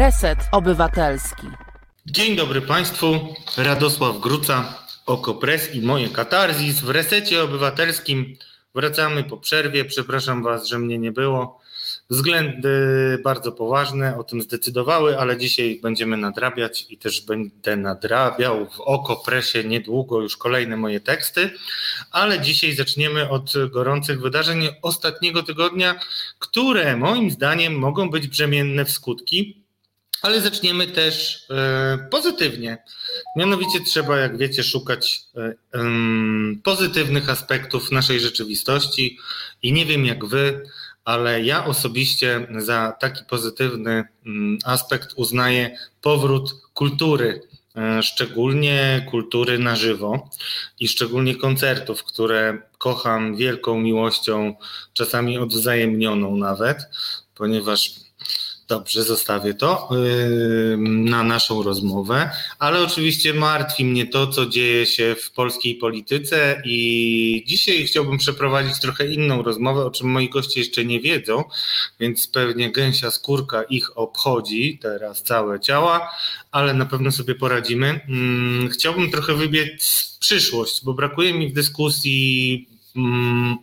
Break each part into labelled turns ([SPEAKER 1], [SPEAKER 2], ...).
[SPEAKER 1] Reset Obywatelski.
[SPEAKER 2] Dzień dobry Państwu. Radosław Gruca, Okopres i moje katarzis. W Resecie Obywatelskim wracamy po przerwie. Przepraszam Was, że mnie nie było. Względy bardzo poważne o tym zdecydowały, ale dzisiaj będziemy nadrabiać i też będę nadrabiał w Okopresie niedługo już kolejne moje teksty, ale dzisiaj zaczniemy od gorących wydarzeń ostatniego tygodnia, które moim zdaniem mogą być brzemienne w skutki, ale zaczniemy też e, pozytywnie. Mianowicie trzeba, jak wiecie, szukać e, pozytywnych aspektów naszej rzeczywistości i nie wiem jak wy, ale ja osobiście za taki pozytywny mm, aspekt uznaję powrót kultury, e, szczególnie kultury na żywo i szczególnie koncertów, które kocham wielką miłością, czasami odwzajemnioną nawet, ponieważ Dobrze, zostawię to na naszą rozmowę, ale oczywiście martwi mnie to, co dzieje się w polskiej polityce i dzisiaj chciałbym przeprowadzić trochę inną rozmowę, o czym moi goście jeszcze nie wiedzą, więc pewnie gęsia skórka ich obchodzi teraz całe ciała, ale na pewno sobie poradzimy. Mm, chciałbym trochę wybiec przyszłość, bo brakuje mi w dyskusji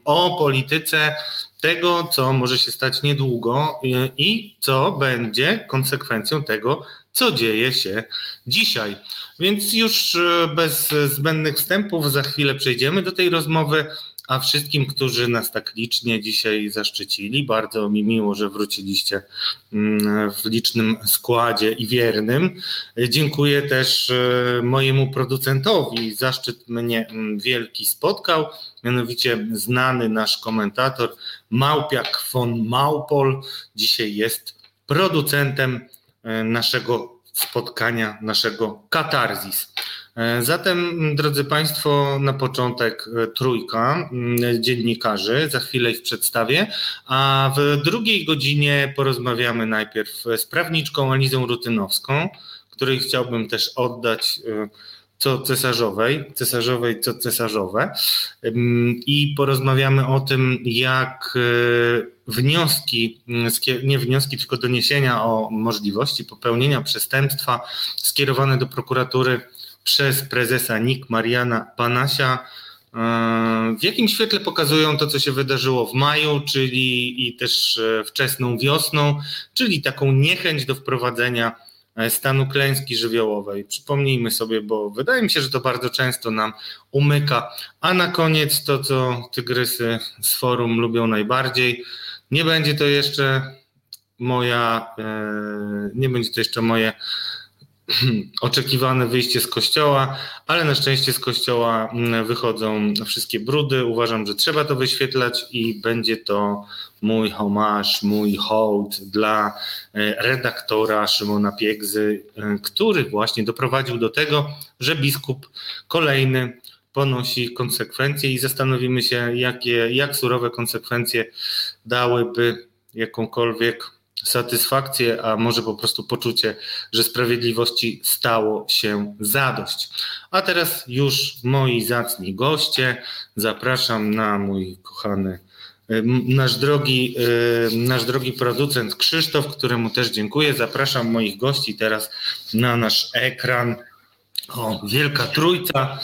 [SPEAKER 2] o polityce tego, co może się stać niedługo i co będzie konsekwencją tego, co dzieje się dzisiaj. Więc już e, bez zbędnych wstępów za chwilę przejdziemy do tej rozmowy. A wszystkim, którzy nas tak licznie dzisiaj zaszczycili, bardzo mi miło, że wróciliście mm, w licznym składzie i wiernym. Dziękuję też e, mojemu producentowi. Zaszczyt mnie mm, wielki spotkał, mianowicie znany nasz komentator Małpiak von Małpol. Dzisiaj jest producentem e, naszego spotkania, naszego katarzis. E, zatem, drodzy Państwo, na początek e, trójka dziennikarzy, za chwilę ich przedstawię, a w drugiej godzinie porozmawiamy najpierw z prawniczką Anizą Rutynowską, której chciałbym też oddać e, co cesarzowej, cesarzowej co cesarzowe. I porozmawiamy o tym, jak wnioski, nie wnioski, tylko doniesienia o możliwości popełnienia przestępstwa skierowane do prokuratury przez prezesa NIK Mariana Panasia e, w jakim świetle pokazują to, co się wydarzyło w maju, czyli i też e, wczesną wiosną, czyli taką niechęć do wprowadzenia e, stanu klęski żywiołowej. Przypomnijmy sobie, bo wydaje mi się, że to bardzo często nam umyka. A na koniec to, co tygrysy z forum lubią najbardziej. Nie będzie to jeszcze moja, nie będzie to jeszcze moje oczekiwane wyjście z kościoła, ale na szczęście z kościoła mm, wychodzą wszystkie brudy. Uważam, że trzeba to wyświetlać i będzie to mój homaż, mój hołd dla e, redaktora Szymona Piegzy, e, który właśnie doprowadził do tego, że biskup kolejny ponosi konsekwencje i zastanowimy się, jakie, jak surowe konsekwencje dałyby jakąkolwiek satysfakcję, a może po prostu poczucie, że sprawiedliwości stało się zadość. A teraz już moi zacni goście. Zapraszam na mój kochany nasz drogi, nasz drogi producent Krzysztof, któremu też dziękuję. Zapraszam moich gości teraz na nasz ekran. O, wielka trójca.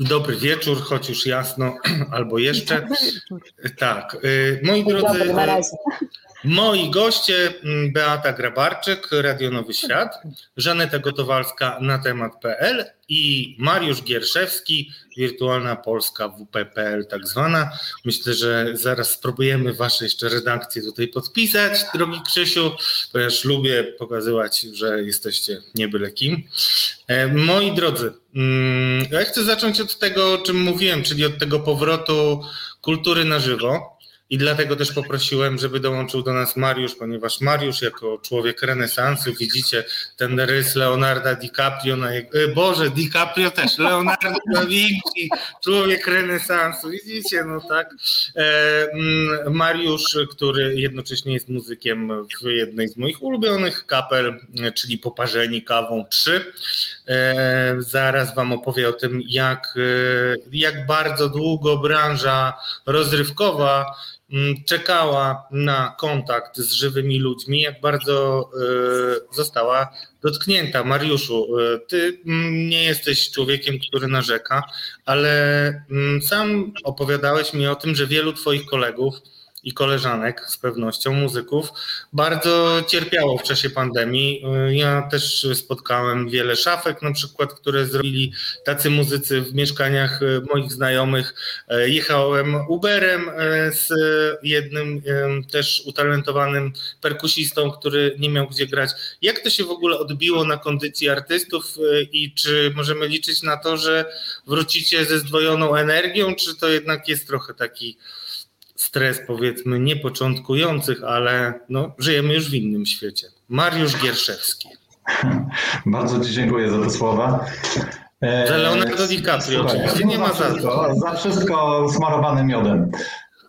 [SPEAKER 2] Dobry wieczór, choć już jasno, albo jeszcze. Tak. Y, moi drodzy, Moi goście mm, Beata Grabarczyk, Radio Nowy Świat, Żaneta Gotowalska na temat.pl i Mariusz Gierszewski, Wirtualna Polska WP.pl tak zwana. Myślę, że zaraz spróbujemy wasze jeszcze redakcje tutaj podpisać, drogi Krzysiu, ponieważ lubię pokazywać, że jesteście nie byle kim. E, moi drodzy, mm, ja chcę zacząć od tego, o czym mówiłem, czyli od tego powrotu kultury na żywo. I dlatego też poprosiłem, żeby dołączył do nas Mariusz, ponieważ Mariusz jako człowiek renesansu, widzicie ten rys Leonarda DiCaprio, na jego, e, Boże, DiCaprio też, Leonardo da Vinci, człowiek renesansu, widzicie, no tak. E, mm, Mariusz, który jednocześnie jest muzykiem w jednej z moich ulubionych kapel, czyli Poparzeni Kawą 3. E, zaraz wam opowie o tym, jak, jak bardzo długo branża rozrywkowa czekała na kontakt z żywymi ludźmi, jak bardzo y, została dotknięta. Mariuszu, y, ty mm, nie jesteś człowiekiem, który narzeka, ale mm, sam opowiadałeś mi o tym, że wielu twoich kolegów i koleżanek z pewnością, muzyków, bardzo cierpiało w czasie pandemii. Ja też spotkałem wiele szafek, na przykład, które zrobili tacy muzycy w mieszkaniach moich znajomych. Jechałem Uberem e, z jednym też utalentowanym perkusistą, który nie miał gdzie grać. Jak to się w ogóle odbiło na kondycji artystów e, i czy możemy liczyć na to, że wrócicie ze zdwojoną energią, czy to jednak jest trochę taki stres powiedzmy niepoczątkujących, ale no, żyjemy już w innym świecie. Mariusz Gierszewski.
[SPEAKER 3] Bardzo Ci dziękuję za te słowa.
[SPEAKER 2] Za Leonardo DiCaprio oczywiście nie ma za.
[SPEAKER 3] Za wszystko smarowane miodem.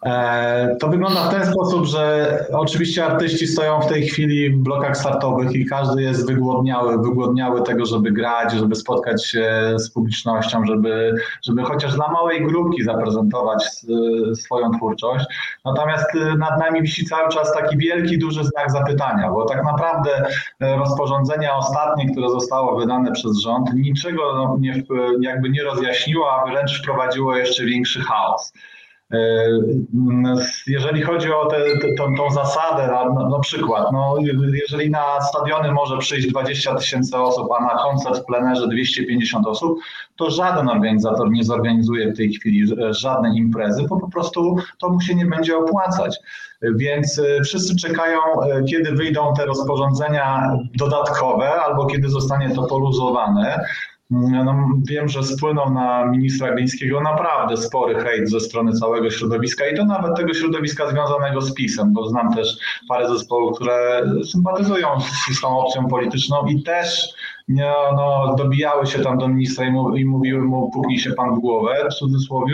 [SPEAKER 3] E, to wygląda w ten sposób, że oczywiście artyści stoją w tej chwili w blokach startowych i każdy jest wygłodniały, wygłodniały tego, żeby grać, żeby spotkać się z publicznością, żeby, żeby chociaż dla małej grupki zaprezentować swoją twórczość. Natomiast y, nad nami wisi cały czas taki wielki, duży znak zapytania, bo tak naprawdę e, rozporządzenie ostatnie, które zostało wydane przez rząd, niczego nie, jakby nie rozjaśniło, a wręcz wprowadziło jeszcze większy chaos. E, jeżeli chodzi o tę tą, zasadę, na, na, przykład, no, jeżeli na stadiony może przyjść 20 tysięcy osób, a na koncert w plenerze 250 osób, to żaden organizator nie zorganizuje w tej chwili żadnej imprezy, bo po prostu to mu się nie będzie opłacać. Więc e, wszyscy czekają, e, kiedy wyjdą te rozporządzenia dodatkowe albo kiedy zostanie to poluzowane. No, wiem, że spłynął na ministra Glińskiego naprawdę spory hejt ze strony całego środowiska i to nawet tego środowiska związanego z PiSem, bo znam też parę zespołów, które sympatyzują z tą opcją polityczną i też nie, no, dobijały się tam do ministra i, mu, i mówiły mu, puknij się pan w głowę, w cudzysłowie.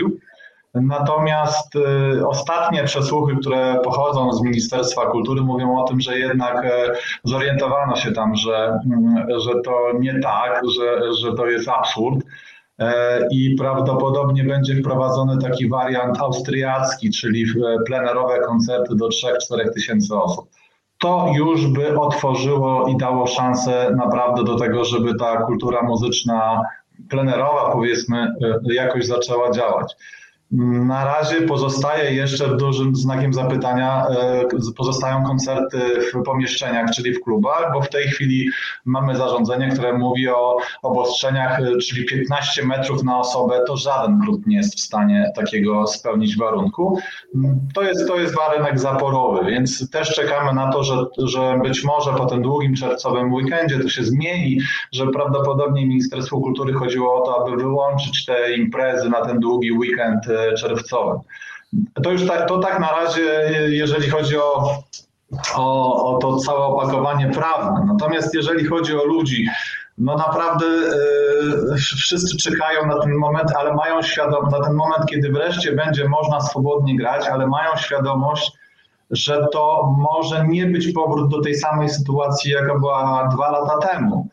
[SPEAKER 3] Natomiast y, ostatnie przesłuchy, które pochodzą z Ministerstwa Kultury, mówią o tym, że jednak e, zorientowano się tam, że, mm, że to nie tak, że, że to jest absurd e, i prawdopodobnie będzie wprowadzony taki wariant austriacki, czyli e, plenerowe koncerty do 3-4 tysięcy osób. To już by otworzyło i dało szansę naprawdę do tego, żeby ta kultura muzyczna plenerowa, powiedzmy, jakoś zaczęła działać. Na razie pozostaje jeszcze dużym znakiem zapytania, e, pozostają koncerty w pomieszczeniach, czyli w klubach, bo w tej chwili mamy zarządzenie, które mówi o obostrzeniach, e, czyli 15 metrów na osobę, to żaden klub nie jest w stanie takiego spełnić warunku. To jest, to jest warunek zaporowy, więc też czekamy na to, że, że być może po tym długim czerwcowym weekendzie to się zmieni, że prawdopodobnie Ministerstwo Kultury chodziło o to, aby wyłączyć te imprezy na ten długi weekend e, czerwcowym. To już tak, to tak na razie, jeżeli chodzi o, o, o to całe opakowanie prawne. Natomiast jeżeli chodzi o ludzi, no naprawdę yy, wszyscy czekają na ten moment, ale mają świadomość, na ten moment, kiedy wreszcie będzie można swobodnie grać, ale mają świadomość, że to może nie być powrót do tej samej sytuacji, jaka była dwa lata temu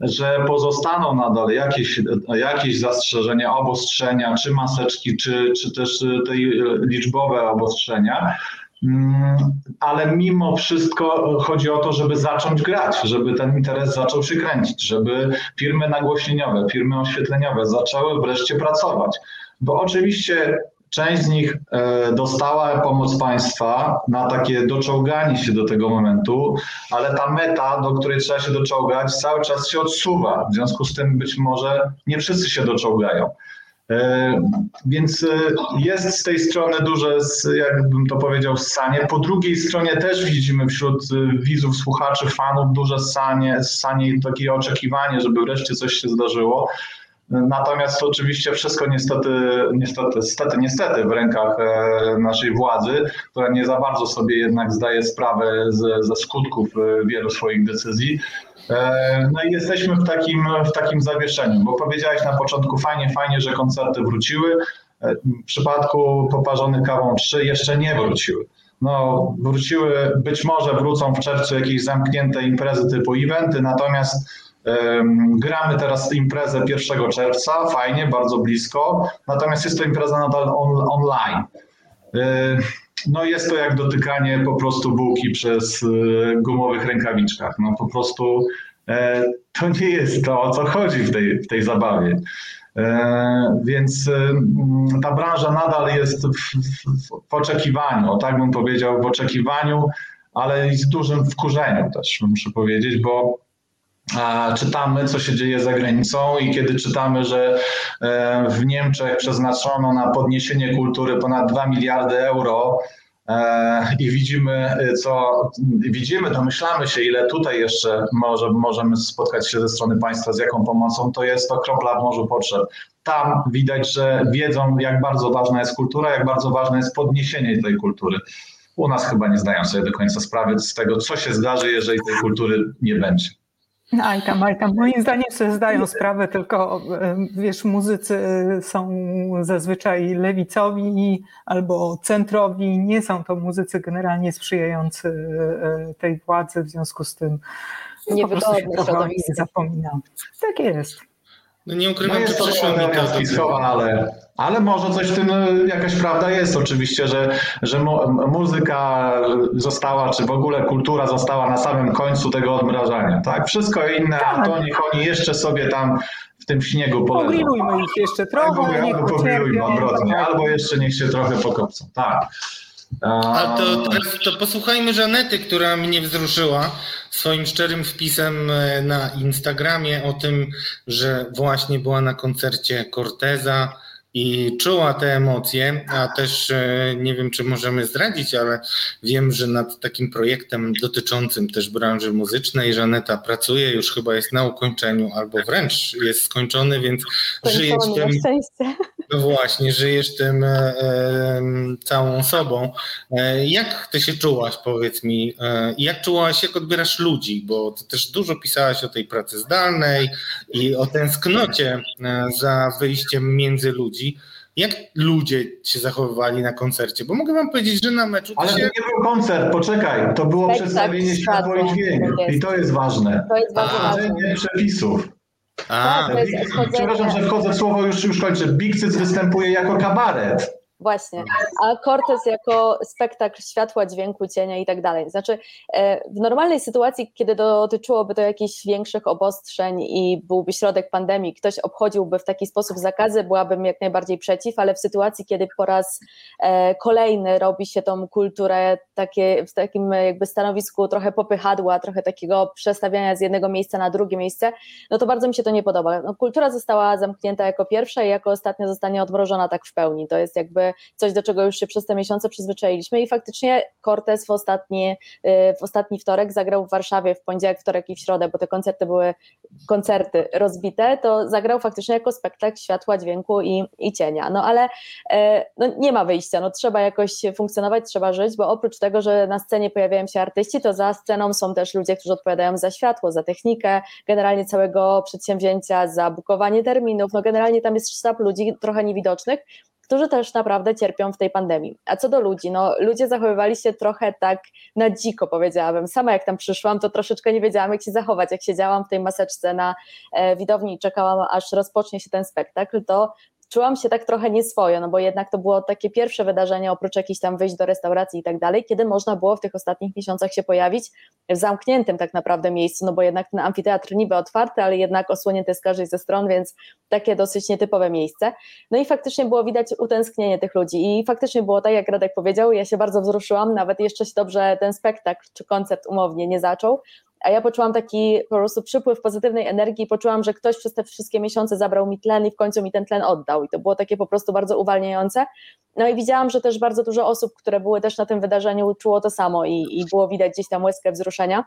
[SPEAKER 3] że pozostaną nadal jakieś, jakieś zastrzeżenia, obostrzenia, czy maseczki, czy, czy też te liczbowe obostrzenia. Mm, ale mimo wszystko chodzi o to, żeby zacząć grać, żeby ten interes zaczął się kręcić, żeby firmy nagłośnieniowe, firmy oświetleniowe zaczęły wreszcie pracować. Bo oczywiście Część z nich e, dostała pomoc państwa na takie doczołganie się do tego momentu, ale ta meta, do której trzeba się doczołgać, cały czas się odsuwa. W związku z tym być może nie wszyscy się doczołgają. E, więc e, jest z tej strony duże, jakbym to powiedział, ssanie. Po drugiej stronie też widzimy wśród widzów, słuchaczy, fanów duże ssanie, ssanie i takie oczekiwanie, żeby wreszcie coś się zdarzyło. Natomiast to oczywiście wszystko niestety, niestety, niestety, niestety w rękach e, naszej władzy, która nie za bardzo sobie jednak zdaje sprawę ze skutków e, wielu swoich decyzji. E, no i jesteśmy w takim, w takim zawieszeniu, bo powiedziałeś na początku fajnie, fajnie, że koncerty wróciły. W przypadku poparzonych kawą 3 jeszcze nie wróciły. No, wróciły, być może wrócą w czerwcu jakieś zamknięte imprezy typu eventy, natomiast Gramy teraz imprezę 1 czerwca, fajnie, bardzo blisko, natomiast jest to impreza nadal on, online. no jest to jak dotykanie po prostu bułki przez gumowych rękawiczkach. No po prostu to nie jest to, o co chodzi w tej, w tej zabawie. Więc ta branża nadal jest w, w, w oczekiwaniu, tak bym powiedział, w oczekiwaniu, ale i z dużym wkurzeniem też muszę powiedzieć, bo czytamy, co się dzieje za granicą i kiedy czytamy, że e, w Niemczech przeznaczono na podniesienie kultury ponad 2 miliardy euro e, i widzimy, e, co widzimy, domyślamy się, ile tutaj jeszcze może, możemy spotkać się ze strony państwa, z jaką pomocą, to jest to kropla w morzu potrzeb. Tam widać, że wiedzą, jak bardzo ważna jest kultura, jak bardzo ważne jest podniesienie tej kultury. U nas chyba nie zdają sobie do końca sprawy z tego, co się zdarzy, jeżeli tej kultury nie będzie.
[SPEAKER 4] Aj tam, aj tam. Moim zdaniem sobie zdają sprawę, tylko wiesz, muzycy są zazwyczaj lewicowi albo centrowi, nie są to muzycy generalnie sprzyjający e, tej władzy, w związku z tym nie po prostu się trochę zapominam. Tak jest.
[SPEAKER 2] No nie ukrywam, no że przyszło mi
[SPEAKER 3] to. Ale, ale może coś w tym, e, jakaś prawda jest oczywiście, że, że muzyka została, czy w ogóle kultura została na samym końcu tego odmrażania. Tak? Wszystko inne, tak. a to niech oni jeszcze sobie tam w tym śniegu poleżą.
[SPEAKER 4] Pogrillujmy ich jeszcze trochę.
[SPEAKER 3] Albo, albo pogrillujmy odwrotnie, albo jeszcze niech się trochę pokopcą. Tak.
[SPEAKER 2] A to teraz to posłuchajmy Żanety, która mnie wzruszyła swoim szczerym wpisem e, na Instagramie o tym, że właśnie była na koncercie Corteza i czuła te emocje, a też e, nie wiem, czy możemy zdradzić, ale wiem, że nad takim projektem dotyczącym też branży muzycznej Żaneta pracuje, już chyba jest na ukończeniu albo wręcz jest skończony, więc żyje w tym... No właśnie, żyjesz tym e, całą sobą. E, jak ty się czułaś, powiedz mi, e, jak czułaś, jak odbierasz ludzi, bo ty też dużo pisałaś o tej pracy zdalnej i o tęsknocie e, za wyjściem między ludzi. Jak ludzie się zachowywali na koncercie? Bo mogę wam powiedzieć, że na meczu.
[SPEAKER 3] Ale
[SPEAKER 2] się...
[SPEAKER 3] to nie był koncert, poczekaj, to było tak, przedstawienie tak, światła i dźwięku. I to jest ważne.
[SPEAKER 5] To jest bardzo ważne.
[SPEAKER 3] przepisów.
[SPEAKER 2] A,
[SPEAKER 3] tak, przepraszam, że wchodzę w słowo, już, już kończę. Big Cyc występuje jako kabaret.
[SPEAKER 5] Właśnie. A Cortez jako spektakl światła, dźwięku, cienia i tak dalej. Znaczy, e, w normalnej sytuacji, kiedy dotyczyłoby to jakichś większych obostrzeń i byłby środek pandemii, ktoś obchodziłby w taki sposób zakazy, byłabym jak najbardziej przeciw, ale w sytuacji, kiedy po raz e, kolejny robi się tą kulturę takie, w takim jakby stanowisku trochę popychadła, trochę takiego przestawiania z jednego miejsca na drugie miejsce, no to bardzo mi się to nie podoba. No, kultura została zamknięta jako pierwsza i jako ostatnia zostanie odmrożona tak w pełni. To jest jakby coś, do czego już się przez te miesiące przyzwyczailiśmy i faktycznie Cortez w ostatni, y, w ostatni wtorek zagrał w Warszawie w poniedziałek, wtorek i w środę, bo te koncerty były koncerty rozbite, to zagrał faktycznie jako spektakl światła, dźwięku i, i cienia. No ale e, no, nie ma wyjścia, no trzeba jakoś funkcjonować, trzeba żyć, bo oprócz tego, że na scenie pojawiają się artyści, to za sceną są też ludzie, którzy odpowiadają za światło, za technikę, generalnie całego przedsięwzięcia, za bukowanie terminów, no generalnie tam jest sztab ludzi trochę niewidocznych, którzy też naprawdę cierpią w tej pandemii. A co do ludzi, no ludzie zachowywali się trochę tak na dziko, powiedziałabym. Sama jak tam przyszłam, to troszeczkę nie wiedziałam, jak się zachować. Jak siedziałam w tej maseczce na e, widowni i czekałam, aż rozpocznie się ten spektakl, to czułam się tak trochę nieswojo, no bo jednak to było takie pierwsze wydarzenie, oprócz jakichś tam wyjść do restauracji i tak dalej, kiedy można było w tych ostatnich miesiącach się pojawić w zamkniętym tak naprawdę miejscu, no bo jednak ten amfiteatr niby otwarty, ale jednak osłonięty z każdej ze stron, więc takie dosyć nietypowe miejsce. No i faktycznie było widać utęsknienie tych ludzi i faktycznie było tak, jak Radek powiedział, ja się bardzo wzruszyłam, nawet jeszcze się dobrze ten spektakl czy koncert umownie nie zaczął, a ja poczułam taki po prostu przypływ pozytywnej energii, poczułam, że ktoś przez te wszystkie miesiące zabrał mi tlen i w końcu mi ten tlen oddał i to było takie po prostu bardzo uwalniające. No i widziałam, że też bardzo dużo osób, które były też na tym wydarzeniu, czuło to samo i, i było widać gdzieś tam łezkę wzruszenia.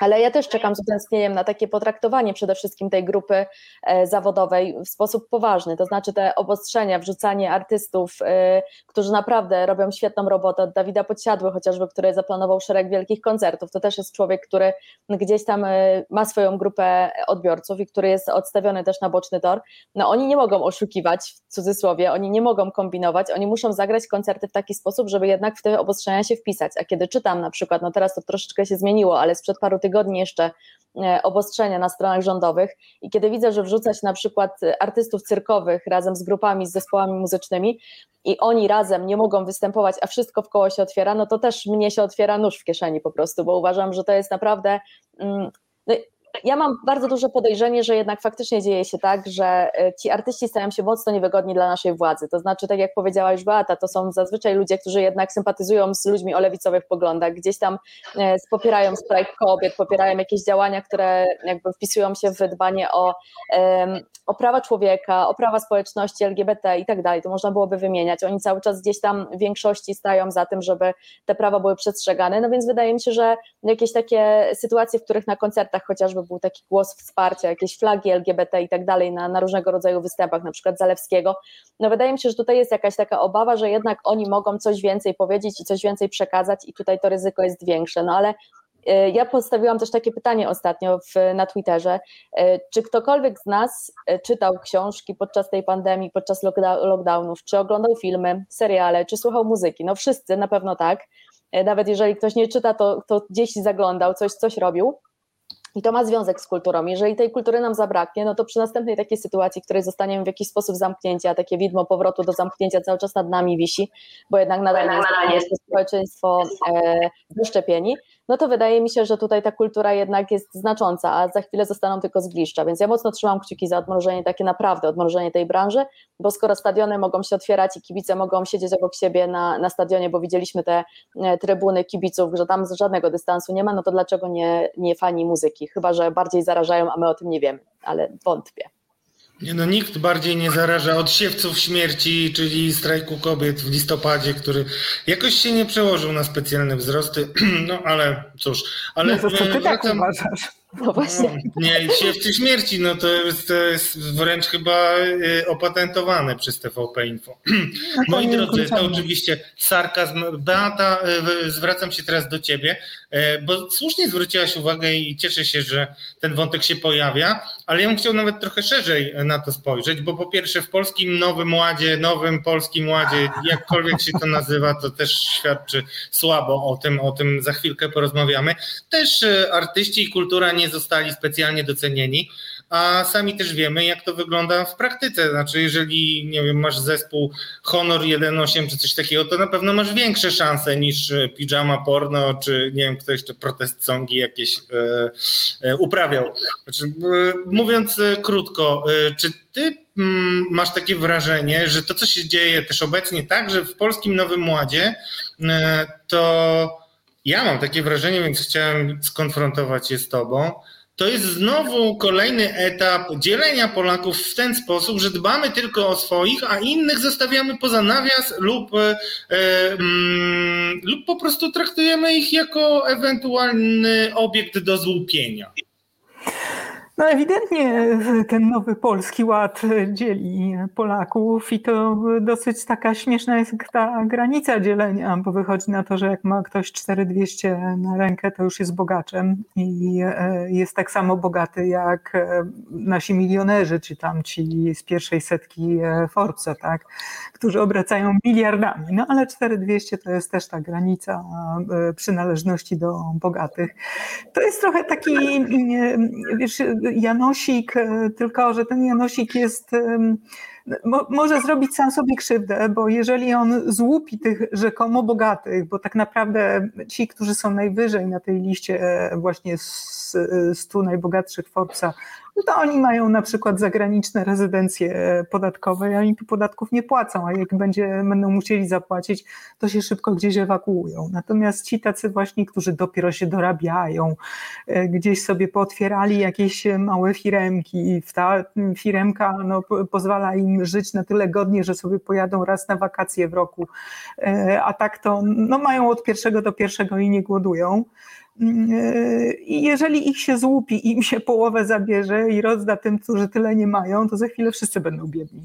[SPEAKER 5] Ale ja też czekam z utęsknieniem na takie potraktowanie przede wszystkim tej grupy e, zawodowej w sposób poważny, to znaczy te obostrzenia, wrzucanie artystów, e, którzy naprawdę robią świetną robotę, od Dawida Podsiadły chociażby, który zaplanował szereg wielkich koncertów, to też jest człowiek, który gdzieś tam e, ma swoją grupę odbiorców i który jest odstawiony też na boczny tor, no oni nie mogą oszukiwać w cudzysłowie, oni nie mogą kombinować, oni muszą zagrać koncerty w taki sposób, żeby jednak w te obostrzenia się wpisać, a kiedy czytam na przykład, no teraz to troszeczkę się zmieniło, ale sprzed paru tygodni tygodni jeszcze E, obostrzenia na stronach rządowych. I kiedy widzę, że wrzuca się na przykład artystów cyrkowych razem z grupami, z zespołami muzycznymi i oni razem nie mogą występować, a wszystko w koło się otwiera, no to też mnie się otwiera nóż w kieszeni po prostu, bo uważam, że to jest naprawdę... Mm, no, ja mam bardzo duże podejrzenie, że jednak faktycznie dzieje się tak, że e, ci artyści stają się mocno niewygodni dla naszej władzy. To znaczy, tak jak powiedziała już Beata, to są zazwyczaj ludzie, którzy jednak sympatyzują z ludźmi o lewicowych poglądach, gdzieś tam e, popierają strajk kobiet, popierają jakieś działania, które jakby wpisują się w dbanie o, o prawa człowieka, o prawa społeczności LGBT i tak dalej. To można byłoby wymieniać. Oni cały czas gdzieś tam w większości stają za tym, żeby te prawa były przestrzegane. No więc wydaje mi się, że jakieś takie sytuacje, w których na koncertach chociażby był taki głos wsparcia, jakieś flagi LGBT i tak dalej na, na różnego rodzaju występach, na przykład Zalewskiego. No wydaje mi się, że tutaj jest jakaś taka obawa, że jednak oni mogą coś więcej powiedzieć i coś więcej przekazać i tutaj to ryzyko jest większe. No ale y, ja postawiłam też takie pytanie ostatnio w, na Twitterze, y, czy ktokolwiek z nas y, czytał książki podczas tej pandemii, podczas lockdownów, czy oglądał filmy, seriale, czy słuchał muzyki? No wszyscy na pewno tak. Nawet jeżeli ktoś nie czyta, to, to gdzieś zaglądał, coś, coś robił. I to ma związek z kulturą. Jeżeli tej kultury nam zabraknie, no to przy następnej takiej sytuacji, w której zostaniemy w jakiś sposób zamknięci, a takie widmo powrotu do zamknięcia cały czas nad nami wisi, bo jednak nadal nie jest społeczeństwo e, wyszczepieni, no to wydaje mi się, że tutaj ta kultura jednak jest znacząca, a za chwilę zostaną tylko zgliszcza. Więc ja mocno trzymam kciuki za odmrożenie, takie naprawdę odmrożenie tej branży, bo skoro stadiony mogą się otwierać i kibice mogą siedzieć obok siebie na, na stadionie, bo widzieliśmy te e, trybuny kibiców, że tam żadnego dystansu nie ma, no to dlaczego nie, nie fani muzyki? Chyba, że bardziej zarażają, a my o tym nie wiemy, ale wątpię.
[SPEAKER 2] Nie no, nikt bardziej nie zaraża od siewców śmierci, czyli strajku kobiet w listopadzie, który jakoś się nie przełożył na specjalne wzrosty. No ale cóż, ale
[SPEAKER 4] no to co ty tak uważasz?
[SPEAKER 5] No właśnie.
[SPEAKER 2] No, nie, siewcy śmierci, no to jest, to jest wręcz chyba y, opatentowane przez TVP Info. No Moi drodzy, to oczywiście sarkazm. Beata, y, zwracam się teraz do ciebie, y, bo słusznie zwróciłaś uwagę i cieszę się, że ten wątek się pojawia, ale ja bym chciał nawet trochę szerzej na to spojrzeć, bo po pierwsze w polskim Nowym Ładzie, Nowym Polskim Ładzie, jakkolwiek się to nazywa, to też świadczy słabo o tym, o tym za chwilkę porozmawiamy. Też artyści i kultura nie zostali specjalnie docenieni, a sami też wiemy, jak to wygląda w praktyce. Znaczy, jeżeli nie wiem, masz zespół Honor 1.8 czy coś takiego, to na pewno masz większe szanse niż e, Pijama Porno, czy nie wiem, kto jeszcze protest songi jakieś e, e, uprawiał. Znaczy, e, mówiąc e, krótko, e, czy ty mm, masz takie wrażenie, że to, co się dzieje też obecnie, także w polskim Nowym Ładzie, to ja mam takie wrażenie, więc chciałem skonfrontować je z Tobą. To jest znowu kolejny etap dzielenia Polaków w ten sposób, że dbamy tylko o swoich, a innych zostawiamy poza nawias lub, e, mm, lub po prostu traktujemy ich jako ewentualny obiekt do złupienia.
[SPEAKER 4] No ewidentnie ten nowy polski ład dzieli Polaków i to dosyć taka śmieszna jest ta granica dzielenia, bo wychodzi na to, że jak ma ktoś 4200 na rękę, to już jest bogaczem i e, jest tak samo bogaty jak e, nasi milionerzy, czy tam ci z pierwszej setki e, Forbesa, tak, którzy obracają miliardami. No ale 4200 to jest też ta granica przynależności do bogatych. To jest trochę taki, wiesz, Janosik, e, tylko że ten Janosik jest, może zrobić sam sobie krzywdę, bo jeżeli on złupi tych rzekomo bogatych, bo tak naprawdę ci, którzy są najwyżej na tej liście e, właśnie 100 najbogatszych Forbesa, no to oni mają na przykład zagraniczne rezydencje podatkowe i oni tu podatków nie płacą, a jak będzie, będą musieli zapłacić, to się szybko gdzieś ewakuują. Natomiast ci tacy właśnie, którzy dopiero się dorabiają, e, gdzieś sobie pootwierali jakieś małe firemki, ta firemka no, pozwala im żyć na tyle godnie, że sobie pojadą raz na wakacje w roku, e, a tak to no, mają od pierwszego do pierwszego i nie głodują. I jeżeli ich się złupi im się połowę zabierze i rozda tym, którzy tyle nie mają, to za chwilę wszyscy będą biedni.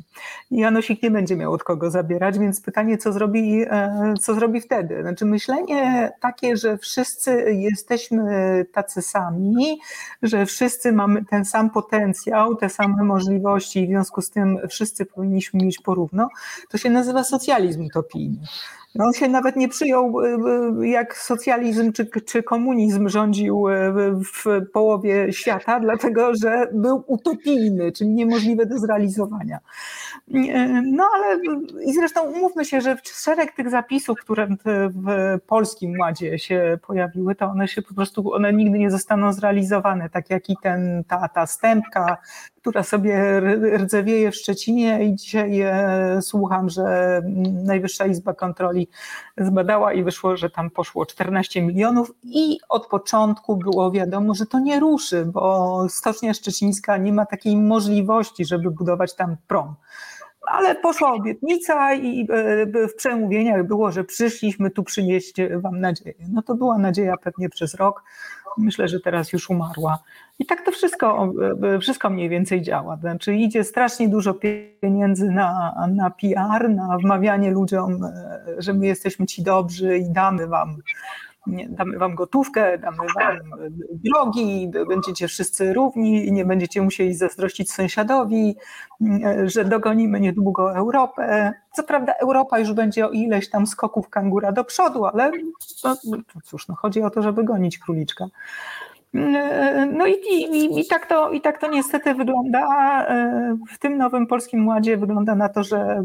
[SPEAKER 4] I Janosik nie będzie miał od kogo zabierać, więc pytanie, co zrobi, e, co zrobi wtedy? Znaczy myślenie takie, że wszyscy jesteśmy tacy sami, że wszyscy mamy ten sam potencjał, te same możliwości i w związku z tym wszyscy powinniśmy mieć porówno, to się nazywa socjalizm utopijny. On się nawet nie przyjął, jak socjalizm czy, czy komunizm rządził w połowie świata, dlatego że był utopijny, czyli niemożliwy do zrealizowania. No ale i zresztą umówmy się, że szereg tych zapisów, które w polskim ładzie się pojawiły, to one się po prostu, one nigdy nie zostaną zrealizowane, tak jak i ten, ta, ta stępka, która sobie rdzewieje w Szczecinie i dzisiaj słucham, że Najwyższa Izba Kontroli zbadała i wyszło, że tam poszło 14 milionów i od początku było wiadomo, że to nie ruszy, bo Stocznia Szczecińska nie ma takiej możliwości, żeby budować tam prom ale poszła obietnica i e, w przemówieniach było, że przyszliśmy tu przynieść wam nadzieję. No to była nadzieja pewnie przez rok. Myślę, że teraz już umarła. I tak to wszystko, e, wszystko mniej więcej działa. Znaczy idzie strasznie dużo pieniędzy na, na PR, na wmawianie ludziom, e, że my jesteśmy ci dobrzy i damy wam damy wam gotówkę, damy wam drogi, będziecie wszyscy równi nie będziecie musieli zazdrościć sąsiadowi, że dogonimy niedługo Europę. Co prawda Europa już będzie o ileś tam skoków kangura do przodu, ale no, cóż, no chodzi o to, żeby gonić króliczka. No i, i, i, tak to, i tak to niestety wygląda. W tym nowym polskim ładzie wygląda na to, że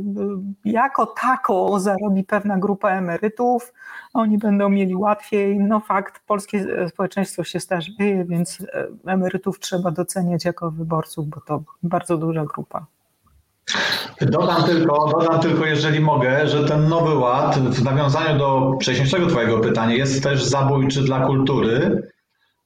[SPEAKER 4] jako tako zarobi pewna grupa emerytów, oni będą mieli łatwiej. No fakt, polskie społeczeństwo się starzeje, więc emerytów trzeba doceniać jako wyborców, bo to bardzo duża grupa.
[SPEAKER 3] Dodam tylko, dodam tylko, jeżeli mogę, że ten nowy ład w nawiązaniu do wcześniejszego Twojego pytania jest też zabójczy dla kultury,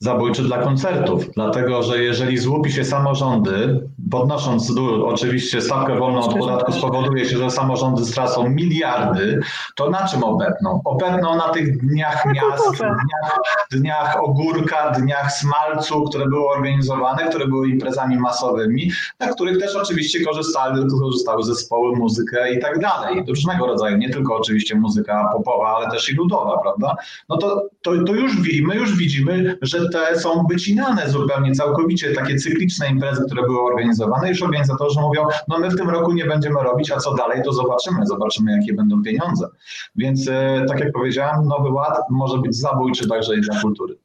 [SPEAKER 3] zabójczy dla koncertów, dlatego że jeżeli złupi się samorządy, podnosząc oczywiście stawkę wolną od podatku spowoduje się, że samorządy stracą miliardy, to na czym obetną? Obetną na tych dniach miast, dniach, dniach ogórka, dniach smalcu, które były organizowane, które były imprezami masowymi, na których też oczywiście korzystały, korzystały zespoły, muzykę i tak dalej. Różnego rodzaju, nie tylko oczywiście muzyka popowa, ale też i ludowa, prawda? No to, to, to już my już widzimy, że te są wycinane zupełnie całkowicie takie cykliczne imprezy, które były organizowane. Już organizatorzy mówią, no my w tym roku nie będziemy robić, a co dalej, to zobaczymy, zobaczymy jakie będą pieniądze. Więc e, tak jak powiedziałem, Nowy Ład może być zabójczy także i dla kultury.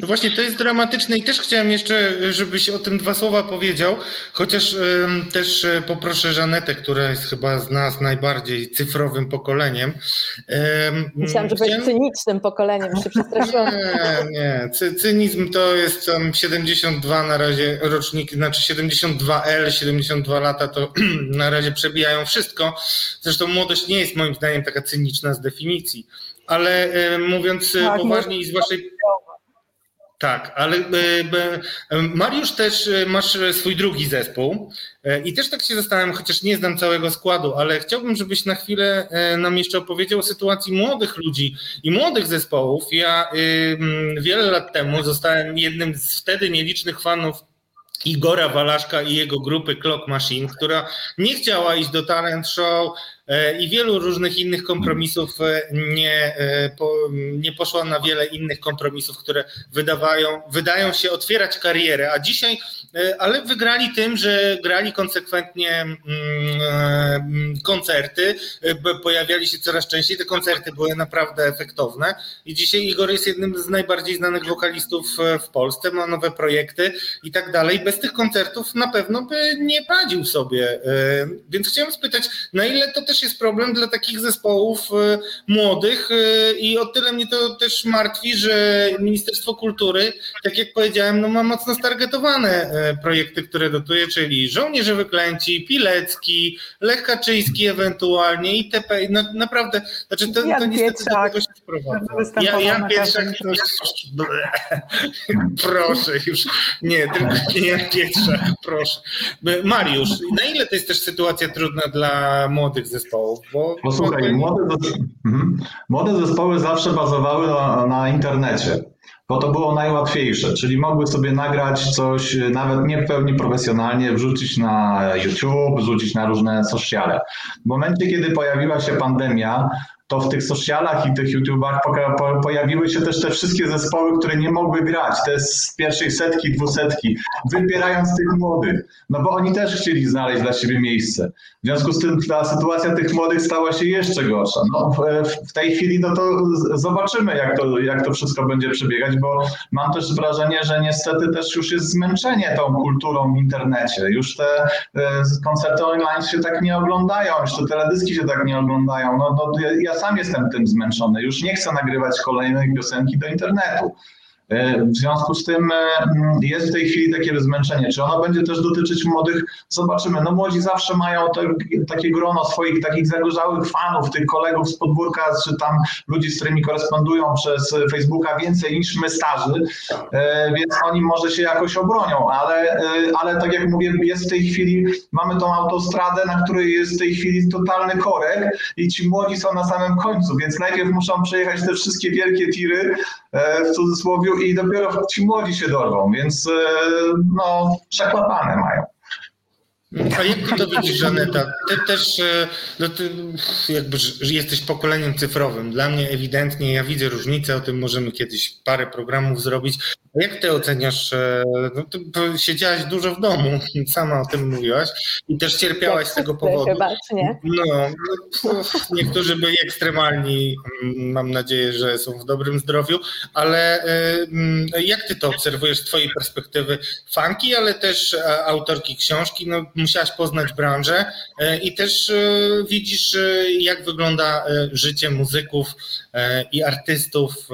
[SPEAKER 2] No właśnie, to jest dramatyczne i też chciałem jeszcze, żebyś o tym dwa słowa powiedział, chociaż też e, poproszę Żanetę, która jest chyba z nas najbardziej cyfrowym pokoleniem.
[SPEAKER 5] Myślałam, że chciałem... cynicznym pokoleniem, się przestraszyłam.
[SPEAKER 2] Nie, nie. Cy, cynizm to jest tam 72 na razie rocznik, znaczy 72L, 72 lata to na razie przebijają wszystko. Zresztą młodość nie jest moim zdaniem taka cyniczna z definicji. Ale mówiąc tak, poważnie i z waszej tak, ale e, e, Mariusz też e, masz swój drugi zespół i też tak się zastanawiam, chociaż nie znam całego składu, ale chciałbym, żebyś na chwilę nam jeszcze opowiedział o sytuacji młodych ludzi i młodych zespołów. Ja wiele lat temu zostałem jednym z wtedy nielicznych fanów Igora Walaszka i jego grupy Clock Machine, która nie chciała iść do talent show, i wielu różnych innych kompromisów e, nie, e, nie poszło na wiele innych kompromisów, które wydawają, wydają się otwierać karierę, a dzisiaj, ale wygrali tym, że grali konsekwentnie mm, koncerty, pojawiali się coraz częściej, te koncerty były naprawdę efektowne. I dzisiaj Igor jest jednym z najbardziej znanych wokalistów w Polsce, ma nowe projekty i tak dalej. Bez tych koncertów na pewno by nie poradził sobie, więc chciałem spytać, na ile to też jest problem dla takich zespołów e, młodych e, i o tyle mnie to też martwi, że Ministerstwo Kultury, tak jak powiedziałem, no ma mocno stargetowane e, projekty, które dotuje, czyli Żołnierze Wyklęci, Pilecki, Lech Kaczyński ewentualnie itp. No, naprawdę, znaczy to, to niestety do tego się sprowadza. Ja, Jan Pietrzak, proszę już, nie, tylko nie Jan Pietrzak, proszę. Mariusz, na ile to jest też sytuacja trudna dla młodych zespołów? Zespołów. Bo,
[SPEAKER 3] Posłuchaj, młode, mhm. młode zespoły zawsze bazowały na, na internecie bo to było najłatwiejsze, czyli mogły sobie nagrać coś nawet nie w pełni profesjonalnie, wrzucić na YouTube, wrzucić na różne sociale. W momencie, kiedy pojawiła się pandemia, to w tych socialach i tych YouTubach pojawiły się też te wszystkie zespoły, które nie mogły grać, te z pierwszej setki, dwusetki, wypierając tych młodych, no bo oni też chcieli znaleźć dla siebie miejsce. W związku z tym ta sytuacja tych młodych stała się jeszcze gorsza. No, w tej chwili no to zobaczymy, jak to, jak to wszystko będzie przebiegać, bo mam też wrażenie, że niestety też już jest zmęczenie tą kulturą w internecie. Już te e, koncerty online się tak nie oglądają, już te teledyski się tak nie oglądają. No, no ja sam jestem tym zmęczony. Już nie chcę nagrywać kolejnej piosenki do internetu. E, w związku z tym e, mm, jest w tej chwili takie zmęczenie. Czy ono będzie też dotyczyć młodych? Zobaczymy. No młodzi zawsze mają te, takie grono swoich takich zagorzałych fanów, tych kolegów z podwórka, czy tam ludzi, z którymi korespondują przez Facebooka więcej niż my starzy, e, więc oni może się jakoś obronią, ale, ale tak jak mówię, jest w tej chwili, mamy tą autostradę, na której jest w tej chwili totalny korek i ci młodzi są na samym końcu, więc najpierw muszą przejechać te wszystkie wielkie tiry, w cudzysłowie, i dopiero ci młodzi się dorwą, więc e, no, przeklapane mają.
[SPEAKER 2] A jak to widzisz, Żaneta? Ty też e, no ty jakby jesteś pokoleniem cyfrowym. Dla mnie ewidentnie, ja widzę różnicę, o tym możemy kiedyś parę programów zrobić. Jak ty oceniasz, e, no ty siedziałaś dużo w domu, sama o tym mówiłaś i też cierpiałaś z tego powodu.
[SPEAKER 5] Chyba, czy nie?
[SPEAKER 2] No, no, niektórzy byli ekstremalni, mm, mam nadzieję, że są w dobrym zdrowiu, ale e, mm, jak ty to obserwujesz z twojej perspektywy fanki, ale też autorki książki, no musiałaś poznać branżę i też widzisz, jak wygląda życie muzyków i artystów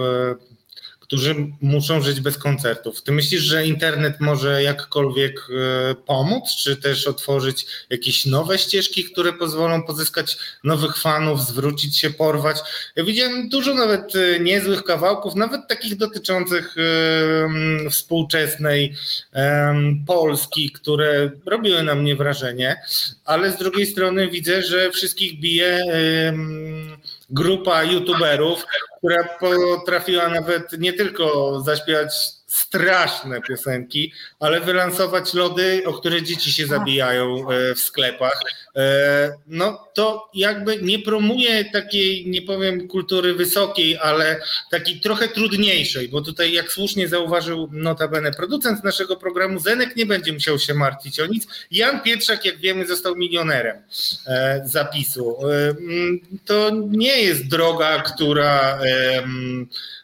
[SPEAKER 2] którzy muszą żyć bez koncertów. Ty myślisz, że internet może jakkolwiek e, pomóc, czy też otworzyć jakieś nowe ścieżki, które pozwolą pozyskać nowych fanów, zwrócić się, porwać? Ja widziałem dużo nawet e, niezłych kawałków, nawet takich dotyczących e, współczesnej Polski, które robiły na mnie wrażenie, ale z drugiej strony widzę, że wszystkich bije grupa youtuberów, która potrafiła nawet nie tylko zaśpiewać straszne piosenki, ale wylansować lody, o które dzieci się zabijają e, w sklepach. E, no to jakby nie promuje takiej, nie powiem kultury wysokiej, ale takiej trochę trudniejszej, bo tutaj jak słusznie zauważył notabene producent naszego programu, Zenek nie będzie musiał się martwić o nic. Jan Pietrzak, jak wiemy, został milionerem e, zapisu. Mm, to nie jest droga, która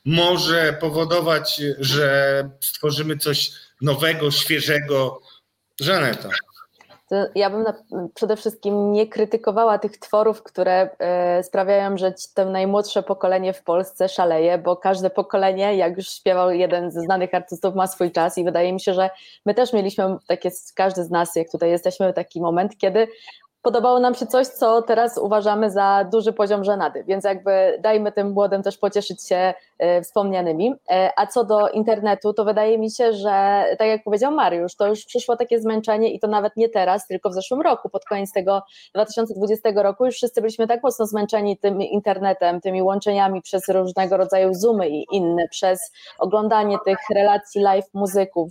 [SPEAKER 2] może powodować, że stworzymy coś nowego, świeżego. Żaneta.
[SPEAKER 5] Ja bym na, przede wszystkim nie krytykowała tych tworów, które e, sprawiają, że to najmłodsze pokolenie w Polsce szaleje, bo każde pokolenie, jak już śpiewał jeden ze znanych artystów, ma swój czas i wydaje mi się, że my też mieliśmy takie, każdy z nas, jak tutaj jesteśmy, taki moment, kiedy podobało nam się coś, co teraz uważamy za duży poziom żenady, więc jakby dajmy tym młodym też pocieszyć się e, wspomnianymi. E, a co do internetu, to wydaje mi się, że tak jak powiedział Mariusz, to już przyszło takie zmęczenie i to nawet nie teraz, tylko w zeszłym roku, pod koniec tego 2020 roku już wszyscy byliśmy tak mocno zmęczeni tym internetem, tymi łączeniami przez różnego rodzaju zoomy i inne, przez oglądanie tych relacji live muzyków,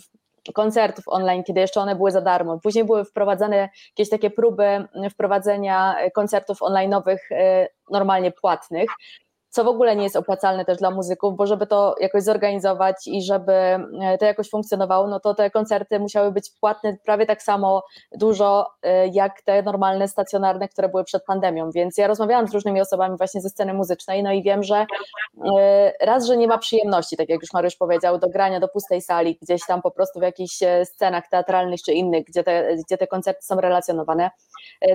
[SPEAKER 5] koncertów online, kiedy jeszcze one były za darmo. Później były wprowadzane jakieś takie próby wprowadzenia koncertów online'owych e, normalnie płatnych co w ogóle nie jest opłacalne też dla muzyków, bo żeby to jakoś zorganizować i żeby e, to jakoś funkcjonowało, no to te koncerty musiały być płatne prawie tak samo dużo e, jak te normalne, stacjonarne, które były przed pandemią, więc ja rozmawiałam z różnymi osobami właśnie ze sceny muzycznej, no i wiem, że e, raz, że nie ma przyjemności, tak jak już Mariusz powiedział, do grania do pustej sali, gdzieś tam po prostu w jakichś scenach teatralnych czy innych, gdzie te, gdzie te koncerty są relacjonowane.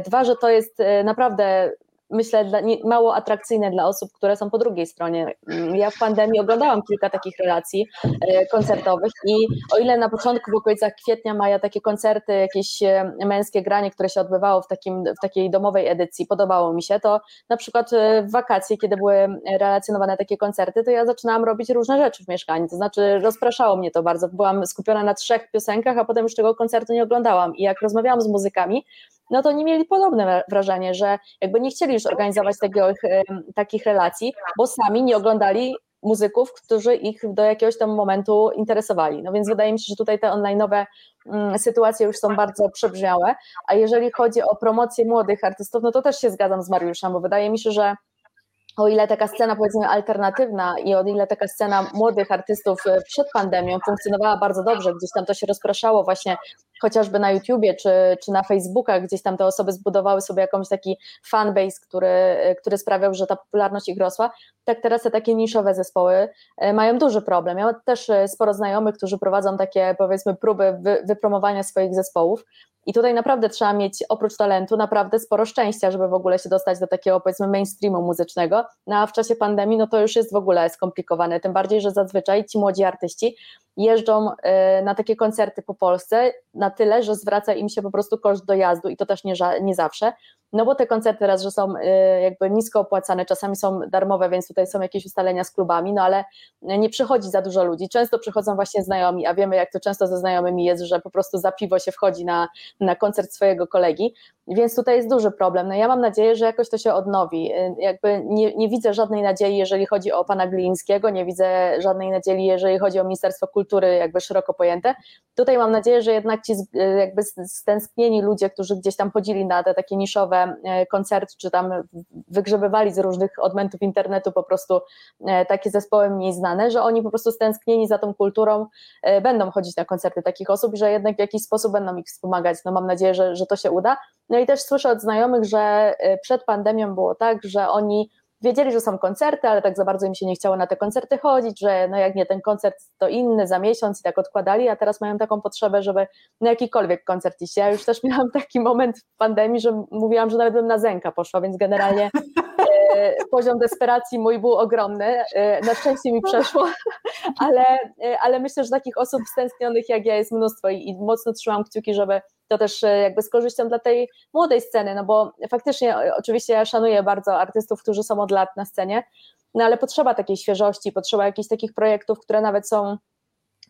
[SPEAKER 5] Dwa, że to jest naprawdę myślę, dla, nie, mało atrakcyjne dla osób, które są po drugiej stronie. Mm, ja w pandemii oglądałam kilka takich relacji e, koncertowych i o ile na początku w okolicach kwietnia, maja takie koncerty, jakieś e, męskie granie, które się odbywało w, takim, w takiej domowej edycji, podobało mi się, to na przykład e, w wakacje, kiedy były relacjonowane takie koncerty, to ja zaczynałam robić różne rzeczy w mieszkaniu, to znaczy rozpraszało mnie to bardzo, byłam skupiona na trzech piosenkach, a potem już tego koncertu nie oglądałam. I jak rozmawiałam z muzykami, no to nie mieli podobne wrażenie, że jakby nie chcieli już organizować tego, takich relacji, bo sami nie oglądali muzyków, którzy ich do jakiegoś tam momentu interesowali. No więc wydaje mi się, że tutaj te online'owe mm, sytuacje już są bardzo przebrzmiałe, a jeżeli chodzi o promocję młodych artystów, no to też się zgadzam z Mariuszem, bo wydaje mi się, że o ile taka scena powiedzmy alternatywna i o ile taka scena młodych artystów e, przed pandemią funkcjonowała bardzo dobrze, gdzieś tam to się rozpraszało właśnie chociażby na YouTubie czy, czy na Facebookach, gdzieś tam te osoby zbudowały sobie jakąś taki fanbase, który, e, który sprawiał, że ta popularność ich rosła, tak teraz te takie niszowe zespoły e, mają duży problem. Ja mam też sporo znajomych, którzy prowadzą takie powiedzmy próby wy, wypromowania swoich zespołów i tutaj naprawdę trzeba mieć oprócz talentu naprawdę sporo szczęścia, żeby w ogóle się dostać do takiego powiedzmy mainstreamu muzycznego. No a w czasie pandemii no to już jest w ogóle skomplikowane, tym bardziej, że zazwyczaj ci młodzi artyści jeżdżą y, na takie koncerty po Polsce na tyle, że zwraca im się po prostu koszt dojazdu i to też nie, nie zawsze. No bo te koncerty raz, że są y, jakby nisko opłacane, czasami są darmowe, więc tutaj są jakieś ustalenia z klubami, no ale nie przychodzi za dużo ludzi. Często przychodzą właśnie znajomi, a wiemy jak to często ze znajomymi jest, że po prostu za piwo się wchodzi na, na koncert swojego kolegi, więc tutaj jest duży problem. No ja mam nadzieję, że jakoś to się odnowi. Y, jakby nie, nie widzę żadnej nadziei, jeżeli chodzi o pana Glińskiego, nie widzę żadnej nadziei, jeżeli chodzi o Ministerstwo Kultury, jakby szeroko pojęte. Tutaj mam nadzieję, że jednak ci y, jakby stęsknieni ludzie, którzy gdzieś tam chodzili na te takie niszowe y, koncerty, czy tam wygrzebywali z różnych odmętów internetu po prostu takie zespoły mniej znane, że oni po prostu stęsknieni za tą kulturą będą chodzić na koncerty takich osób że jednak w jakiś sposób będą ich wspomagać. No mam nadzieję, że, że to się uda. No i też słyszę od znajomych, że przed pandemią było tak, że oni wiedzieli, że są koncerty, ale tak za bardzo im się nie chciało na te koncerty chodzić, że no jak nie ten koncert, to inny za miesiąc i tak odkładali, a teraz mają taką potrzebę, żeby na jakikolwiek koncert iść. Ja już też miałam taki moment w pandemii, że mówiłam, że nawet bym na Zenka poszła, więc generalnie poziom desperacji mój był ogromny. E, na szczęście mi przeszło, ale, e, ale myślę, że takich osób stęsknionych jak ja jest mnóstwo i, i mocno trzymam kciuki, żeby to też e, jakby z korzyścią dla tej młodej sceny, no bo faktycznie e, oczywiście ja szanuję bardzo artystów, którzy są od lat na scenie, no ale potrzeba takiej świeżości, potrzeba jakichś takich projektów, które nawet są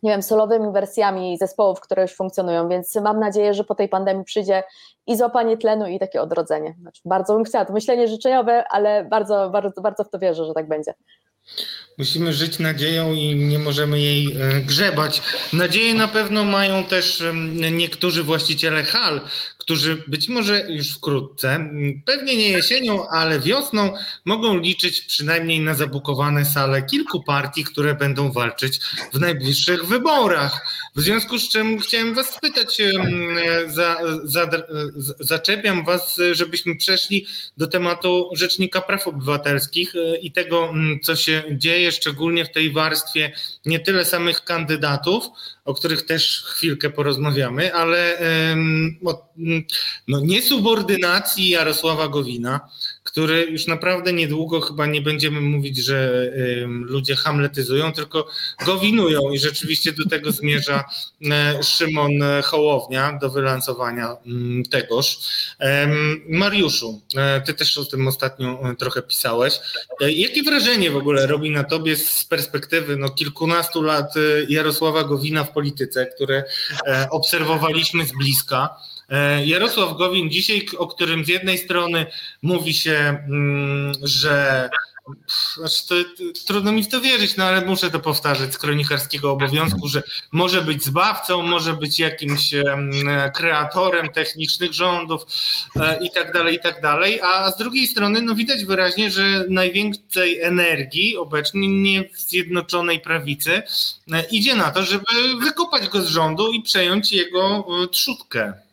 [SPEAKER 5] nie wiem, solowymi wersjami zespołów, które już funkcjonują, więc mam nadzieję, że po tej pandemii przyjdzie i złapanie tlenu i takie odrodzenie. Znaczy, bardzo bym chciała, to myślenie życzeniowe, ale bardzo, bardzo, bardzo w to wierzę, że tak będzie.
[SPEAKER 2] Musimy żyć nadzieją i nie możemy jej e, grzebać. Nadzieję na pewno mają też niektórzy właściciele hal, którzy być może już wkrótce, pewnie nie jesienią, ale wiosną, mogą liczyć przynajmniej na zabukowane sale kilku partii, które będą walczyć w najbliższych wyborach. W związku z czym chciałem Was spytać, za, za, zaczepiam Was, żebyśmy przeszli do tematu Rzecznika Praw Obywatelskich e, i tego, co się dzieje, szczególnie w tej warstwie nie tyle samych kandydatów, o których też chwilkę porozmawiamy, ale no, niesubordynacji Jarosława Gowina, który już naprawdę niedługo chyba nie będziemy mówić, że ludzie hamletyzują, tylko gowinują i rzeczywiście do tego zmierza e, Szymon Hołownia do wylansowania mm, tegoż. Mariuszu, e, ty też o tym ostatnio e, trochę pisałeś. Jakie wrażenie w ogóle robi na tobie z perspektywy no, kilkunastu lat Jarosława Gowina w polityce, które obserwowaliśmy z bliska? E, Jarosław Gowin dzisiaj, o którym z jednej strony mówi się, mm, że znaczy to, trudno mi w to wierzyć, no ale muszę to powtarzać z kronikarskiego obowiązku, że może być zbawcą, może być jakimś kreatorem technicznych rządów e, i tak dalej, i tak dalej, a z drugiej strony no widać wyraźnie, że najwięcej energii obecnie nie w Zjednoczonej Prawicy e, idzie na to, żeby wykopać go z rządu i przejąć jego trzutkę.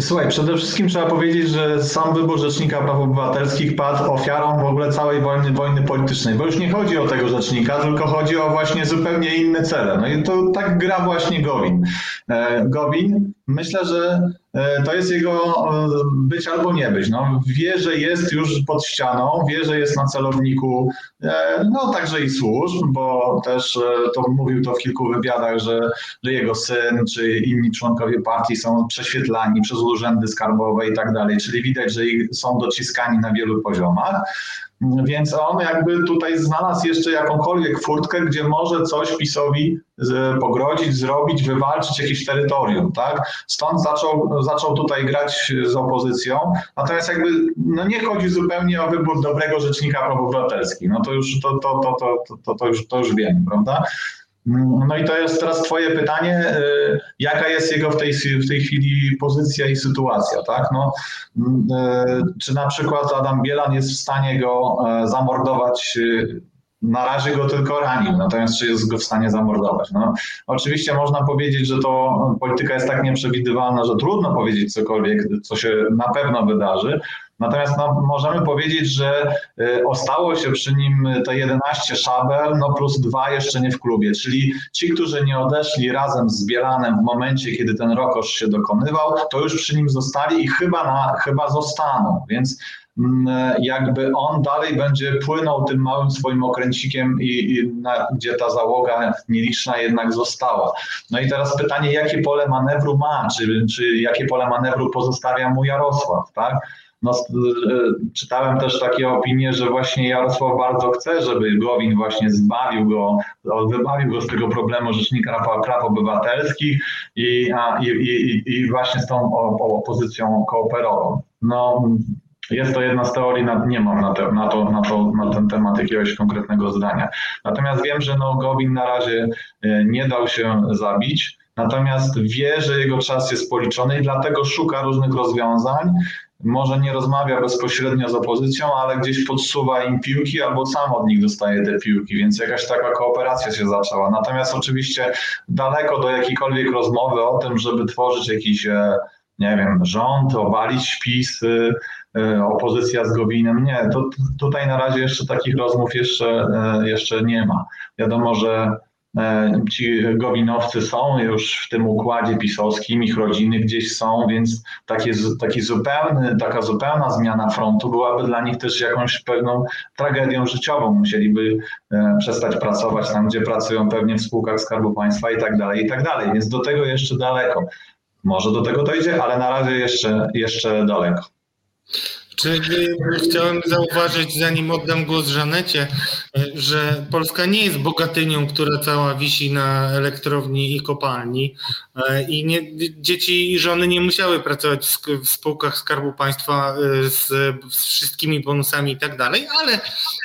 [SPEAKER 3] Słuchaj, przede wszystkim trzeba powiedzieć, że sam wybór Rzecznika Praw Obywatelskich padł ofiarą w ogóle całej wojny, wojny politycznej, bo już nie chodzi o tego rzecznika, tylko chodzi o właśnie zupełnie inne cele. No i to tak gra właśnie Gowin. E, Gowin, myślę, że e, to jest jego e, być albo nie być. No, wie, że jest już pod ścianą, wie, że jest na celowniku, no także i służb, bo też to mówił to w kilku wywiadach, że, że jego syn czy inni członkowie partii są prześwietlani przez urzędy skarbowe i tak dalej, czyli widać, że są dociskani na wielu poziomach. Więc on jakby tutaj znalazł jeszcze jakąkolwiek furtkę, gdzie może coś PiSowi pogrodzić, zrobić, wywalczyć jakieś terytorium, tak? Stąd zaczął, zaczął tutaj grać z opozycją, natomiast jakby no nie chodzi zupełnie o wybór dobrego rzecznika praw obywatelskich, no to już to, to, to, to, to, to, już, to już wiemy, prawda? No i to jest teraz Twoje pytanie, jaka jest jego w tej, w tej chwili pozycja i sytuacja, tak? No, czy na przykład Adam Bielan jest w stanie go zamordować na razie go tylko ranił, natomiast czy jest go w stanie zamordować? No, oczywiście można powiedzieć, że to polityka jest tak nieprzewidywalna, że trudno powiedzieć cokolwiek, co się na pewno wydarzy. Natomiast no, możemy powiedzieć, że y, ostało się przy nim te 11 szabel, no plus dwa jeszcze nie w klubie, czyli ci, którzy nie odeszli razem z Bielanem w momencie, kiedy ten rokosz się dokonywał, to już przy nim zostali i chyba, na, chyba zostaną. Więc Mm, jakby on dalej będzie płynął tym małym swoim okręcikiem, i, i na, gdzie ta załoga nieliczna jednak została. No i teraz pytanie, jakie pole manewru ma, czy, czy jakie pole manewru pozostawia mu Jarosław, tak? No, y, czytałem też takie opinie, że właśnie Jarosław bardzo chce, żeby Gowin właśnie zbawił go, wybawił go z tego problemu rzecznika praw obywatelskich i, i, i, i właśnie z tą opozycją kooperował. No, jest to jedna z teorii, nie mam na, te, na, to, na, to, na ten temat jakiegoś konkretnego zdania. Natomiast wiem, że no, Gowin na razie e, nie dał się zabić, natomiast wie, że jego czas jest policzony i dlatego szuka różnych rozwiązań. Może nie rozmawia bezpośrednio z opozycją, ale gdzieś podsuwa im piłki albo sam od nich dostaje te piłki, więc jakaś taka kooperacja się zaczęła. Natomiast oczywiście daleko do jakiejkolwiek rozmowy o tym, żeby tworzyć jakiś, e, nie wiem, rząd, obalić wpisy, E, opozycja z Gowinem. Nie, to, tutaj na razie jeszcze takich rozmów jeszcze, e, jeszcze nie ma. Wiadomo, że ci Gowinowcy są już w tym układzie pisowskim, ich rodziny gdzieś są, więc taki, taki zupełny, taka zupełna zmiana frontu byłaby dla nich też jakąś pewną tragedią życiową. Musieliby przestać pracować tam, gdzie pracują pewnie w spółkach Skarbu Państwa i tak dalej, i tak dalej. Więc do tego jeszcze daleko. Może do tego dojdzie, ale na razie jeszcze, jeszcze daleko.
[SPEAKER 2] Czy chciałem zauważyć, zanim oddam głos Żanecie, że Polska nie jest bogatynią, która cała wisi na elektrowni i kopalni e, i nie, dzieci i żony nie musiały pracować w spółkach Skarbu Państwa e, z, z wszystkimi bonusami i tak dalej, ale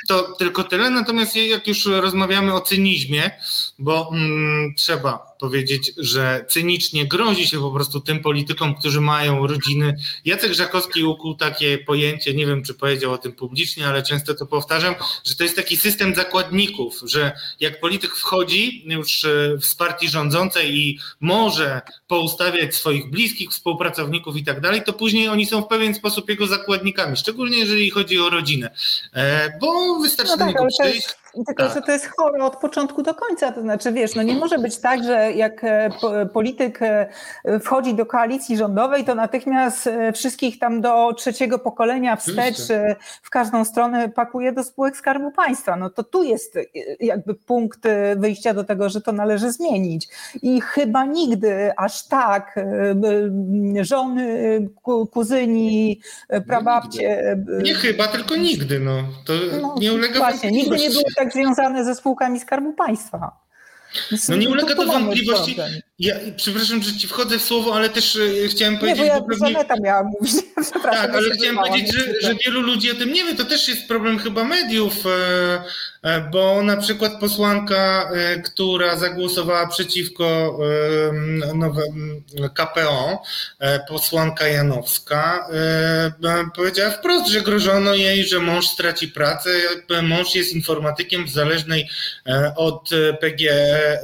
[SPEAKER 2] to tylko tyle. Natomiast jak już rozmawiamy o cynizmie, bo mm, trzeba powiedzieć, że cynicznie grozi się po prostu tym politykom, którzy mają rodziny. Jacek Żakowski ukuł takie pojęcie, nie wiem czy powiedział o tym publicznie, ale często to powtarzam, że to jest taki system zakładników, że jak polityk wchodzi już e, z partii rządzącej i może poustawiać swoich bliskich, współpracowników i tak dalej, to później oni są w pewien sposób jego zakładnikami, szczególnie jeżeli chodzi o rodzinę, e, bo wystarczy no tak, przyjść
[SPEAKER 4] tylko, tak. że to jest chore od początku do końca. To znaczy, wiesz, no nie może być tak, że jak e, polityk e, wchodzi do koalicji rządowej, to natychmiast e, wszystkich tam do trzeciego pokolenia wstecz w każdą stronę pakuje do spółek Skarbu Państwa. No to tu jest jakby punkt wyjścia do tego, że to należy zmienić. I chyba nigdy aż tak żony, kuzyni, prababcie.
[SPEAKER 2] Nie chyba, tylko nigdy. No. To no, nie ulega
[SPEAKER 4] Właśnie, nigdy nie było tak tak związane ze spółkami Skarbu Państwa.
[SPEAKER 2] No nie ulega to wątpliwości. Ja, przepraszam, że ci wchodzę w słowo, ale też e, chciałem powiedzieć... Nie,
[SPEAKER 4] bo ja pewnie... Żaneta miała mówić.
[SPEAKER 2] Tak, ale chciałem powiedzieć, że, że, wielu ludzi o tym nie wie. To też jest problem chyba mediów, e, e, bo na przykład posłanka, która zagłosowała przeciwko nowemu KPO, posłanka Janowska, powiedziała wprost, że grożono jej, że mąż straci pracę. Mąż jest informatykiem w zależnej od PGE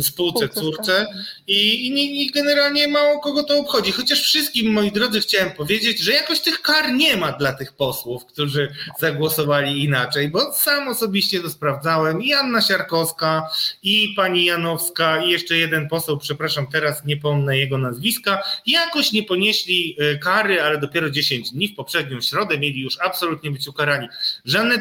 [SPEAKER 2] spółce córce i, i, i, generalnie mało kogo to obchodzi. Chociaż wszystkim, moi drodzy, chciałem powiedzieć, że jakoś tych kar nie ma dla tych posłów, którzy zagłosowali inaczej, bo sam osobiście to sprawdzałem. I Anna Siarkowska, i pani Janowska, i jeszcze jeden poseł, przepraszam, teraz nie pomnę jego nazwiska, jakoś nie ponieśli e, kary, ale dopiero 10 dni w poprzednią środę mieli już absolutnie być ukarani.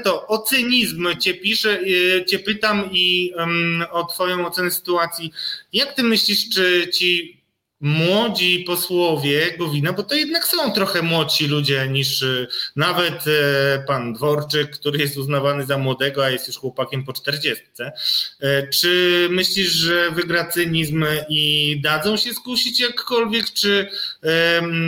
[SPEAKER 2] to o cynizm cię piszę, e, cię pytam i um, o twoją ocenę sytuacji. Jak ty myślisz, czy ci młodzi posłowie Gowina, bo to jednak są trochę młodsi ludzie niż y, nawet e, pan Dworczyk, który jest uznawany za młodego, a jest już chłopakiem po czterdziestce. E, czy myślisz, że wygra cynizm i dadzą się skusić jakkolwiek, czy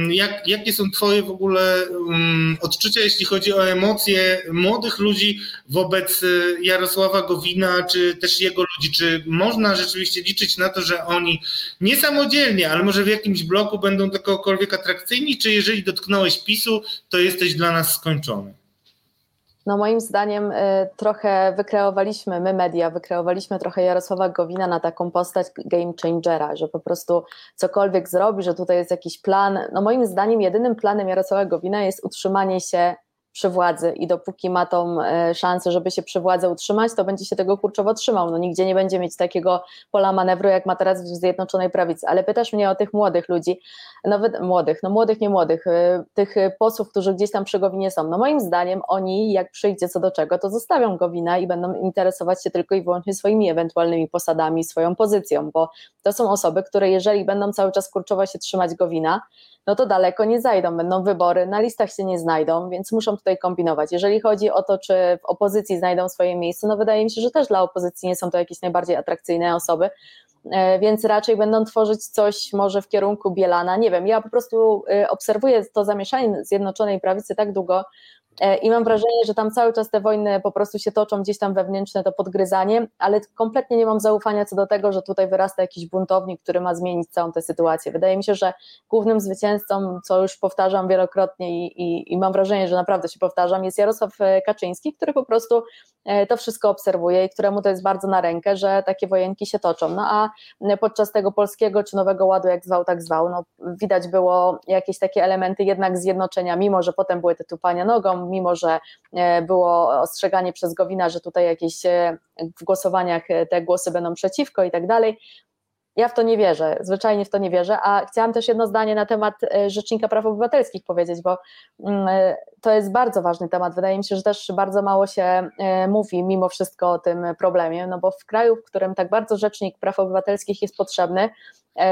[SPEAKER 2] jak, jakie są twoje w ogóle um, odczucia, jeśli chodzi o emocje młodych ludzi wobec e, Jarosława Gowina, czy też jego ludzi? Czy można rzeczywiście liczyć na to, że oni niesamodzielnie, ale ale może w jakimś bloku będą takokolwiek atrakcyjni, czy jeżeli dotknąłeś PiSu, to jesteś dla nas skończony?
[SPEAKER 5] No moim zdaniem y, trochę wykreowaliśmy, my media, wykreowaliśmy trochę Jarosława Gowina na taką postać game changera, że po prostu cokolwiek zrobi, że tutaj jest jakiś plan. No moim zdaniem jedynym planem Jarosława Gowina jest utrzymanie się przy władzy i dopóki ma tą e, szansę, żeby się przy władzy utrzymać, to będzie się tego kurczowo trzymał. No nigdzie nie będzie mieć takiego pola manewru, jak ma teraz w Zjednoczonej Prawicy. Ale pytasz mnie o tych młodych ludzi, nawet młodych, no młodych, nie młodych, e, tych posłów, którzy gdzieś tam przy Gowinie są. No moim zdaniem oni, jak przyjdzie co do czego, to zostawią Gowina i będą interesować się tylko i wyłącznie swoimi ewentualnymi posadami, swoją pozycją, bo to są osoby, które jeżeli będą cały czas kurczowo się trzymać Gowina, no to daleko nie zajdą, będą wybory, na listach się nie znajdą, więc muszą tutaj kombinować. Jeżeli chodzi o to, czy w opozycji znajdą swoje miejsce, no wydaje mi się, że też dla opozycji nie są to jakieś najbardziej atrakcyjne osoby, e, więc raczej będą tworzyć coś może w kierunku Bielana. Nie wiem, ja po prostu e, obserwuję to zamieszanie Zjednoczonej Prawicy tak długo, I mam wrażenie, że tam cały czas te wojny po prostu się toczą gdzieś tam wewnętrzne, to podgryzanie, ale kompletnie nie mam zaufania co do tego, że tutaj wyrasta jakiś buntownik, który ma zmienić całą tę sytuację. Wydaje mi się, że głównym zwycięzcą, co już powtarzam wielokrotnie i, i, i mam wrażenie, że naprawdę się powtarzam, jest Jarosław e, Kaczyński, który po prostu e, to wszystko obserwuje i któremu to jest bardzo na rękę, że takie wojenki się toczą. No a podczas tego polskiego czy nowego ładu, jak zwał, tak zwał, no widać było jakieś takie elementy jednak zjednoczenia, mimo że potem były te tupania nogą, mimo że e, było ostrzeganie przez Gowina, że tutaj jakieś e, w głosowaniach e, te głosy będą przeciwko i tak dalej. Ja w to nie wierzę, zwyczajnie w to nie wierzę, a chciałam też jedno zdanie na temat Rzecznika Praw Obywatelskich powiedzieć, bo mm, to jest bardzo ważny temat. Wydaje mi się, że też bardzo mało się mówi mimo wszystko o tym problemie, no bo w kraju, w którym tak bardzo Rzecznik Praw Obywatelskich jest potrzebny,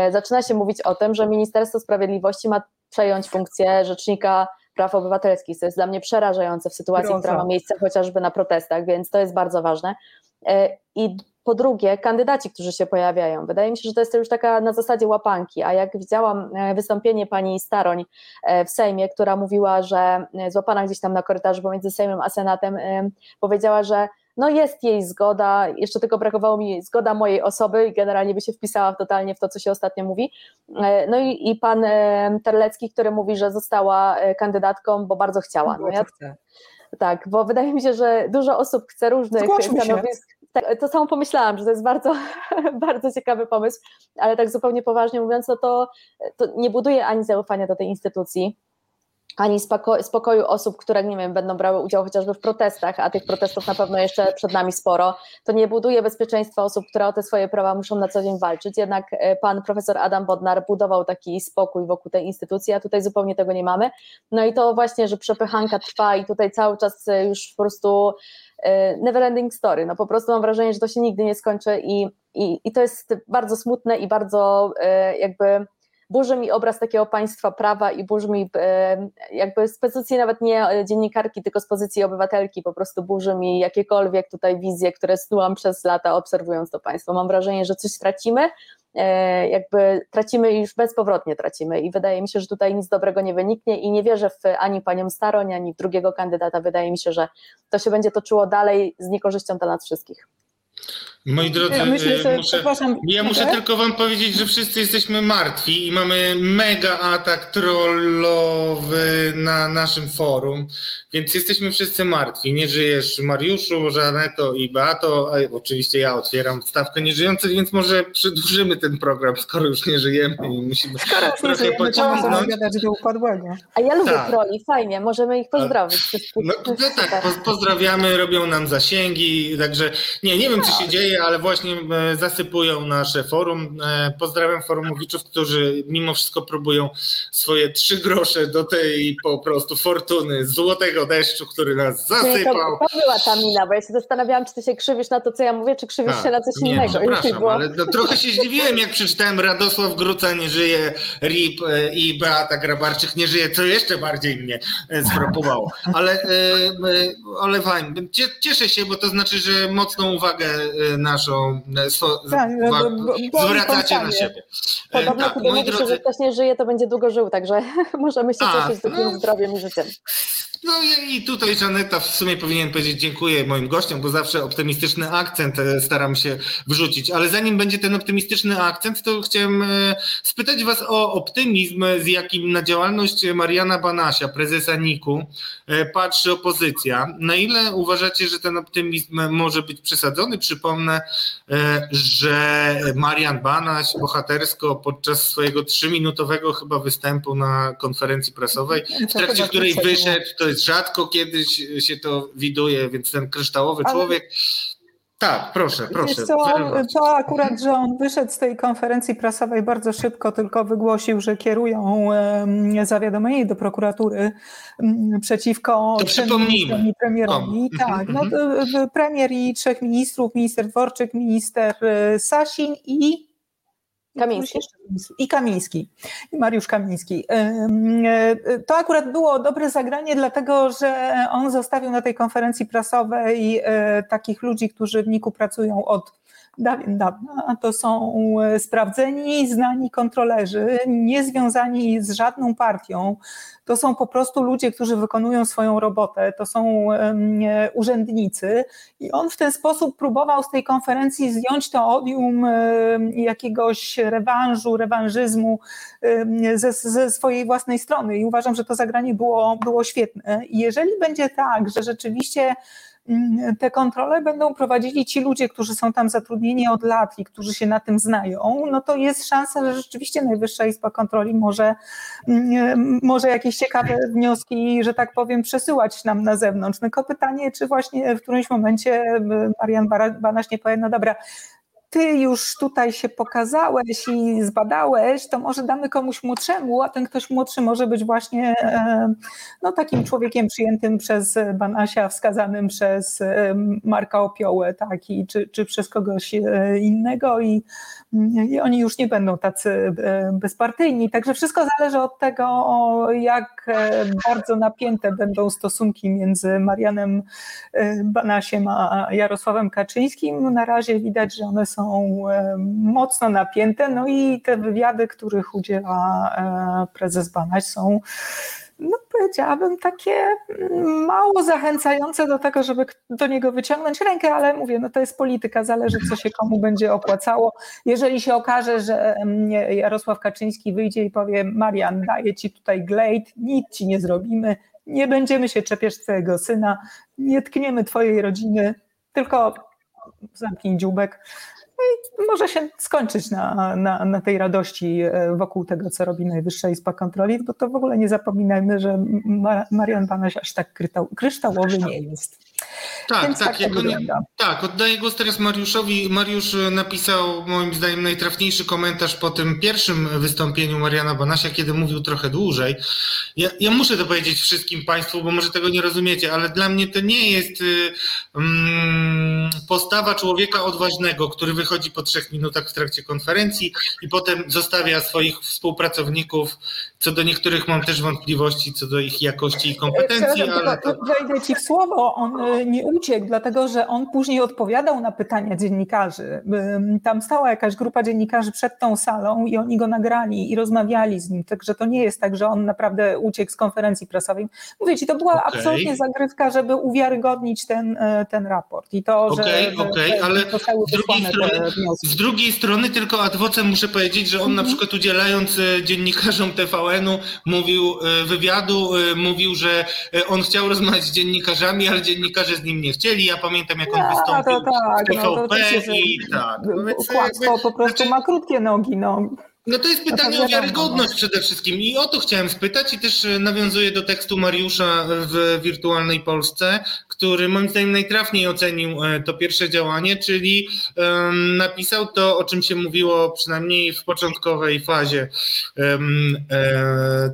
[SPEAKER 5] zaczyna się mówić o tym, że Ministerstwo Sprawiedliwości ma przejąć funkcję Rzecznika praw obywatelskich, co jest dla mnie przerażające w sytuacji, która ma miejsce chociażby na protestach, więc to jest bardzo ważne. E, I po drugie, kandydaci, którzy się pojawiają. Wydaje mi się, że to jest już taka na zasadzie łapanki, a jak widziałam e, wystąpienie pani Staroń e, w Sejmie, która mówiła, że złapana gdzieś tam na korytarzu pomiędzy Sejmem a Senatem, powiedziała, że no jest jej zgoda, jeszcze tylko brakowało mi zgoda mojej osoby i generalnie by się wpisała totalnie w to, co się ostatnio mówi. E, no i, i pan e, Terlecki, który mówi, że została e, kandydatką, bo bardzo chciała. No ja, tak, bo wydaje mi się, że dużo osób chce różnych Zgłośmy stanowisk. Tak, to samo pomyślałam, że to jest bardzo, bardzo ciekawy pomysł, ale tak zupełnie poważnie mówiąc, no to, to nie buduje ani zaufania do tej instytucji, ani spoko spokoju osób, które nie wiem, będą brały udział chociażby w protestach, a tych protestów na pewno jeszcze przed nami sporo, to nie buduje bezpieczeństwa osób, które o te swoje prawa muszą na co dzień walczyć. Jednak e, pan profesor Adam Bodnar budował taki spokój wokół tej instytucji, a tutaj zupełnie tego nie mamy. No i to właśnie, że przepychanka trwa i tutaj cały czas e, już po prostu e, never ending story. No po prostu mam wrażenie, że to się nigdy nie skończy i, i, i to jest bardzo smutne i bardzo jakby burzy mi obraz takiego państwa prawa i burzy mi e, jakby z pozycji nawet nie dziennikarki, tylko z pozycji obywatelki, po prostu burzy mi jakiekolwiek tutaj wizje, które snułam przez lata obserwując to państwo. Mam wrażenie, że coś tracimy, e, jakby tracimy i już bezpowrotnie tracimy i wydaje mi się, że tutaj nic dobrego nie wyniknie i nie wierzę w ani panią Staroń, ani w drugiego kandydata. Wydaje mi się, że to się będzie toczyło dalej z niekorzyścią dla nas wszystkich.
[SPEAKER 2] Moi drodzy, ja, myślę, że, muszę, ja muszę tylko wam powiedzieć, że wszyscy jesteśmy martwi i mamy mega atak trollowy na naszym forum, więc jesteśmy wszyscy martwi. Nie żyjesz Mariuszu, Żaneto i Beato, a oczywiście ja otwieram stawkę nieżyjących, więc może przedłużymy ten program, skoro już nie żyjemy i musimy skoro trochę pociągnąć.
[SPEAKER 5] A ja lubię tak. troli, fajnie, możemy ich pozdrowić.
[SPEAKER 2] No, no tak, pozdrawiamy, robią nam zasięgi, także nie, nie wiem co się dzieje, dzieje, ale właśnie e, zasypują nasze forum. E, pozdrawiam forumowiczów, którzy mimo wszystko próbują swoje trzy grosze do tej po prostu fortuny, złotego deszczu, który nas zasypał.
[SPEAKER 5] To, to była ta mina, bo ja się zastanawiałam, czy ty się krzywisz na to, co ja mówię, czy krzywisz
[SPEAKER 2] Tak,
[SPEAKER 5] się na coś
[SPEAKER 2] nie,
[SPEAKER 5] innego.
[SPEAKER 2] Przepraszam, ale no, trochę się zdziwiłem, jak przeczytałem Radosław Gruca nie żyje, RIP e, i Beata Grabarczyk nie żyje, co jeszcze bardziej mnie sfrapowało. Ale, ale fajnie. Cie- Cieszę się, bo to znaczy, że mocną uwagę naszą e, swo-
[SPEAKER 4] Tak, no,
[SPEAKER 2] wa-
[SPEAKER 4] bo-
[SPEAKER 2] zwracacie na siebie. E,
[SPEAKER 5] Podobno
[SPEAKER 2] tak,
[SPEAKER 5] kiedy
[SPEAKER 2] moi drodzy,
[SPEAKER 5] że ktoś nie żyje, to będzie długo żył, także możemy się
[SPEAKER 2] A,
[SPEAKER 5] cieszyć takim
[SPEAKER 2] no.
[SPEAKER 5] zdrowiem i życiem.
[SPEAKER 2] No i- tutaj Żaneta w sumie powinien powiedzieć dziękuję moim gościom, bo zawsze optymistyczny akcent e, staram się wrzucić. Ale zanim będzie ten optymistyczny akcent, to chciałem e, spytać Was o optymizm, z jakim na działalność Mariana Banasia, prezesa NIK-u, e, patrzy opozycja. Na ile uważacie, że ten optymizm może być przesadzony? Przypomnę, że Marian Banaś bohatersko podczas swojego trzyminutowego chyba występu na konferencji prasowej, w
[SPEAKER 4] To
[SPEAKER 2] trakcie której wyszedł, to jest rzadko kiedyś się to widuje, więc ten kryształowy
[SPEAKER 4] Ale-
[SPEAKER 2] człowiek. Tak, proszę, proszę.
[SPEAKER 4] Co, to akurat, że on wyszedł z tej konferencji prasowej bardzo szybko, tylko wygłosił, że kierują zawiadomienie do prokuratury em, przeciwko
[SPEAKER 2] przypomnijmy.
[SPEAKER 4] premierowi.
[SPEAKER 2] Komu?
[SPEAKER 4] Tak, no,
[SPEAKER 2] Mhm.
[SPEAKER 4] to, e, premier i trzech ministrów, minister Dworczyk, minister e, Sasin i
[SPEAKER 5] Kamiński.
[SPEAKER 4] I Kamiński, i Mariusz Kamiński. E, To akurat było dobre zagranie, dlatego że on zostawił na tej konferencji prasowej e, takich ludzi, którzy w NIK-u pracują od dawien dawna. To są e, sprawdzeni, znani kontrolerzy, niezwiązani z żadną partią. To są po prostu ludzie, którzy wykonują swoją robotę, to są e, urzędnicy. I on w ten sposób próbował z tej konferencji zdjąć to odium em, jakiegoś rewanżu, rewanżyzmu ze, ze swojej własnej strony. I uważam, że to zagranie było, było świetne. I jeżeli będzie tak, że rzeczywiście te kontrole będą prowadzili ci ludzie, którzy są tam zatrudnieni od lat i którzy się na tym znają, no to jest szansa, że rzeczywiście Najwyższa Izba Kontroli może, mm, może jakieś ciekawe wnioski, że tak powiem, przesyłać nam na zewnątrz. Tylko pytanie, czy właśnie w którymś momencie y, Marian Banaś nie powie, no dobra, ty już tutaj się pokazałeś i zbadałeś, to może damy komuś młodszemu, a ten ktoś młodszy może być właśnie e, no, takim człowiekiem przyjętym przez Banasia, wskazanym przez e, Marka Opiołę, tak, i, czy, czy przez kogoś e, innego i, i oni już nie będą tacy bezpartyjni. Także wszystko zależy od tego, jak bardzo napięte będą stosunki między Marianem Banasiem a Jarosławem Kaczyńskim. Na razie widać, że one są e, mocno napięte, no i te wywiady, których udziela e, prezes Banaś są no powiedziałabym takie mm, mało zachęcające do tego, żeby do niego wyciągnąć rękę, ale mówię, no to jest polityka, zależy co się komu będzie opłacało. Jeżeli się okaże, że mm, Jarosław Kaczyński wyjdzie i powie Marian, daję ci tutaj glejt, nic ci nie zrobimy, nie będziemy się czepiać twojego syna, nie tkniemy twojej rodziny, tylko zamknij dziubek. No i może się skończyć na, na, na tej radości e, wokół tego, co robi Najwyższa Izba Kontroli, bo to w ogóle nie zapominajmy, że Ma- Marian Banaś aż tak kryształowy nie jest.
[SPEAKER 2] Tak,
[SPEAKER 4] Więc
[SPEAKER 2] tak,
[SPEAKER 4] tak wygląda.
[SPEAKER 2] tak, oddaję głos teraz Mariuszowi. Mariusz e, napisał moim zdaniem najtrafniejszy komentarz po tym pierwszym wystąpieniu Mariana Banasia, kiedy mówił trochę dłużej. Ja, ja muszę to powiedzieć wszystkim Państwu, bo może tego nie rozumiecie, ale dla mnie to nie jest y, mm, postawa człowieka odważnego, który wychodzi po trzech minutach w trakcie konferencji i potem zostawia swoich współpracowników. Co do niektórych mam też wątpliwości co do ich jakości i kompetencji, ale to...
[SPEAKER 4] wejdę ci w słowo. On y, nie uciekł, dlatego że on później odpowiadał na pytania dziennikarzy. Tam stała jakaś grupa dziennikarzy przed tą salą i oni go nagrali i rozmawiali z nim. Także to nie jest tak, że on naprawdę uciekł z konferencji prasowej. Mówię ci, to była
[SPEAKER 2] Okej.
[SPEAKER 4] absolutnie zagrywka, żeby uwiarygodnić ten, y, ten raport. I to, że,
[SPEAKER 2] Okej, okej,
[SPEAKER 4] że
[SPEAKER 2] ale z drugiej strony-. Z drugiej strony tylko ad vocem muszę powiedzieć, że on na przykład udzielając e, dziennikarzom TVN-u mówił e, wywiadu, e, mówił, że e, on chciał rozmawiać z dziennikarzami, ale dziennikarze z nim nie chcieli. Ja pamiętam jak on
[SPEAKER 4] No,
[SPEAKER 2] wystąpił
[SPEAKER 4] to tak,
[SPEAKER 2] w
[SPEAKER 4] no, to
[SPEAKER 2] TVP
[SPEAKER 4] że
[SPEAKER 2] i tak. No
[SPEAKER 4] Kłamstwo po prostu
[SPEAKER 2] znaczy-
[SPEAKER 4] ma krótkie nogi. No.
[SPEAKER 2] No to jest pytanie o wiarygodność przede wszystkim i o to chciałem spytać i też nawiązuję do tekstu Mariusza w Wirtualnej Polsce, który moim zdaniem najtrafniej ocenił e, to pierwsze działanie, czyli napisał to, o czym się mówiło przynajmniej w początkowej fazie e,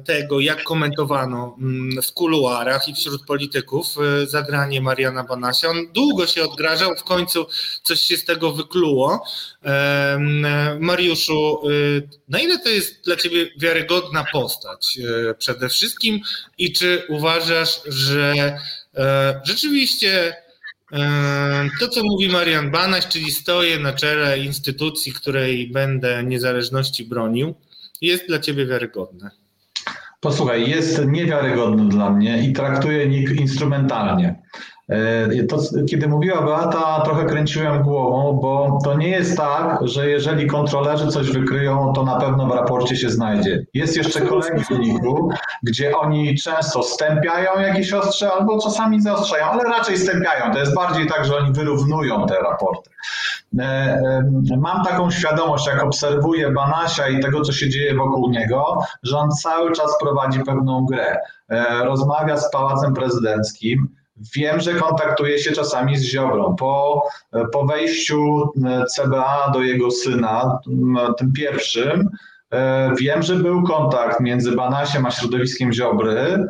[SPEAKER 2] tego, jak komentowano um, w kuluarach i wśród polityków e, zagranie Mariana Banasia. On długo się odgrażał, w końcu coś się z tego wykluło. Mariuszu, na ile to jest dla ciebie wiarygodna postać przede wszystkim i czy uważasz, że rzeczywiście e, to, co mówi Marian Banaś, czyli stoję na czele instytucji, której będę niezależności bronił, jest dla ciebie wiarygodne.
[SPEAKER 3] Posłuchaj, jest niewiarygodny dla mnie i traktuje NIK instrumentalnie. E, to, kiedy mówiła Beata, trochę kręciłem głową, bo to nie jest tak, że jeżeli kontrolerzy coś wykryją, to na pewno w raporcie się znajdzie. Jest jeszcze kolejny wyniku, gdzie oni często stępiają jakieś ostrze albo czasami zaostrzają, ale raczej stępiają. To jest bardziej tak, że oni wyrównują te raporty. E, mam taką świadomość, jak obserwuję Banasia i tego, co się dzieje wokół niego, że on cały czas prowadzi pewną grę. E, rozmawia z Pałacem Prezydenckim, Wiem, że kontaktuje się czasami z Ziobrą. Po, po wejściu e, CBA do jego syna, tym pierwszym, e, wiem, że był kontakt między Banasiem a środowiskiem Ziobry.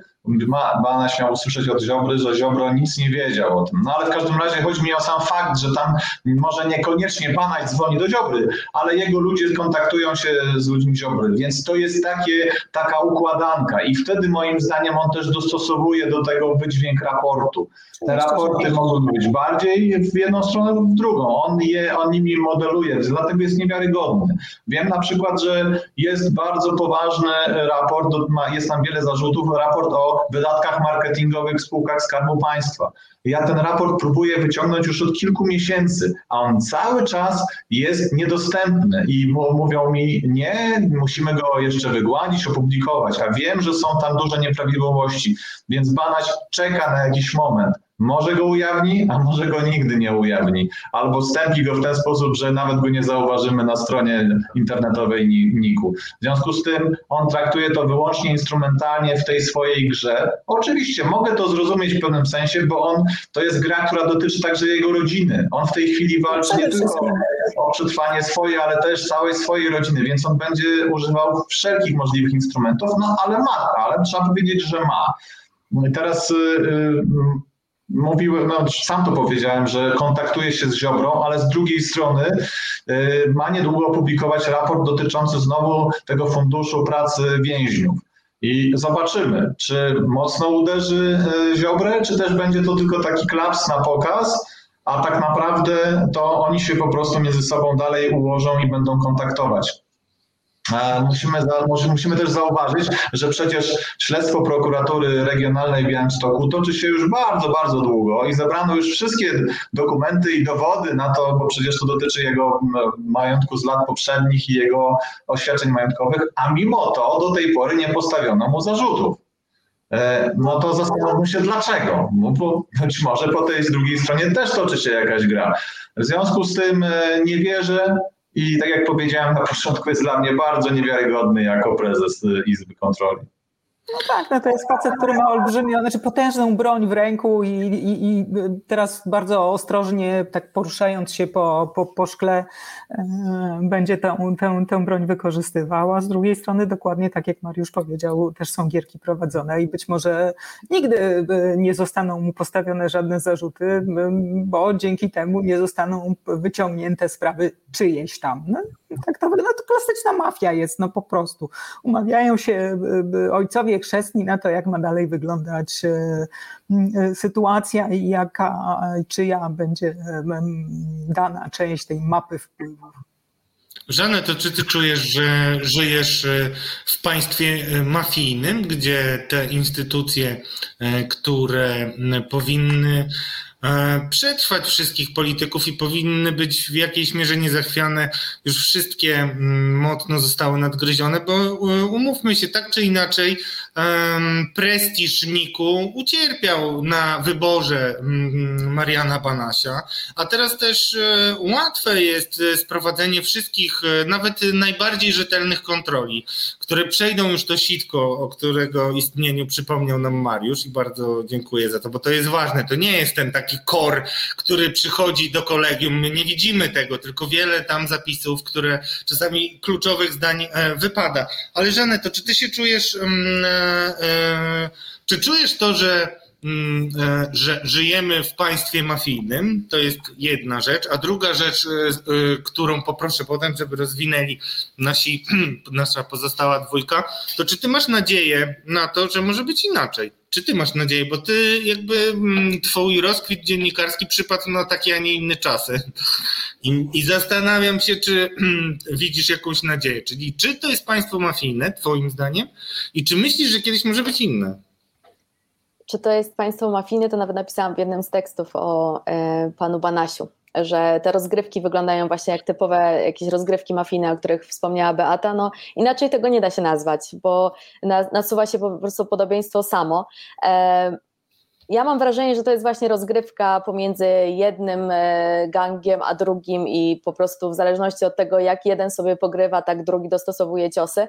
[SPEAKER 3] Bana miał usłyszeć od Ziobry, że Ziobro nic nie wiedział o tym. No ale w każdym razie chodzi mi o sam fakt, że tam może niekoniecznie Banaś dzwoni do Ziobry, ale jego ludzie kontaktują się z ludźmi Ziobry, więc to jest takie, taka układanka i wtedy moim zdaniem on też dostosowuje do tego wydźwięk raportu. Te raporty mogą być bardziej w jedną stronę lub w drugą. On je, on nimi modeluje, dlatego jest niewiarygodny. Wiem na przykład, że jest bardzo poważny raport, jest tam wiele zarzutów, raport o wydatkach marketingowych w spółkach Skarbu Państwa. Ja ten raport próbuję wyciągnąć już od kilku miesięcy, a on cały czas jest niedostępny i mówią mi, nie, musimy go jeszcze wygładzić, opublikować, a wiem, że są tam duże nieprawidłowości, więc Banać czeka na jakiś moment. Może go ujawni, a może go nigdy nie ujawni. Albo wstępi go w ten sposób, że nawet go nie zauważymy na stronie internetowej NIK-u. W związku z tym on traktuje to wyłącznie instrumentalnie w tej swojej grze. Oczywiście mogę to zrozumieć w pewnym sensie, bo on to jest gra, która dotyczy także jego rodziny. On w tej chwili walczy nie tylko o przetrwanie swoje, ale też całej swojej rodziny, więc on będzie używał wszelkich możliwych instrumentów, no ale ma, ale trzeba powiedzieć, że ma. No teraz yy, mówiłem, no, sam to powiedziałem, że kontaktuje się z Ziobrą, ale z drugiej strony y, ma niedługo opublikować raport dotyczący znowu tego Funduszu Pracy Więźniów. I zobaczymy, czy mocno uderzy y, Ziobrę, czy też będzie to tylko taki klaps na pokaz, a tak naprawdę to oni się po prostu między sobą dalej ułożą i będą kontaktować. Musimy, musimy też zauważyć, że przecież śledztwo prokuratury regionalnej w Białymstoku toczy się już bardzo, bardzo długo i zebrano już wszystkie dokumenty i dowody na to, bo przecież to dotyczy jego majątku z lat poprzednich i jego oświadczeń majątkowych, a mimo to do tej pory nie postawiono mu zarzutów. E, no to zastanówmy się dlaczego. No bo być może po tej drugiej stronie też toczy się jakaś gra. W związku z tym e, nie wierzę, i tak jak powiedziałem na początku, jest dla mnie bardzo niewiarygodny jako prezes Izby Kontroli.
[SPEAKER 4] No tak, no to jest facet, który ma olbrzymią, znaczy potężną broń w ręku i, i, i teraz bardzo ostrożnie, tak poruszając się po, po, po szkle, e, będzie tę, tę, tę broń wykorzystywał, a z drugiej strony dokładnie tak jak Mariusz powiedział, też są gierki prowadzone i być może nigdy e, nie zostaną mu postawione żadne zarzuty, bo dzięki temu nie zostaną wyciągnięte sprawy czyjeś tam. No, tak to, no to klasyczna mafia jest, no po prostu. Umawiają się ojcowie chrzestni na to, jak ma dalej wyglądać e, e, sytuacja i jaka, czyja będzie dana część tej mapy wpływów.
[SPEAKER 2] Żanę, to czy ty czujesz, że żyjesz e, w państwie mafijnym, gdzie te instytucje, które powinny E, przetrwać wszystkich polityków i powinny być w jakiejś mierze niezachwiane. Już wszystkie mm, mocno zostały nadgryzione, bo e, umówmy się, tak czy inaczej, prestiż Niku ucierpiał na wyborze um, Mariana Banasia, a teraz też um, łatwe jest sprowadzenie wszystkich, nawet najbardziej rzetelnych kontroli, które przejdą już to sitko, o którego istnieniu przypomniał nam Mariusz i bardzo dziękuję za to, bo to jest ważne. To nie jest ten taki kor, który przychodzi do kolegium. My nie widzimy tego, tylko wiele tam zapisów, które czasami kluczowych zdań e, wypada. Ale to czy ty się czujesz, mm, e, e, czy czujesz to, że mm, że żyjemy w państwie mafijnym, to jest jedna rzecz, a druga rzecz, którą poproszę potem, żeby rozwinęli nasi, nasza pozostała dwójka, to czy ty masz nadzieję na to, że może być inaczej? Czy ty masz nadzieję? Bo ty jakby mm, twój rozkwit dziennikarski przypadł na takie, a nie inne czasy. I, i zastanawiam się, czy mm, widzisz jakąś nadzieję. Czyli czy to jest państwo mafijne, twoim zdaniem? I czy myślisz, że kiedyś może być inne?
[SPEAKER 5] Czy to jest państwo mafijne, to nawet napisałam w jednym z tekstów o e, panu Banasiu że te rozgrywki wyglądają właśnie jak typowe jakieś rozgrywki mafijne, o których wspomniała Beata, no inaczej tego nie da się nazwać, bo nasuwa się po prostu podobieństwo samo. Ja mam wrażenie, że to jest właśnie rozgrywka pomiędzy jednym e, gangiem a drugim i po prostu w zależności od tego, jak jeden sobie pogrywa, tak drugi dostosowuje ciosy.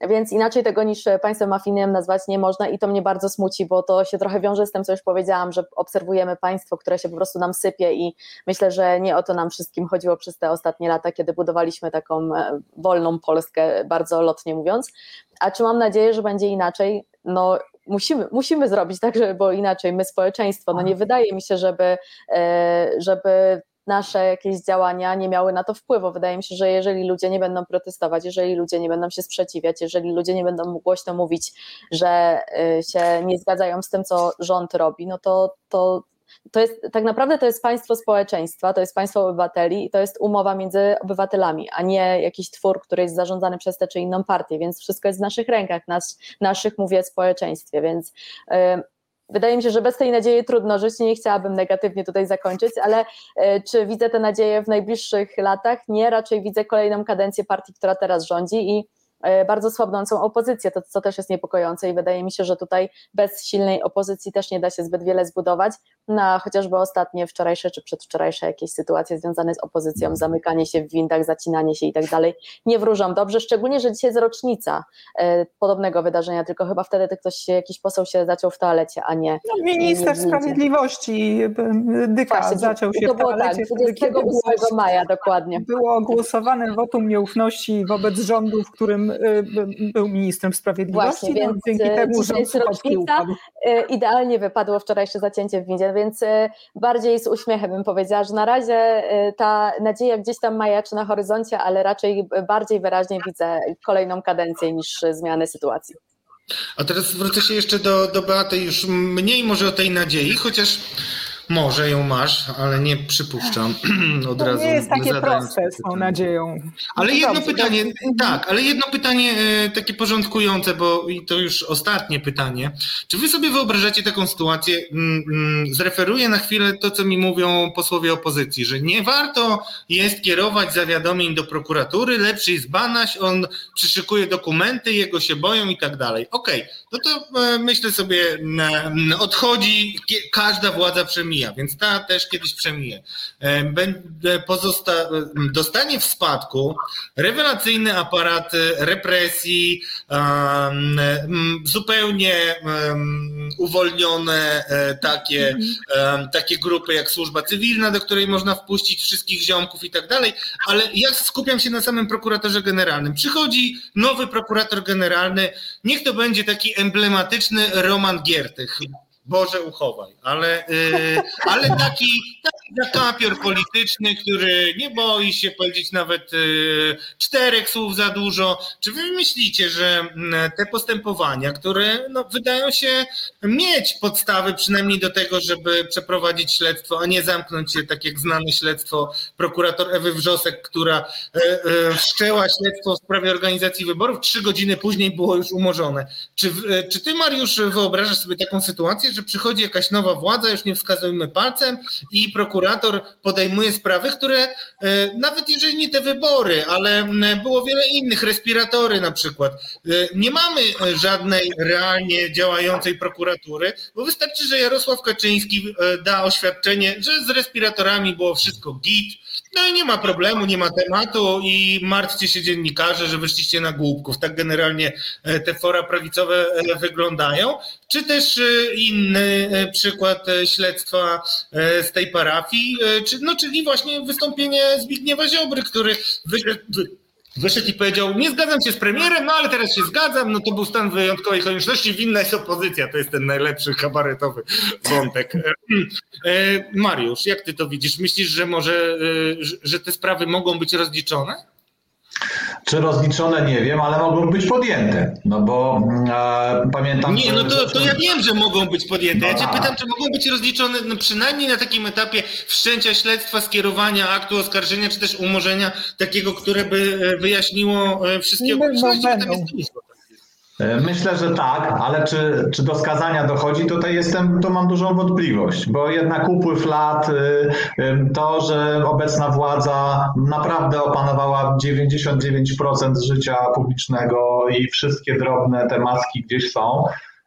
[SPEAKER 5] Więc inaczej tego niż państwem mafijnym nazwać nie można i to mnie bardzo smuci, bo to się trochę wiąże z tym, co już powiedziałam, że obserwujemy państwo, które się po prostu nam sypie i myślę, że nie o to nam wszystkim chodziło przez te ostatnie lata, kiedy budowaliśmy taką e, wolną Polskę, bardzo lotnie mówiąc. A czy mam nadzieję, że będzie inaczej? No musimy, musimy zrobić tak, żeby było inaczej, my społeczeństwo. No nie wydaje mi się, żeby, e, żeby nasze jakieś działania nie miały na to wpływu. Wydaje mi się, że jeżeli ludzie nie będą protestować, jeżeli ludzie nie będą się sprzeciwiać, jeżeli ludzie nie będą głośno mówić, że y, się nie zgadzają z tym, co rząd robi, no to, to to jest tak naprawdę to jest państwo społeczeństwa, to jest państwo obywateli i to jest umowa między obywatelami, a nie jakiś twór, który jest zarządzany przez tę czy inną partię, więc wszystko jest w naszych rękach, nas, naszych mówię społeczeństwie, więc Wydaje mi się, że bez tej nadziei trudno żyć. Nie chciałabym negatywnie tutaj zakończyć, ale e, czy widzę tę nadzieję w najbliższych latach? Nie, raczej widzę kolejną kadencję partii, która teraz rządzi i E, bardzo słabnącą opozycję, to co też jest niepokojące i wydaje mi się, że tutaj bez silnej opozycji też nie da się zbyt wiele zbudować, na chociażby ostatnie wczorajsze czy przedwczorajsze jakieś sytuacje związane z opozycją, zamykanie się w windach, zacinanie się i tak dalej, nie wróżą dobrze, szczególnie, że dzisiaj jest rocznica e, podobnego wydarzenia, tylko chyba wtedy ktoś, jakiś poseł się zaczął w toalecie, a nie...
[SPEAKER 4] No, minister nie Sprawiedliwości Dyka Właśnie, zaczął się
[SPEAKER 5] to w toalecie. Tak, 28 maja dokładnie.
[SPEAKER 4] Było głosowane wotum nieufności wobec rządu, w którym Y, był ministrem sprawiedliwości, Właśnie,
[SPEAKER 5] więc dzięki y, temu, że jest rocznica, idealnie wypadło wczorajsze zacięcie w windzie, więc bardziej z uśmiechem bym powiedziała, że na razie ta nadzieja gdzieś tam majaczy na horyzoncie, ale raczej bardziej wyraźnie widzę kolejną kadencję niż zmianę sytuacji.
[SPEAKER 2] A teraz wrócę się jeszcze do, do Beaty, już mniej może o tej nadziei, chociaż może ją masz, ale nie przypuszczam od
[SPEAKER 4] to
[SPEAKER 2] razu.
[SPEAKER 4] Nie jest takie proste z tą nadzieją.
[SPEAKER 2] Ale no jedno dobrze, pytanie, dobrze. tak, ale jedno pytanie e, takie porządkujące, bo i to już ostatnie pytanie. Czy wy sobie wyobrażacie taką sytuację? Mm, mm, zreferuję na chwilę to, co mi mówią posłowie opozycji, że nie warto jest kierować zawiadomień do prokuratury, lepszy jest Banaś, on przyszykuje dokumenty, jego się boją i tak dalej. Okej, okay, no to e, myślę sobie, mm, odchodzi każda władza przemija więc ta też kiedyś przemije. E, pozosta dostanie w spadku rewelacyjny aparat represji, zupełnie uwolnione e, takie, takie grupy jak służba cywilna, do której można wpuścić wszystkich ziomków i tak dalej, ale ja skupiam się na samym prokuratorze generalnym. Przychodzi nowy prokurator generalny, niech to będzie taki emblematyczny Roman Giertych. Boże uchowaj, ale, yy, ale taki zakapior polityczny, który nie boi się powiedzieć nawet yy, czterech słów za dużo. Czy wy myślicie, że yy, te postępowania, które no, wydają się mieć podstawy przynajmniej do tego, żeby przeprowadzić śledztwo, a nie zamknąć się, tak jak znane śledztwo prokurator Ewy Wrzosek, która yy, yy, wszczęła śledztwo w sprawie organizacji wyborów, trzy godziny później było już umorzone. Czy, czy ty, Mariusz, wyobrażasz sobie taką sytuację, że przychodzi jakaś nowa władza, już nie wskazujmy palcem i prokurator prokurator podejmuje sprawy, które e, nawet jeżeli nie te wybory, ale było wiele innych, respiratory na przykład. E, nie mamy żadnej realnie działającej prokuratury, bo wystarczy, że Jarosław Kaczyński da oświadczenie, że z respiratorami było wszystko git, no i nie ma problemu, nie ma tematu i martwcie się dziennikarze, że wyszliście na głupków. Tak generalnie e, te fora prawicowe e, wyglądają. Czy też e, inny przykład śledztwa z tej parafii, czy, no, czyli właśnie wystąpienie Zbigniewa Ziobry, który wyszedł wyszedł i powiedział, nie zgadzam się z premierem, no ale teraz się zgadzam, no to był stan wyjątkowej konieczności, winna jest opozycja, to jest ten najlepszy kabaretowy wątek. E, Mariusz, jak ty to widzisz? Myślisz, że może, e, że te sprawy mogą być rozliczone?
[SPEAKER 3] Czy rozliczone, nie wiem, ale mogą być podjęte. No bo e, pamiętam.
[SPEAKER 2] Nie, no to, to ja wiem, że mogą być podjęte. Ja cię no pytam, czy mogą być rozliczone no przynajmniej na takim etapie wszczęcia śledztwa, skierowania aktu oskarżenia, czy też umorzenia takiego, które by e, wyjaśniło e, wszystkie okoliczności.
[SPEAKER 3] E, myślę, że tak, ale czy, czy do skazania dochodzi, tutaj jestem, to mam dużą wątpliwość, bo jednak upływ lat, y, to, że obecna władza naprawdę opanowała 99% życia publicznego i wszystkie drobne tematy gdzieś są,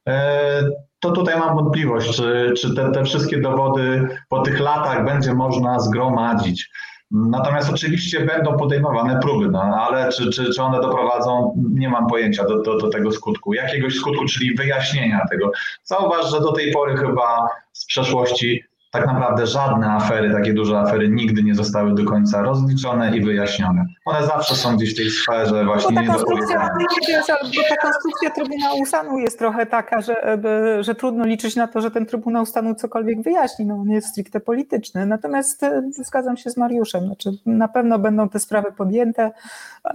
[SPEAKER 3] e, to tutaj mam wątpliwość, czy, czy te, te wszystkie dowody po tych latach będzie można zgromadzić. Natomiast oczywiście będą podejmowane próby, no, ale czy, czy, czy one doprowadzą, nie mam pojęcia do, do, do tego skutku. Jakiegoś skutku, czyli wyjaśnienia tego. Zauważ, że do tej pory chyba z przeszłości tak naprawdę żadne afery, takie duże afery nigdy nie zostały do końca rozliczone i wyjaśnione. One zawsze są gdzieś w tej sferze właśnie
[SPEAKER 4] no ta konstrukcja, ta konstrukcja Trybunału Stanu jest trochę taka, że, że trudno liczyć na to, że ten Trybunał Stanu cokolwiek wyjaśni. No, on jest stricte polityczny. Natomiast e, zgadzam się z Mariuszem. Znaczy, na pewno będą te sprawy podjęte.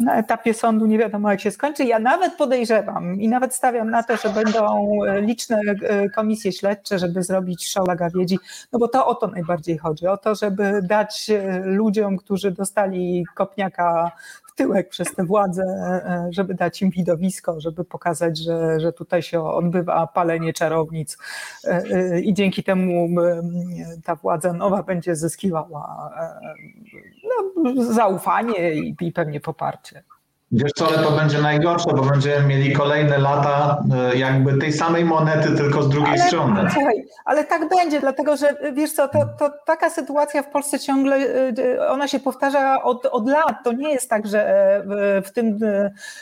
[SPEAKER 4] Na etapie sądu nie wiadomo, jak się skończy. Ja nawet podejrzewam i nawet stawiam na to, że będą e, liczne e, komisje śledcze, żeby zrobić show dla gawiedzi, no bo to o to najbardziej chodzi, o to, żeby dać e, ludziom, którzy dostali kopniaka w tyłek przez tę władzę, e, żeby dać im widowisko, żeby pokazać, że, że tutaj się odbywa palenie czarownic e, i dzięki temu ta władza nowa będzie zyskiwała no, zaufanie i, i pewnie poparcie.
[SPEAKER 3] Wiesz co, ale to będzie najgorsze, bo będziemy mieli kolejne lata e, jakby tej samej monety, tylko z drugiej
[SPEAKER 4] ale,
[SPEAKER 3] strony.
[SPEAKER 4] Słuchaj, ale tak będzie, dlatego że wiesz co, to, to taka sytuacja w Polsce ciągle, e, ona się powtarza od, od lat. To nie jest tak, że e, w tym,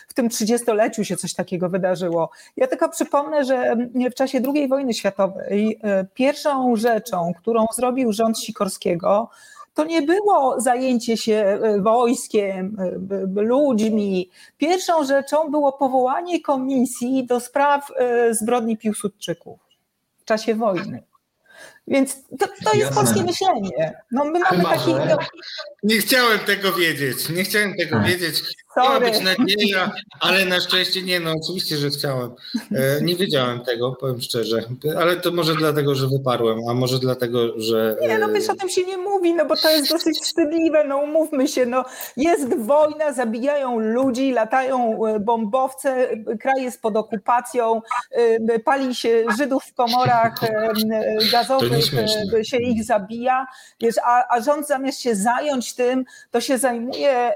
[SPEAKER 4] w tym 30-leciu się coś takiego wydarzyło. Ja tylko przypomnę, że w czasie II wojny światowej pierwszą rzeczą, którą zrobił rząd Sikorskiego, to nie było zajęcie się e, wojskiem, e, ludźmi. Pierwszą rzeczą było powołanie komisji do spraw e, zbrodni Piłsudczyków w czasie wojny. Więc to, to jest polskie myślenie. No my mamy Chyba, taki.
[SPEAKER 2] Nie chciałem tego wiedzieć. Nie chciałem tego wiedzieć. Miała być nadzieja, ale na szczęście nie, no oczywiście, że chciałem. E, nie wiedziałem tego, powiem szczerze, ale to może dlatego, że wyparłem, a może dlatego, że...
[SPEAKER 4] Nie, no wiesz, o tym się nie mówi, no bo to jest dosyć wstydliwe, no umówmy się, no jest wojna, zabijają ludzi, latają e, bombowce, kraj jest pod okupacją, e, pali się Żydów w komorach gazowych, się ich zabija, wiesz, a, a rząd zamiast się zająć tym, to się zajmuje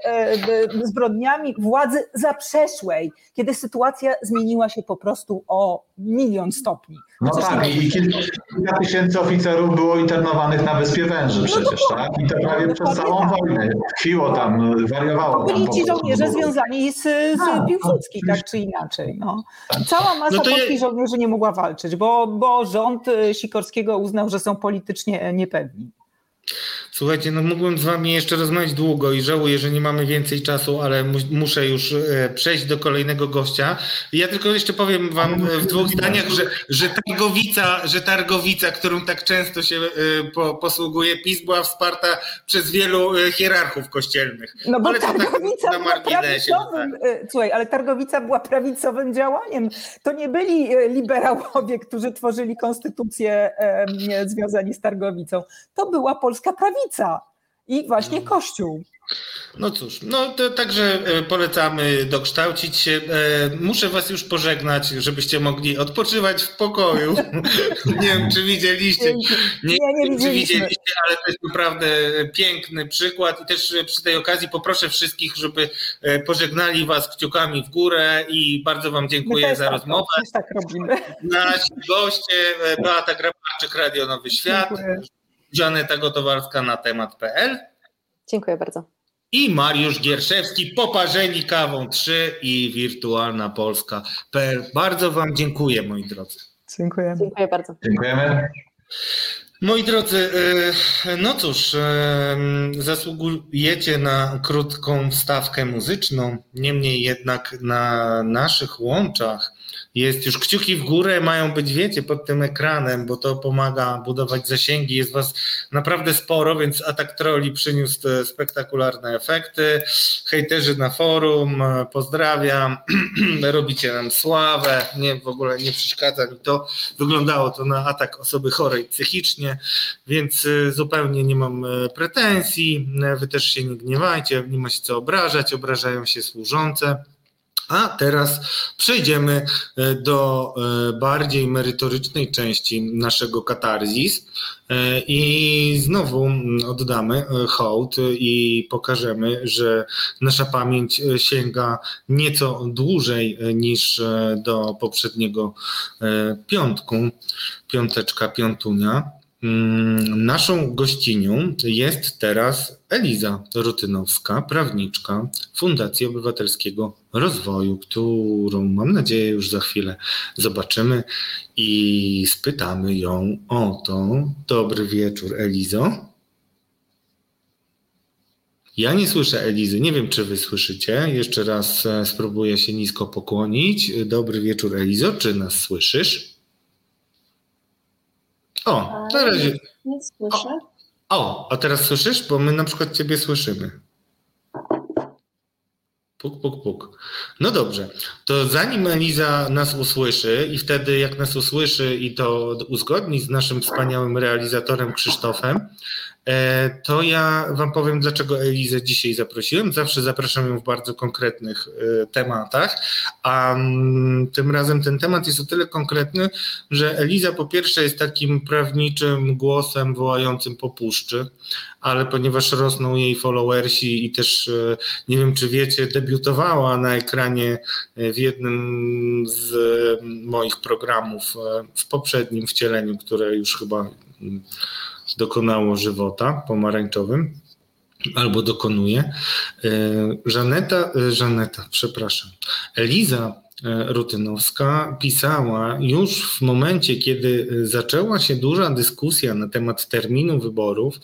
[SPEAKER 4] zbrodniami zbrodniami władzy zaprzeszłej, kiedy sytuacja zmieniła się po prostu o milion stopni.
[SPEAKER 3] No tak, i kilka, kilka tysięcy oficerów było internowanych na Wyspie Węży no przecież, no, tak? I to prawie przez całą tak. wojnę. Tkwiło tam, wariowało
[SPEAKER 4] tam. Byli ci żołnierze związani z, z tak, Piłsudskim, tak czy inaczej. No. Tak. Cała masa no polskich je... żołnierzy nie mogła walczyć, bo, bo rząd Sikorskiego uznał, że są politycznie niepewni.
[SPEAKER 2] Słuchajcie, no mógłbym z wami jeszcze rozmawiać długo i żałuję, że nie mamy więcej czasu, ale mu muszę już e, przejść do kolejnego gościa. Ja tylko jeszcze powiem wam w dwóch zdaniach, że, że Targowica, że Targowica, którą tak często się e, po, posługuje PiS, była wsparta przez wielu e, hierarchów kościelnych.
[SPEAKER 4] No bo ale Targowica tak była prawicowym, tak. słuchaj, ale Targowica była prawicowym działaniem. To nie byli liberałowie, którzy tworzyli konstytucję związani z Targowicą. To była polska prawica i właśnie no. Kościół.
[SPEAKER 2] No cóż, no to także e, polecamy dokształcić się. E, muszę was już pożegnać, żebyście mogli odpoczywać w pokoju. nie wiem, czy widzieliście. Nie, nie, nie czy widzieliście, ale to jest naprawdę piękny przykład i też przy tej okazji poproszę wszystkich, żeby e, pożegnali was kciukami w górę i bardzo wam dziękuję za tak, rozmowę.
[SPEAKER 4] tak robimy.
[SPEAKER 2] Nasi goście, Beata Grabarczyk, Radio Nowy Świat, Żaneta Gotowarska na temat.pl.
[SPEAKER 5] Dziękuję bardzo
[SPEAKER 2] i Mariusz Gierszewski, Poparzeni Kawą 3 i Wirtualna Polska. Bardzo Wam dziękuję, moi drodzy.
[SPEAKER 4] Dziękujemy.
[SPEAKER 5] Dziękuję bardzo.
[SPEAKER 3] Dziękujemy.
[SPEAKER 2] Moi drodzy, e, no cóż, e, zasługujecie na krótką wstawkę muzyczną, niemniej jednak na naszych łączach jest już kciuki w górę, mają być, wiecie, pod tym ekranem, bo to pomaga budować zasięgi. Jest was naprawdę sporo, więc atak troli przyniósł spektakularne efekty. Hejterzy na forum, pozdrawiam. Robicie nam sławę. Nie, w ogóle nie przeszkadza mi to. Wyglądało to na atak osoby chorej psychicznie, więc y, zupełnie nie mam pretensji. Wy też się nie gniewajcie, nie ma się co obrażać, obrażają się służące. A teraz przejdziemy e, do e, bardziej merytorycznej części naszego katarzis e, i znowu oddamy hołd i pokażemy, że nasza pamięć sięga nieco dłużej niż do poprzedniego piątku, piąteczka, piątunia. Mm, naszą gościnią jest teraz Eliza Rutynowska, prawniczka Fundacji Obywatelskiego Rozwoju, którą mam nadzieję już za chwilę zobaczymy i spytamy ją o to. Dobry wieczór, Elizo. Ja nie słyszę Elizy, nie wiem czy wy słyszycie. Jeszcze raz e, spróbuję się nisko pokłonić. Dobry wieczór, Elizo, czy nas słyszysz? O, na razie.
[SPEAKER 5] Nie słyszę.
[SPEAKER 2] O, a teraz słyszysz? Bo my na przykład Ciebie słyszymy. Puk, puk, puk. No dobrze, to zanim Eliza nas usłyszy i wtedy jak nas usłyszy i to uzgodni z naszym wspaniałym realizatorem Krzysztofem, to ja Wam powiem, dlaczego Elizę dzisiaj zaprosiłem. Zawsze zapraszam ją w bardzo konkretnych e, tematach, a mm, tym razem ten temat jest o tyle konkretny, że Eliza po pierwsze jest takim prawniczym głosem wołającym po puszczy, ale ponieważ rosną jej followersi i też e, nie wiem, czy wiecie, debiutowała na ekranie w jednym z moich programów w poprzednim wcieleniu, które już chyba mm, dokonało żywota pomarańczowym albo dokonuje. E, Żaneta, e, Żaneta, przepraszam, Eliza e, Rutynowska pisała już w momencie, kiedy zaczęła się duża dyskusja na temat terminu wyborów,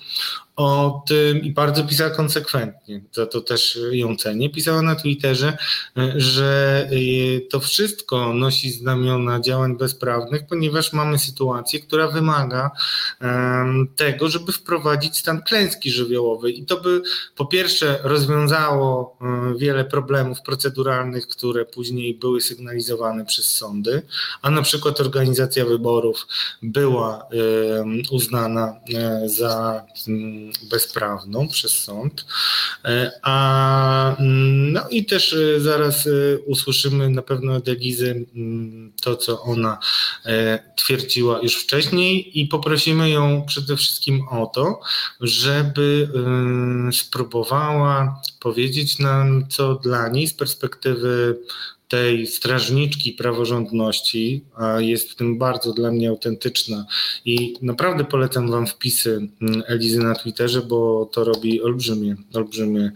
[SPEAKER 2] o tym i bardzo pisała konsekwentnie, za to też ją cenię. Pisała na Twitterze, że y, to wszystko nosi znamiona działań bezprawnych, ponieważ mamy sytuację, która wymaga tego, żeby wprowadzić stan klęski żywiołowej. I to by po pierwsze rozwiązało y, wiele problemów proceduralnych, które później były sygnalizowane przez sądy, a na przykład organizacja wyborów była uznana e, za mm, bezprawną przez sąd. E, a mm, no i też e, zaraz e, usłyszymy na pewno od Elizy mm, to, co ona twierdziła już wcześniej i poprosimy ją przede wszystkim o to, żeby spróbowała powiedzieć nam, co dla niej z perspektywy tej strażniczki praworządności, jest w tym bardzo dla mnie autentyczna i naprawdę polecam Wam wpisy mm, Elizy na Twitterze, bo to robi olbrzymie, olbrzymie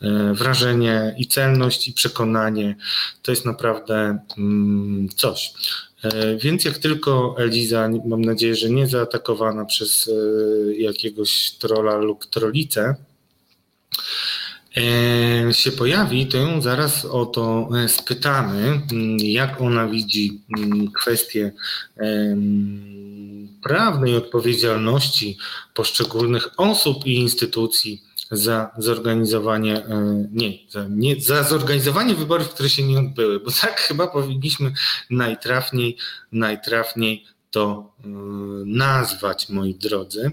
[SPEAKER 2] e, wrażenie i celność i przekonanie. To jest naprawdę mm, coś. E, więc jak tylko Eliza, mam nadzieję, że nie zaatakowana przez e, jakiegoś trola lub trolicę, się pojawi, to ją zaraz o to e, spytamy, mm, jak ona widzi mm, kwestię prawnej odpowiedzialności poszczególnych osób i instytucji za zorganizowanie, e, nie, za, nie, za zorganizowanie wyborów, które się nie odbyły, bo tak chyba powinniśmy najtrafniej, najtrafniej to nazwać, moi drodzy.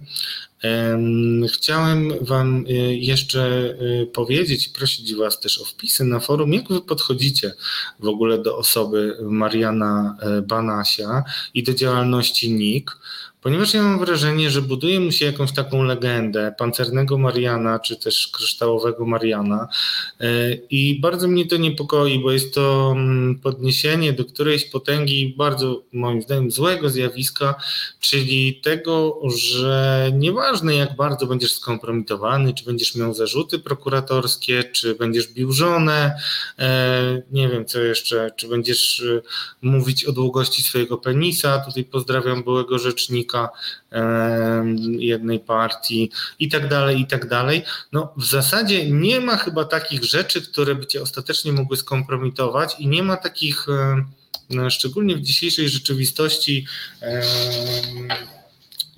[SPEAKER 2] Chciałem Wam jeszcze powiedzieć, prosić Was też o wpisy na forum, jak Wy podchodzicie w ogóle do osoby Mariana Banasia i do działalności NIK. Ponieważ ja mam wrażenie, że buduje mu się jakąś taką legendę pancernego Mariana, czy też kryształowego Mariana e, i bardzo mnie to niepokoi, bo jest to mm, podniesienie do którejś potęgi bardzo moim zdaniem złego zjawiska, czyli tego, że nieważne jak bardzo będziesz skompromitowany, czy będziesz miał zarzuty prokuratorskie, czy będziesz bił żonę, e, nie wiem co jeszcze, czy będziesz e, mówić o długości swojego penisa, tutaj pozdrawiam byłego rzecznika, jednej partii i tak dalej, i tak dalej. No w zasadzie nie ma chyba takich rzeczy, które by cię ostatecznie mogły skompromitować i nie ma takich, no, szczególnie w dzisiejszej rzeczywistości,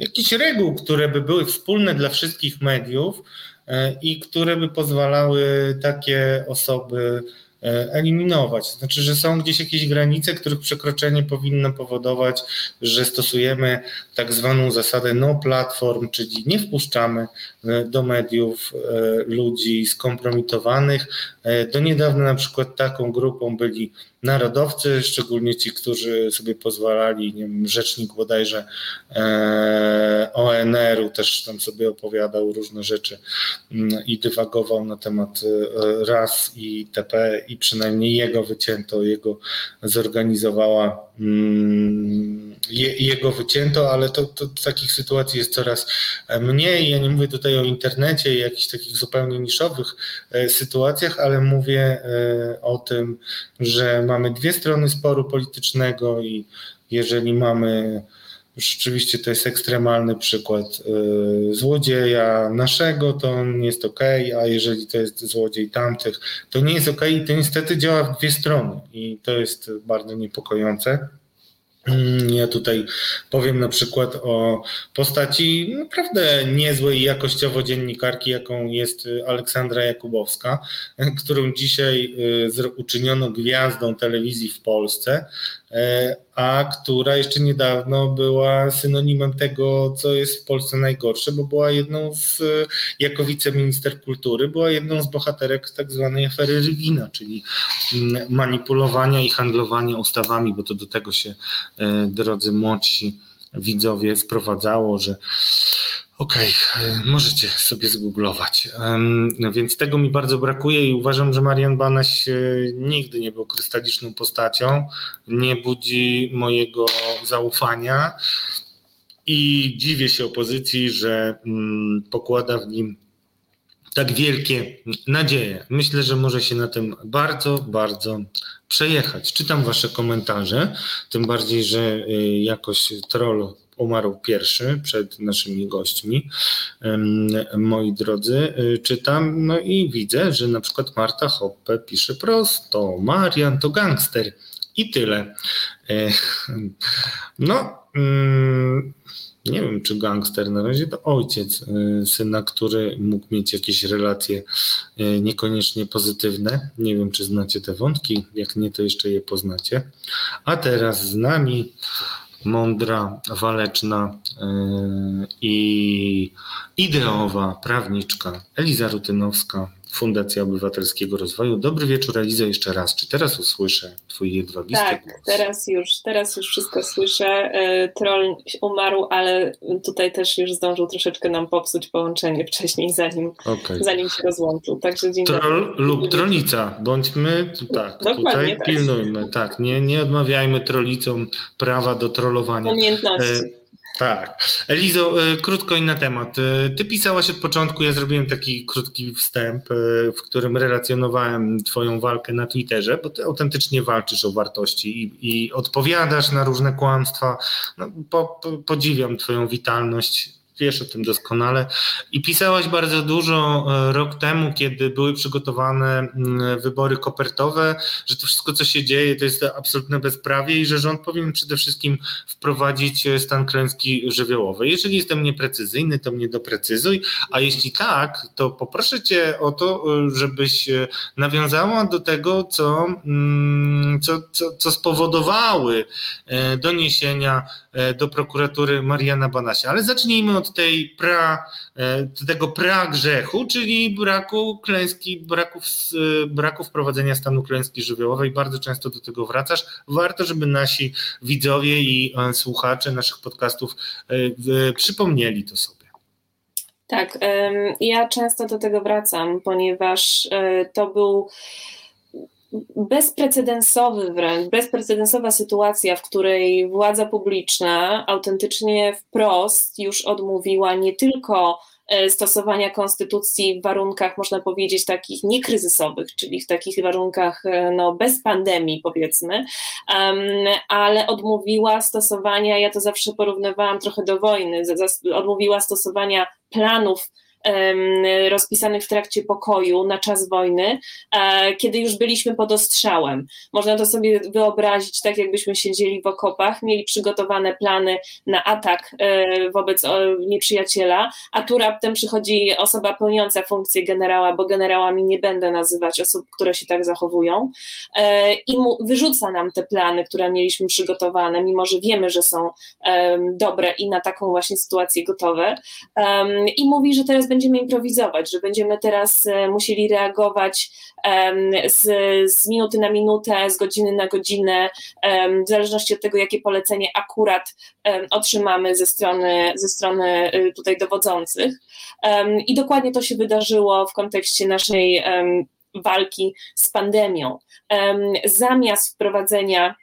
[SPEAKER 2] jakichś reguł, które by były wspólne dla wszystkich mediów e, i które by pozwalały takie osoby E, eliminować. Znaczy, że są gdzieś jakieś granice, których przekroczenie powinno powodować, że stosujemy tak zwaną zasadę no platform, czyli nie wpuszczamy e, do mediów e, ludzi skompromitowanych. Do niedawna na przykład taką grupą byli narodowcy, szczególnie ci, którzy sobie pozwalali, nie wiem, rzecznik bodajże e, ONR-u też tam sobie opowiadał różne rzeczy mm, i dywagował na temat e, ras i TP i przynajmniej jego wycięto, jego zorganizowała mm, jego wycięto, ale to, to, takich sytuacji jest coraz mniej. Ja nie mówię tutaj o internecie i jakichś takich zupełnie niszowych e, sytuacjach, ale mówię o tym, że mamy dwie strony sporu politycznego i jeżeli mamy Rzeczywiście to jest ekstremalny przykład złodzieja naszego, to jest ok, a jeżeli to jest złodziej tamtych, to nie jest ok i to niestety działa w dwie strony i to jest bardzo niepokojące. Mm, ja tutaj powiem na przykład o postaci naprawdę niezłej jakościowo dziennikarki, jaką jest Aleksandra Jakubowska, którą dzisiaj y, uczyniono gwiazdą telewizji w Polsce. E, a która jeszcze niedawno była synonimem tego, co jest w Polsce najgorsze, bo była jedną z, jako wiceminister kultury, była jedną z bohaterek tak zwanej afery Rywina, czyli mm, manipulowania i handlowania ustawami, bo to do tego się, e, drodzy młodsi widzowie, sprowadzało, że Okej, okay, możecie sobie zgooglować. No więc tego mi bardzo brakuje i uważam, że Marian Banaś e, nigdy nie był krystaliczną postacią, nie budzi mojego zaufania i dziwię się opozycji, że mm, pokłada w nim tak wielkie nadzieje. Myślę, że może się na tym bardzo, bardzo przejechać. Czytam Wasze komentarze, tym bardziej, że e, jakoś troll umarł pierwszy przed naszymi gośćmi, moi drodzy. Y, czytam, no i widzę, że na przykład Marta Hoppe pisze prosto, Marian to gangster i tyle. E, no, nie wiem, czy gangster na razie to ojciec y, syna, który mógł mieć jakieś relacje y, niekoniecznie pozytywne. Nie wiem, czy znacie te wątki. Jak nie, to jeszcze je poznacie. A teraz z nami mądra, waleczna yy, i ideowa prawniczka Eliza Rutynowska, Fundacja Obywatelskiego Rozwoju. Dobry wieczór, Eliza, jeszcze raz. Czy teraz usłyszę twój jedwabisty
[SPEAKER 6] tak,
[SPEAKER 2] głos?
[SPEAKER 6] teraz już, teraz już wszystko słyszę. E, troll umarł, ale tutaj też już zdążył troszeczkę nam popsuć połączenie wcześniej, zanim, okay. zanim się rozłączył. Także dzień
[SPEAKER 2] Troll lub trolica, bądźmy tak, Dokładnie tutaj tak. pilnujmy. Tak, nie, nie odmawiajmy trolicom prawa do trollowania.
[SPEAKER 6] Umiejętności.
[SPEAKER 2] Tak. Elizo, e, krótko inny temat. E, ty pisałaś od początku, ja zrobiłem taki krótki wstęp, e, w którym relacjonowałem Twoją walkę na Twitterze, bo Ty autentycznie walczysz o wartości i, i odpowiadasz na różne kłamstwa. No, po, po, podziwiam Twoją witalność wiesz o tym doskonale. I pisałaś bardzo dużo e, rok temu, kiedy były przygotowane wybory kopertowe, że to wszystko, co się dzieje, to jest absolutne bezprawie i że rząd powinien przede wszystkim wprowadzić e, stan klęski żywiołowej. Jeżeli jestem nieprecyzyjny, to mnie doprecyzuj, a jeśli tak, to poproszę Cię o to, e, żebyś nawiązała do tego, co, mm, co, co, co spowodowały doniesienia do prokuratury Mariana Banasia. Ale zacznijmy od tej pra, e, tego pra grzechu, czyli braku klęski, braku, braku wprowadzenia stanu klęski żywiołowej. Bardzo często do tego wracasz. Warto, żeby nasi widzowie i e, słuchacze naszych podcastów e, przypomnieli to sobie.
[SPEAKER 6] Tak, ja często do tego wracam, ponieważ to był bezprecedensowy wręcz, bezprecedensowa sytuacja, w której władza publiczna autentycznie wprost już odmówiła nie tylko e, stosowania konstytucji w warunkach, można powiedzieć, takich niekryzysowych, czyli w takich warunkach e, no, bez pandemii, powiedzmy, um, ale odmówiła stosowania, ja to zawsze porównywałam trochę do wojny, odmówiła stosowania planów rozpisanych w trakcie pokoju na czas wojny, e, kiedy już byliśmy pod ostrzałem. Można to sobie wyobrazić tak, jakbyśmy siedzieli w okopach, mieli przygotowane plany na atak e, wobec nieprzyjaciela, a tu raptem przychodzi osoba pełniąca funkcję generała, bo generałami nie będę nazywać osób, które się tak zachowują, e, i wyrzuca nam te plany, które mieliśmy przygotowane, mimo że wiemy, że są dobre i na taką właśnie sytuację gotowe, i mówi, że teraz będziemy improwizować, że będziemy teraz e, musieli reagować z, z minuty na minutę, z godziny na godzinę, w zależności od tego, jakie polecenie akurat otrzymamy ze strony, ze strony e, tutaj dowodzących. I dokładnie to się wydarzyło w kontekście naszej walki z pandemią. Zamiast wprowadzenia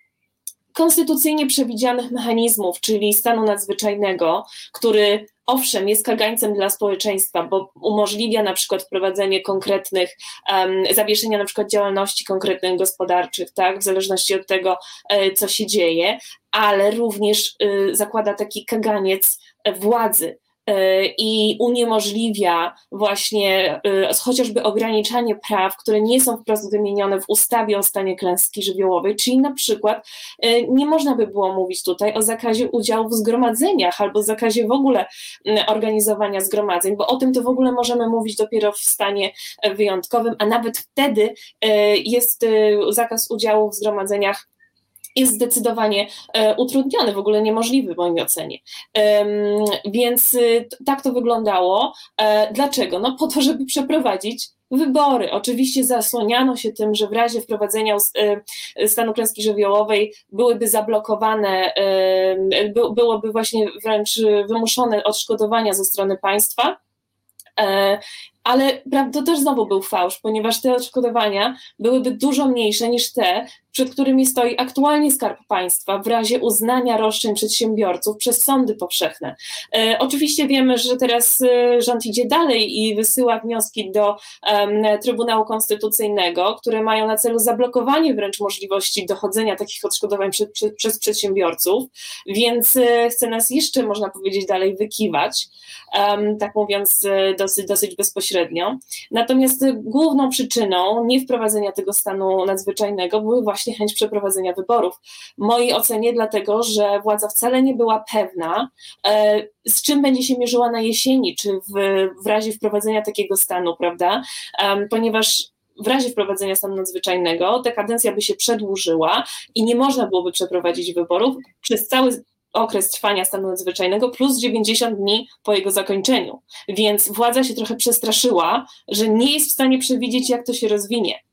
[SPEAKER 6] konstytucyjnie przewidzianych mechanizmów, czyli stanu nadzwyczajnego, który owszem, jest kagańcem dla społeczeństwa, bo umożliwia na przykład wprowadzenie konkretnych, um, zawieszenia na przykład działalności konkretnych gospodarczych, tak, w zależności od tego, e, co się dzieje, ale również y, zakłada taki kaganiec władzy, E, i uniemożliwia właśnie e, chociażby ograniczanie praw, które nie są wprost wymienione w ustawie o stanie klęski żywiołowej, czyli na przykład e, nie można by było mówić tutaj o zakazie udziału w zgromadzeniach albo zakazie w ogóle organizowania zgromadzeń, bo o tym to w ogóle możemy mówić dopiero w stanie wyjątkowym, a nawet wtedy jest zakaz udziału w zgromadzeniach jest zdecydowanie e, utrudniony, w ogóle niemożliwy w mojej ocenie. Więc y, tak to wyglądało. E, dlaczego? No po to, żeby przeprowadzić wybory. Oczywiście zasłaniano się tym, że w razie wprowadzenia e, stanu klęski żywiołowej byłyby zablokowane, byłoby właśnie wręcz wymuszone odszkodowania ze strony państwa ale to też znowu był fałsz, ponieważ te odszkodowania byłyby dużo mniejsze niż te, przed którymi stoi aktualnie Skarb Państwa w razie uznania roszczeń przedsiębiorców przez sądy powszechne. E, oczywiście wiemy, że teraz e, rząd idzie dalej i wysyła wnioski do Trybunału Konstytucyjnego, które mają na celu zablokowanie wręcz możliwości dochodzenia takich odszkodowań przez przedsiębiorców, więc e, chce nas jeszcze, można powiedzieć, dalej wykiwać, tak mówiąc dosyć, dosyć bezpośrednio. Natomiast główną przyczyną niewprowadzenia tego stanu nadzwyczajnego były właśnie właśnie chęć przeprowadzenia wyborów. W mojej ocenie dlatego, że władza wcale nie była pewna, e, z czym będzie się mierzyła na jesieni, czy w, w razie wprowadzenia takiego stanu, prawda? Ponieważ w razie wprowadzenia stanu nadzwyczajnego ta kadencja by się przedłużyła i nie można byłoby przeprowadzić wyborów przez cały okres trwania stanu nadzwyczajnego plus 90 dni po jego zakończeniu. Więc władza się trochę przestraszyła, że nie jest w stanie przewidzieć, jak to się rozwinie.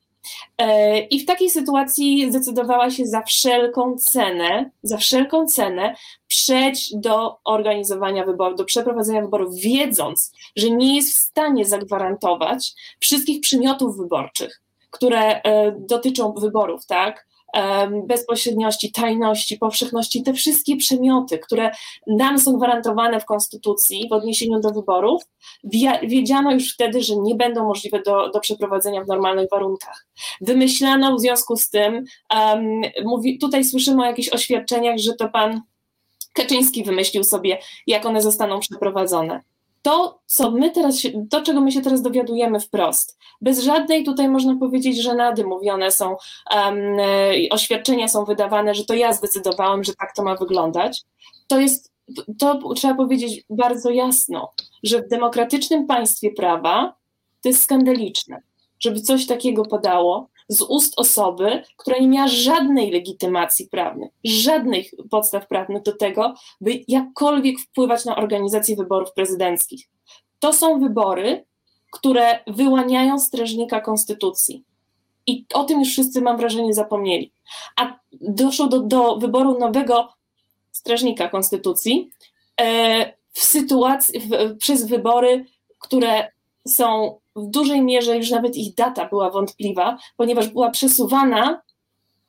[SPEAKER 6] E, I w takiej sytuacji zdecydowała się za wszelką cenę, za wszelką cenę przejść do organizowania wyborów, do przeprowadzenia wyborów, wiedząc, że nie jest w stanie zagwarantować wszystkich przymiotów wyborczych, które e, dotyczą wyborów, tak? Bezpośredniości, tajności, powszechności, te wszystkie przemioty, które nam są gwarantowane w Konstytucji w odniesieniu do wyborów, wiedziano już wtedy, że nie będą możliwe do, do przeprowadzenia w normalnych warunkach. Wymyślano w związku z tym, um, mówi, tutaj słyszymy o jakichś oświadczeniach, że to pan Kaczyński wymyślił sobie, jak one zostaną przeprowadzone. To, co my teraz, to, czego my się teraz dowiadujemy wprost, bez żadnej tutaj można powiedzieć, że nady mówione są, um, oświadczenia są wydawane, że to ja zdecydowałem, że tak to ma wyglądać, to jest, to trzeba powiedzieć bardzo jasno, że w demokratycznym państwie prawa to jest skandaliczne, żeby coś takiego padało z ust osoby, która nie miała żadnej legitymacji prawnej, żadnych podstaw prawnych do tego, by jakkolwiek wpływać na organizację wyborów prezydenckich. To są wybory, które wyłaniają strażnika konstytucji. I o tym już wszyscy, mam wrażenie, zapomnieli. A doszło do, do wyboru nowego strażnika konstytucji e, w sytuacji, w, przez wybory, które są w dużej mierze już nawet ich data była wątpliwa, ponieważ była przesuwana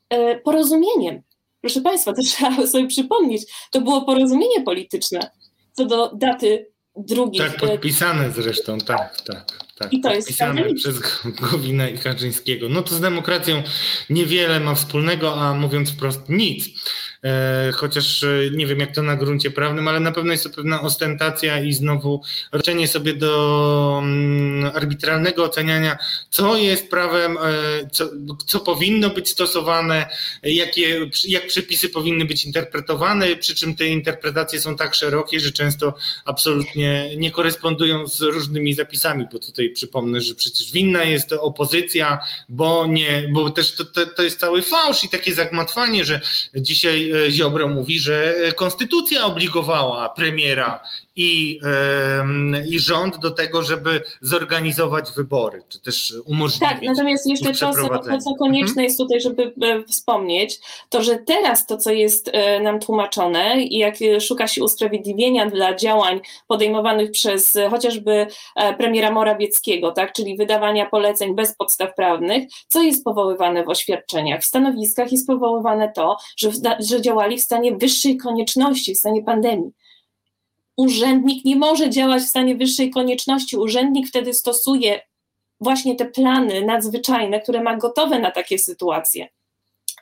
[SPEAKER 6] e, porozumieniem. Proszę Państwa, to trzeba sobie przypomnieć, to było porozumienie polityczne co do daty drugiej.
[SPEAKER 2] Tak, podpisane zresztą, tak, tak. tak
[SPEAKER 6] I to jest
[SPEAKER 2] podpisane przez Gowina i Kaczyńskiego. No to z demokracją niewiele ma wspólnego, a mówiąc wprost nic. E, chociaż e, nie wiem jak to na gruncie prawnym, ale na pewno jest to pewna ostentacja i znowu roczenie sobie do mm, arbitralnego oceniania, co jest prawem, e, co, co powinno być stosowane, jakie, jak przepisy powinny być interpretowane, przy czym te interpretacje są tak szerokie, że często absolutnie nie korespondują z różnymi zapisami, bo tutaj przypomnę, że przecież winna jest opozycja, bo nie, bo też to, to, to jest cały fałsz i takie zagmatwanie, że dzisiaj Ziobro mówi, że konstytucja obligowała premiera i, i rząd do tego, żeby zorganizować wybory, czy też umożliwić.
[SPEAKER 6] Tak, natomiast jeszcze to, co konieczne mhm. jest tutaj, żeby e, wspomnieć, to że teraz to, co jest e, nam tłumaczone i jak szuka się usprawiedliwienia dla działań podejmowanych przez e, chociażby premiera Morawieckiego, tak, czyli wydawania poleceń bez podstaw prawnych, co jest powoływane w oświadczeniach. W stanowiskach jest powoływane to, że, że działali w stanie wyższej konieczności, w stanie pandemii urzędnik nie może działać w stanie wyższej konieczności. Urzędnik wtedy stosuje właśnie te plany nadzwyczajne, które ma gotowe na takie sytuacje.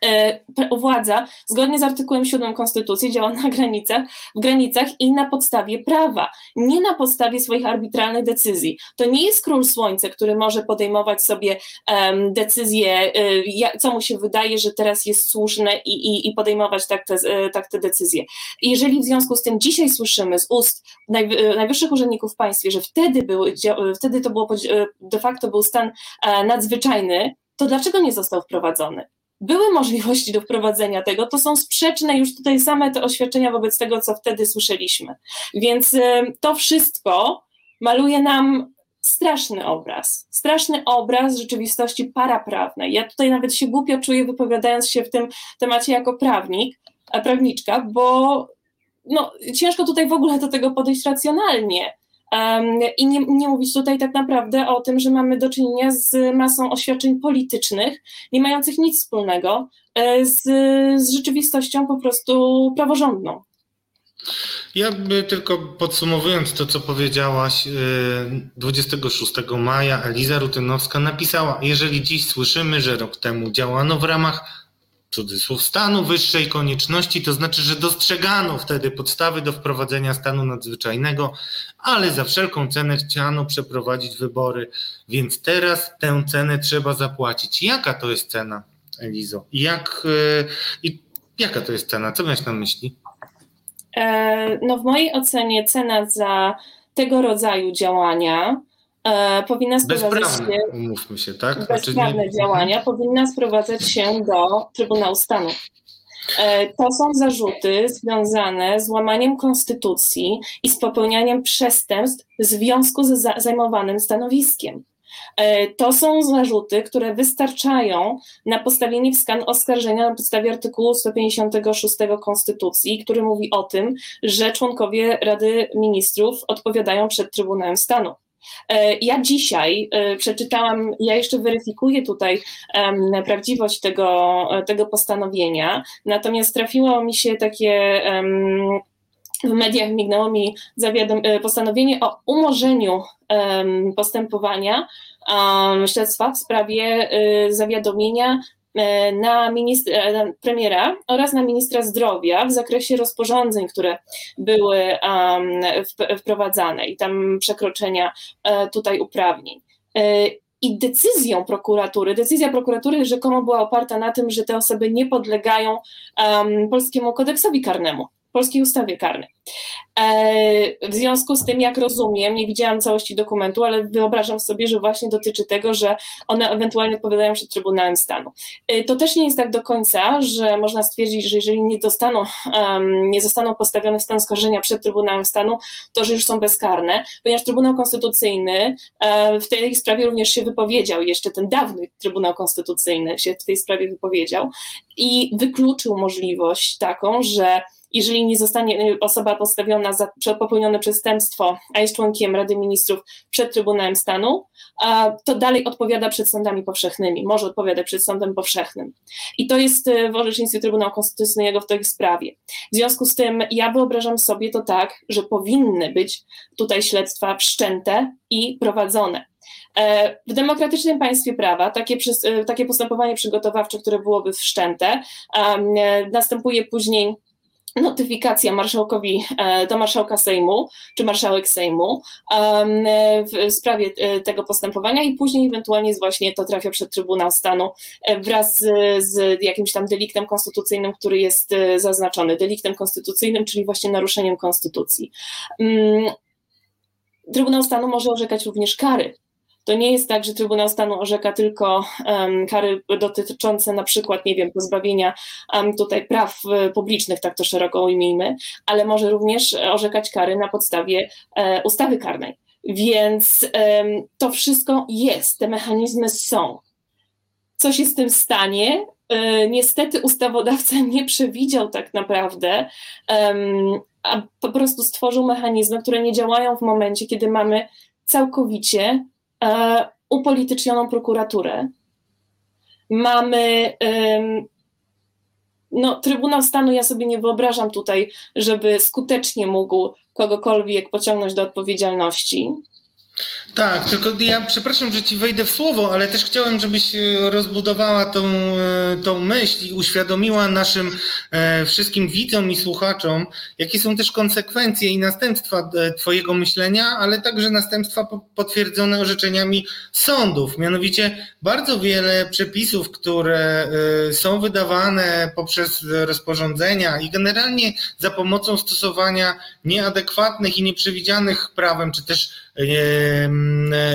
[SPEAKER 6] E, władza, zgodnie z artykułem 7 Konstytucji, działa na granicach, w granicach i na podstawie prawa, nie na podstawie swoich arbitralnych decyzji. To nie jest król słońce, który może podejmować sobie um, decyzje, y, co mu się wydaje, że teraz jest słuszne i, i, i podejmować tak te, y, tak te decyzje. Jeżeli w związku z tym dzisiaj słyszymy z ust najwy, najwyższych urzędników w państwie, że wtedy, były, wtedy to było de facto był stan nadzwyczajny, to dlaczego nie został wprowadzony? Były możliwości do wprowadzenia tego, to są sprzeczne już tutaj same te oświadczenia wobec tego, co wtedy słyszeliśmy. Więc to wszystko maluje nam straszny obraz, straszny obraz rzeczywistości paraprawnej. Ja tutaj nawet się głupio czuję wypowiadając się w tym temacie jako prawnik, prawniczka, bo no, ciężko tutaj w ogóle do tego podejść racjonalnie. I nie, nie, mówić tutaj tak naprawdę o tym, że mamy do czynienia z masą oświadczeń politycznych, nie mających nic wspólnego e, z, z rzeczywistością po prostu praworządną.
[SPEAKER 2] Ja by tylko podsumowując to, co powiedziałaś, 26 e, maja Eliza Rutynowska napisała: Jeżeli dziś słyszymy, że rok temu działano w ramach cudzysłów stanu wyższej konieczności, to znaczy, że dostrzegano wtedy podstawy do wprowadzenia stanu nadzwyczajnego, ale za wszelką cenę chciano przeprowadzić wybory, więc teraz tę cenę trzeba zapłacić. Jaka to jest cena, Elizo? Jak, yy, i jaka to jest cena? Co miałeś na myśli?
[SPEAKER 6] E, no w mojej ocenie cena za tego rodzaju działania e, powinna sprowadzać
[SPEAKER 2] się, umówmy się, tak?
[SPEAKER 6] Bezprawne znaczy, nie... działania powinna sprowadzać się do Trybunału Stanu. E, to są zarzuty związane z łamaniem konstytucji i z popełnianiem przestępstw w związku ze zajmowanym stanowiskiem. E, to są zarzuty, które wystarczają na postawienie w skan oskarżenia na podstawie artykułu 156 Konstytucji, który mówi o tym, że członkowie Rady Ministrów odpowiadają przed Trybunałem Stanu. E, ja dzisiaj e, przeczytałam, ja jeszcze weryfikuję tutaj prawdziwość tego, tego postanowienia, natomiast trafiło mi się takie. W mediach mignęło mi e, postanowienie o umorzeniu um, postępowania śledztwa w sprawie zawiadomienia na, ministra, na premiera oraz na ministra zdrowia w zakresie rozporządzeń, które były wprowadzane i tam przekroczenia tutaj uprawnień. I decyzją prokuratury, decyzja prokuratury rzekomo była oparta na tym, że te osoby nie podlegają um, polskiemu kodeksowi karnemu polskiej ustawie karnej. E, w związku z tym, jak rozumiem, nie widziałam całości dokumentu, ale wyobrażam sobie, że właśnie dotyczy tego, że one ewentualnie odpowiadają przed Trybunałem Stanu. E, to też nie jest tak do końca, że można stwierdzić, że jeżeli nie, dostaną, nie zostaną postawione w stan oskarżenia przed Trybunałem Stanu, to że już są bezkarne, ponieważ Trybunał Konstytucyjny e, w tej sprawie również się wypowiedział, jeszcze ten dawny Trybunał Konstytucyjny się w tej sprawie wypowiedział i wykluczył możliwość taką, że jeżeli nie zostanie y, osoba postawiona za popełnione przestępstwo, a jest członkiem Rady Ministrów przed Trybunałem Stanu, to dalej odpowiada przed sądami powszechnymi, może odpowiadać przed sądem powszechnym. I to jest y, w orzecznictwie Trybunału Konstytucyjnego w tej sprawie. W związku z tym ja wyobrażam sobie to tak, że powinny być tutaj śledztwa wszczęte i prowadzone. E, w demokratycznym państwie prawa takie, y, takie postępowanie przygotowawcze, które byłoby wszczęte, następuje później notyfikacja marszałkowi, e, do marszałka Sejmu, czy marszałek Sejmu w sprawie e, tego postępowania i później ewentualnie właśnie to trafia przed Trybunał Stanu e, wraz z, jakimś tam deliktem konstytucyjnym, który jest zaznaczony, deliktem konstytucyjnym, czyli właśnie naruszeniem konstytucji. Mm, Trybunał Stanu może orzekać również kary to nie jest tak, że Trybunał Stanu orzeka tylko um, kary dotyczące na przykład, nie wiem, pozbawienia um, tutaj praw e, publicznych, tak to szeroko ujmijmy, ale może również orzekać kary na podstawie e, ustawy karnej. Więc um, to wszystko jest, te mechanizmy są. Co się z tym stanie? E, niestety ustawodawca nie przewidział tak naprawdę, a po prostu stworzył mechanizmy, które nie działają w momencie, kiedy mamy całkowicie E, upolitycznioną prokuraturę. Mamy no, Trybunał Stanu, ja sobie nie wyobrażam tutaj, żeby skutecznie mógł kogokolwiek pociągnąć do odpowiedzialności.
[SPEAKER 2] Tak, tylko ja przepraszam, że ci wejdę w słowo, ale też chciałem, żebyś e, rozbudowała tą, e, tą myśl i uświadomiła naszym e, wszystkim widzom i słuchaczom, jakie są też konsekwencje i następstwa Twojego myślenia, ale także następstwa potwierdzone orzeczeniami sądów. Mianowicie bardzo wiele przepisów, które są wydawane poprzez rozporządzenia i generalnie za pomocą stosowania nieadekwatnych i nieprzewidzianych prawem, czy też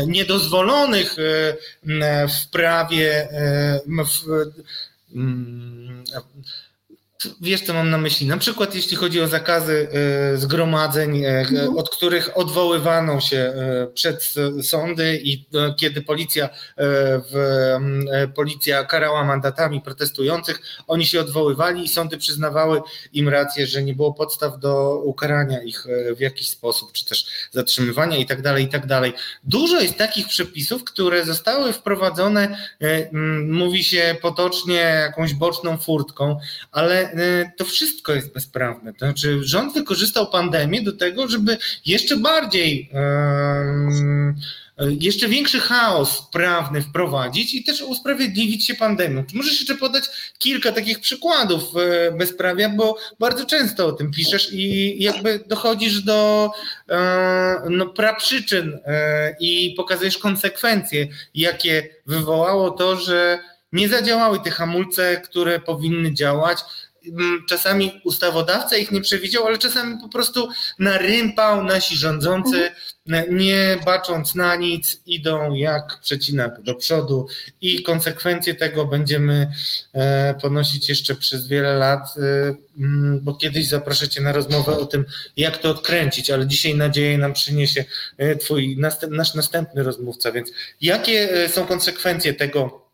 [SPEAKER 2] niedozwolonych w prawie, w, Wiesz, co mam na myśli? Na przykład, jeśli chodzi o zakazy e, zgromadzeń, e, mhm. od których odwoływano się e, przed sądy i kiedy policja, w, policja karała mandatami protestujących, oni się odwoływali i sądy przyznawały im rację, że nie było podstaw do ukarania ich w jakiś sposób, czy też zatrzymywania i tak dalej, i tak dalej. Dużo jest takich przepisów, które zostały wprowadzone, mówi się potocznie jakąś boczną furtką, ale E, to wszystko jest bezprawne. To znaczy, rząd wykorzystał pandemię do tego, żeby jeszcze bardziej, jeszcze większy chaos prawny wprowadzić i też usprawiedliwić się pandemią. Czy możesz jeszcze podać kilka takich przykładów e, bezprawia, bo bardzo często o tym piszesz i jakby dochodzisz do e, no, praprzyczyn i pokazujesz konsekwencje, jakie wywołało to, że nie zadziałały te hamulce, które powinny działać. Mm, czasami ustawodawca ich nie przewidział, ale czasami po prostu narympał nasi rządzący, mhm. nie bacząc na nic, idą jak przecinak do przodu i konsekwencje tego będziemy e, ponosić jeszcze przez wiele lat, e, mm, bo kiedyś zapraszacie na rozmowę o tym, jak to odkręcić, ale dzisiaj nadzieję nam przyniesie e, twój, nasz następny rozmówca, więc jakie są konsekwencje tego,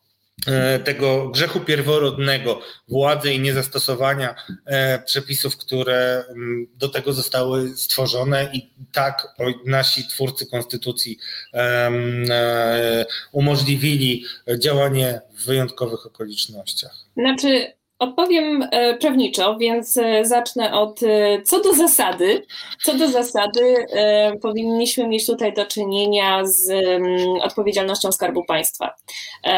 [SPEAKER 2] tego grzechu pierworodnego, władzy i niezastosowania e, przepisów, które mm, do tego zostały stworzone i tak nasi twórcy konstytucji e, umożliwili działanie w wyjątkowych okolicznościach.
[SPEAKER 6] Znaczy, Odpowiem e, prawniczo, więc e, zacznę od e, co do zasady. Co do zasady, powinniśmy mieć tutaj do czynienia z odpowiedzialnością Skarbu Państwa,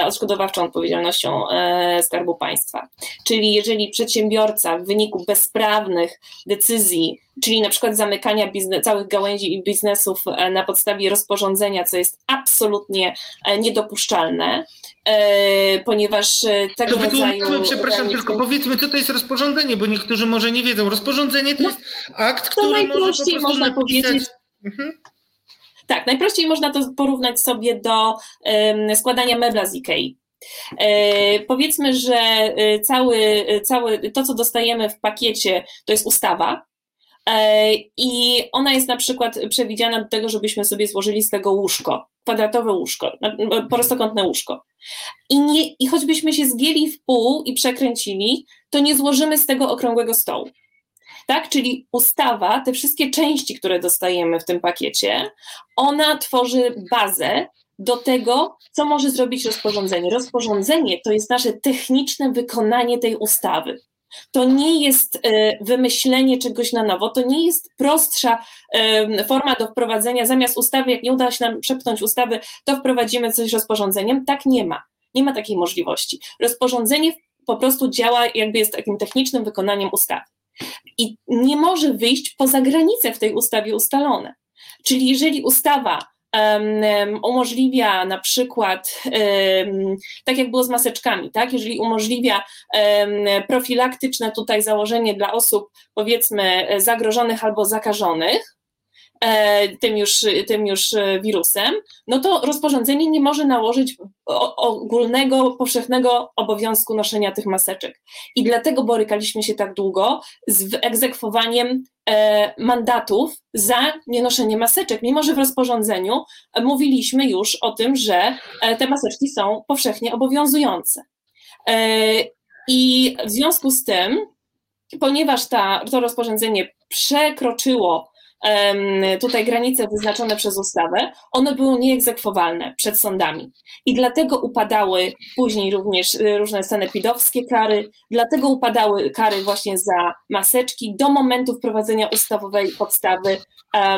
[SPEAKER 6] odszkodowawczą odpowiedzialnością Skarbu Państwa. Czyli jeżeli przedsiębiorca w wyniku bezprawnych decyzji, czyli na przykład zamykania biznes, całych gałęzi i biznesów na podstawie rozporządzenia, co jest absolutnie niedopuszczalne, E, ponieważ e, tego
[SPEAKER 2] to
[SPEAKER 6] rodzaju...
[SPEAKER 2] Przepraszam, tylko powiedzmy, co to jest rozporządzenie, bo niektórzy może nie wiedzą. Rozporządzenie to no, jest akt, który
[SPEAKER 6] najprościej
[SPEAKER 2] może
[SPEAKER 6] można napisać... powiedzieć... Mhm. Tak, najprościej można to porównać sobie do um, składania mebla z Ikei. E, powiedzmy, że e, cały, cały to, co dostajemy w pakiecie, to jest ustawa, E, I ona jest na przykład przewidziana do tego, żebyśmy sobie złożyli z tego łóżko, kwadratowe łóżko, prostokątne łóżko. I, nie, I choćbyśmy się zgięli w pół i przekręcili, to nie złożymy z tego okrągłego stołu. Tak, czyli ustawa, te wszystkie części, które dostajemy w tym pakiecie, ona tworzy bazę do tego, co może zrobić rozporządzenie. Rozporządzenie to jest nasze techniczne wykonanie tej ustawy. To nie jest e, wymyślenie czegoś na nowo, to nie jest prostsza forma do wprowadzenia. Zamiast ustawy, jak nie uda się nam przepchnąć ustawy, to wprowadzimy coś rozporządzeniem. Tak nie ma. Nie ma takiej możliwości. Rozporządzenie po prostu działa, jakby jest takim technicznym wykonaniem ustawy. I nie może wyjść poza granice w tej ustawie ustalone. Czyli jeżeli ustawa umożliwia na przykład, tak jak było z maseczkami, tak, jeżeli umożliwia profilaktyczne tutaj założenie dla osób powiedzmy zagrożonych albo zakażonych, tym już, tym już e, wirusem, no to rozporządzenie nie może nałożyć ogólnego, powszechnego obowiązku noszenia tych maseczek. I dlatego borykaliśmy się tak długo z egzekwowaniem e, mandatów za nienoszenie maseczek, mimo że w rozporządzeniu mówiliśmy już o tym, że te maseczki są powszechnie obowiązujące. I w związku z tym, ponieważ ta, to rozporządzenie przekroczyło tutaj granice wyznaczone przez ustawę, one były nieegzekwowalne przed sądami. I dlatego upadały później również y, różne sanepidowskie kary, dlatego upadały kary właśnie za maseczki do momentu wprowadzenia ustawowej podstawy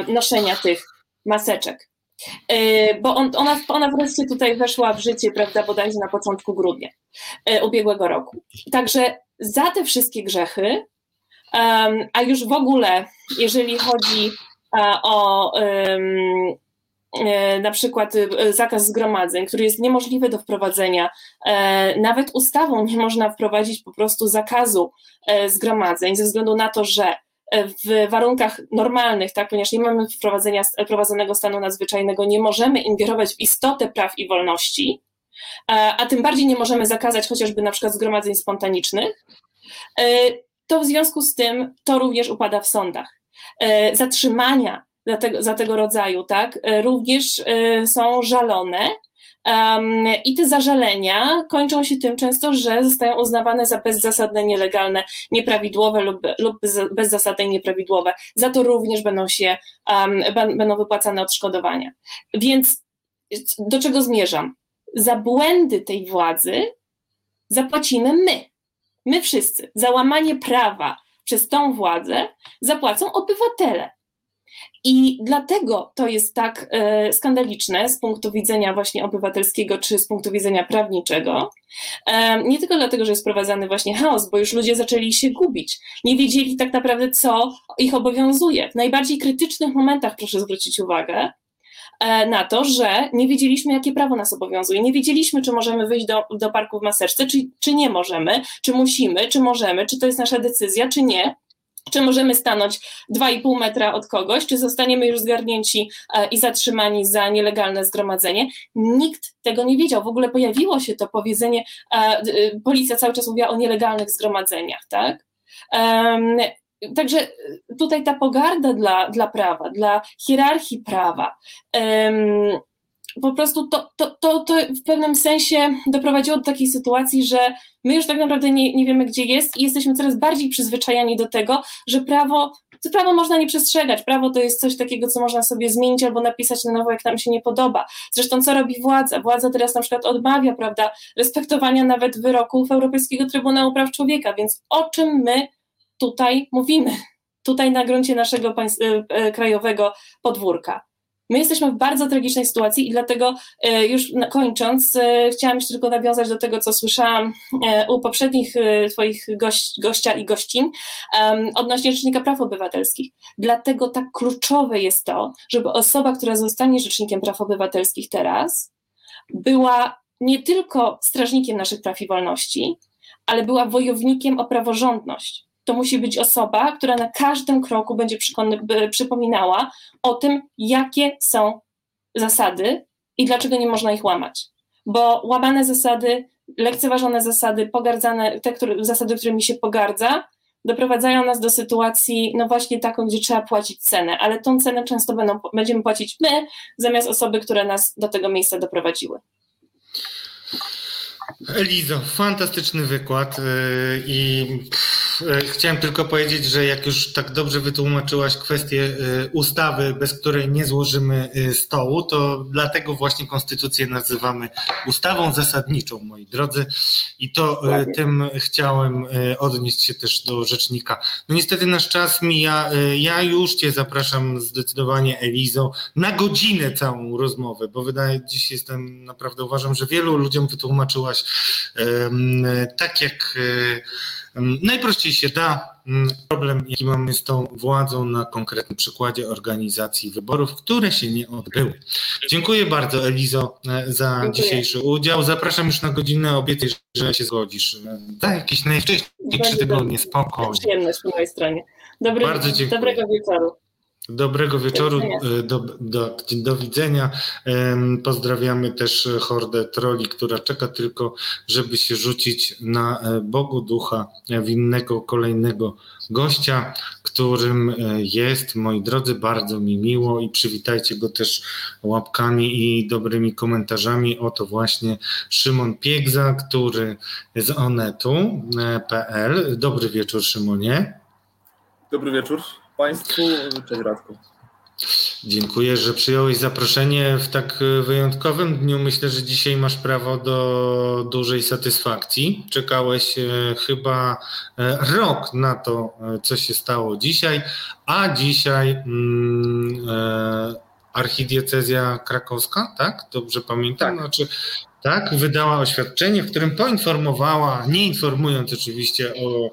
[SPEAKER 6] noszenia tych maseczek. Y, bo on, ona, ona wreszcie tutaj weszła w życie, prawda, bodajże na początku grudnia y, ubiegłego roku. Także za te wszystkie grzechy a już w ogóle, jeżeli chodzi e, o e, na przykład e, zakaz zgromadzeń, który jest niemożliwy do wprowadzenia. Nawet ustawą nie można wprowadzić po prostu zakazu zgromadzeń, ze względu na to, że w warunkach normalnych, tak, ponieważ nie mamy wprowadzenia wprowadzonego stanu nadzwyczajnego, nie możemy ingerować w istotę praw i wolności, a tym bardziej nie możemy zakazać chociażby na przykład zgromadzeń spontanicznych to w związku z tym to również upada w sądach. E, zatrzymania za tego, za tego rodzaju, tak, e, również e, są żalone. Um, I te zażalenia kończą się tym często, że zostają uznawane za bezzasadne, nielegalne, nieprawidłowe lub, lub bezzasadne i nieprawidłowe. Za to również będą się um, będą wypłacane odszkodowania. Więc do czego zmierzam? Za błędy tej władzy zapłacimy my. My wszyscy za łamanie prawa przez tą władzę zapłacą obywatele. I dlatego to jest tak e, skandaliczne z punktu widzenia właśnie obywatelskiego czy z punktu widzenia prawniczego. E, nie tylko dlatego, że jest wprowadzany właśnie chaos, bo już ludzie zaczęli się gubić. Nie wiedzieli tak naprawdę, co ich obowiązuje. W najbardziej krytycznych momentach, proszę zwrócić uwagę, na to, że nie wiedzieliśmy, jakie prawo nas obowiązuje. Nie wiedzieliśmy, czy możemy wyjść do, do parku w maseczce, czy, czy nie możemy, czy musimy, czy możemy, czy to jest nasza decyzja, czy nie. Czy możemy stanąć 2,5 metra od kogoś, czy zostaniemy już zgarnięci e, i zatrzymani za nielegalne zgromadzenie? Nikt tego nie wiedział. W ogóle pojawiło się to powiedzenie, e, policja cały czas mówiła o nielegalnych zgromadzeniach, tak? Także tutaj ta pogarda dla, dla prawa, dla hierarchii prawa, um, po prostu to, to, to, to w pewnym sensie doprowadziło do takiej sytuacji, że my już tak naprawdę nie, nie wiemy, gdzie jest i jesteśmy coraz bardziej przyzwyczajani do tego, że prawo Co prawo można nie przestrzegać. Prawo to jest coś takiego, co można sobie zmienić albo napisać na nowo, jak nam się nie podoba. Zresztą co robi władza? Władza teraz na przykład odmawia, prawda, respektowania nawet wyroków Europejskiego Trybunału Praw Człowieka, więc o czym my tutaj mówimy? Tutaj na gruncie naszego e, krajowego podwórka. My jesteśmy w bardzo tragicznej sytuacji i dlatego e, już kończąc, chciałam jeszcze tylko nawiązać do tego, co słyszałam u poprzednich Twoich gość, gościa i gościń odnośnie Rzecznika Praw Obywatelskich. Dlatego tak kluczowe jest to, żeby osoba, która zostanie Rzecznikiem Praw Obywatelskich teraz, była nie tylko strażnikiem naszych praw i wolności, ale była wojownikiem o praworządność to musi być osoba, która na każdym kroku będzie przypominała o tym, jakie są zasady i dlaczego nie można ich łamać. Bo łamane zasady, lekceważone zasady, pogardzane, te które, zasady, którymi się pogardza, doprowadzają nas do sytuacji, no właśnie taką, gdzie trzeba płacić cenę, ale tą cenę często będą, będziemy płacić my, zamiast osoby, które nas do tego miejsca doprowadziły.
[SPEAKER 2] Elizo, fantastyczny wykład y, i y, chciałem tylko powiedzieć, że jak już tak dobrze wytłumaczyłaś kwestię y, ustawy, bez której nie złożymy stołu, to dlatego właśnie konstytucję nazywamy ustawą zasadniczą, moi drodzy. I to tym chciałem odnieść się też do rzecznika. No niestety nasz czas mija. Ja już Cię zapraszam zdecydowanie, Elizo, na godzinę całą rozmowę, bo wydaje dziś jestem, naprawdę uważam, że wielu ludziom wytłumaczyłaś tak jak najprościej się da. Problem, jaki mamy z tą władzą na konkretnym przykładzie organizacji wyborów, które się nie odbyły. Dziękuję bardzo, Elizo, e, za Dziękuję. dzisiejszy udział. Zapraszam już na godzinę. Obiecaj, że się zgodzisz. Tak, jakieś najwcześniejsze tygodnie, spokojnie.
[SPEAKER 6] Przyjemność po mojej stronie. Dobry, bardzo dziękuję. Dobrego wieczoru.
[SPEAKER 2] Dobrego wieczoru, e, do, do, do widzenia. Pozdrawiamy też hordę troli, która czeka tylko, żeby się rzucić na e, Bogu Ducha winnego kolejnego gościa, którym e, jest, moi drodzy, bardzo mi miło i przywitajcie go też łapkami i dobrymi komentarzami. Oto właśnie Szymon Piegza, który z onetu.pl. Dobry wieczór, Szymonie.
[SPEAKER 7] Dobry wieczór. Państwu. Cześć Radku.
[SPEAKER 2] Dziękuję, że przyjąłeś zaproszenie w tak wyjątkowym dniu. Myślę, że dzisiaj masz prawo do dużej satysfakcji. Czekałeś e, chyba e, rok na to, e, co się stało dzisiaj, a dzisiaj mm, archidiecezja krakowska, tak? Dobrze pamiętam? Tak. Znaczy, tak, wydała oświadczenie, w którym poinformowała, nie informując oczywiście o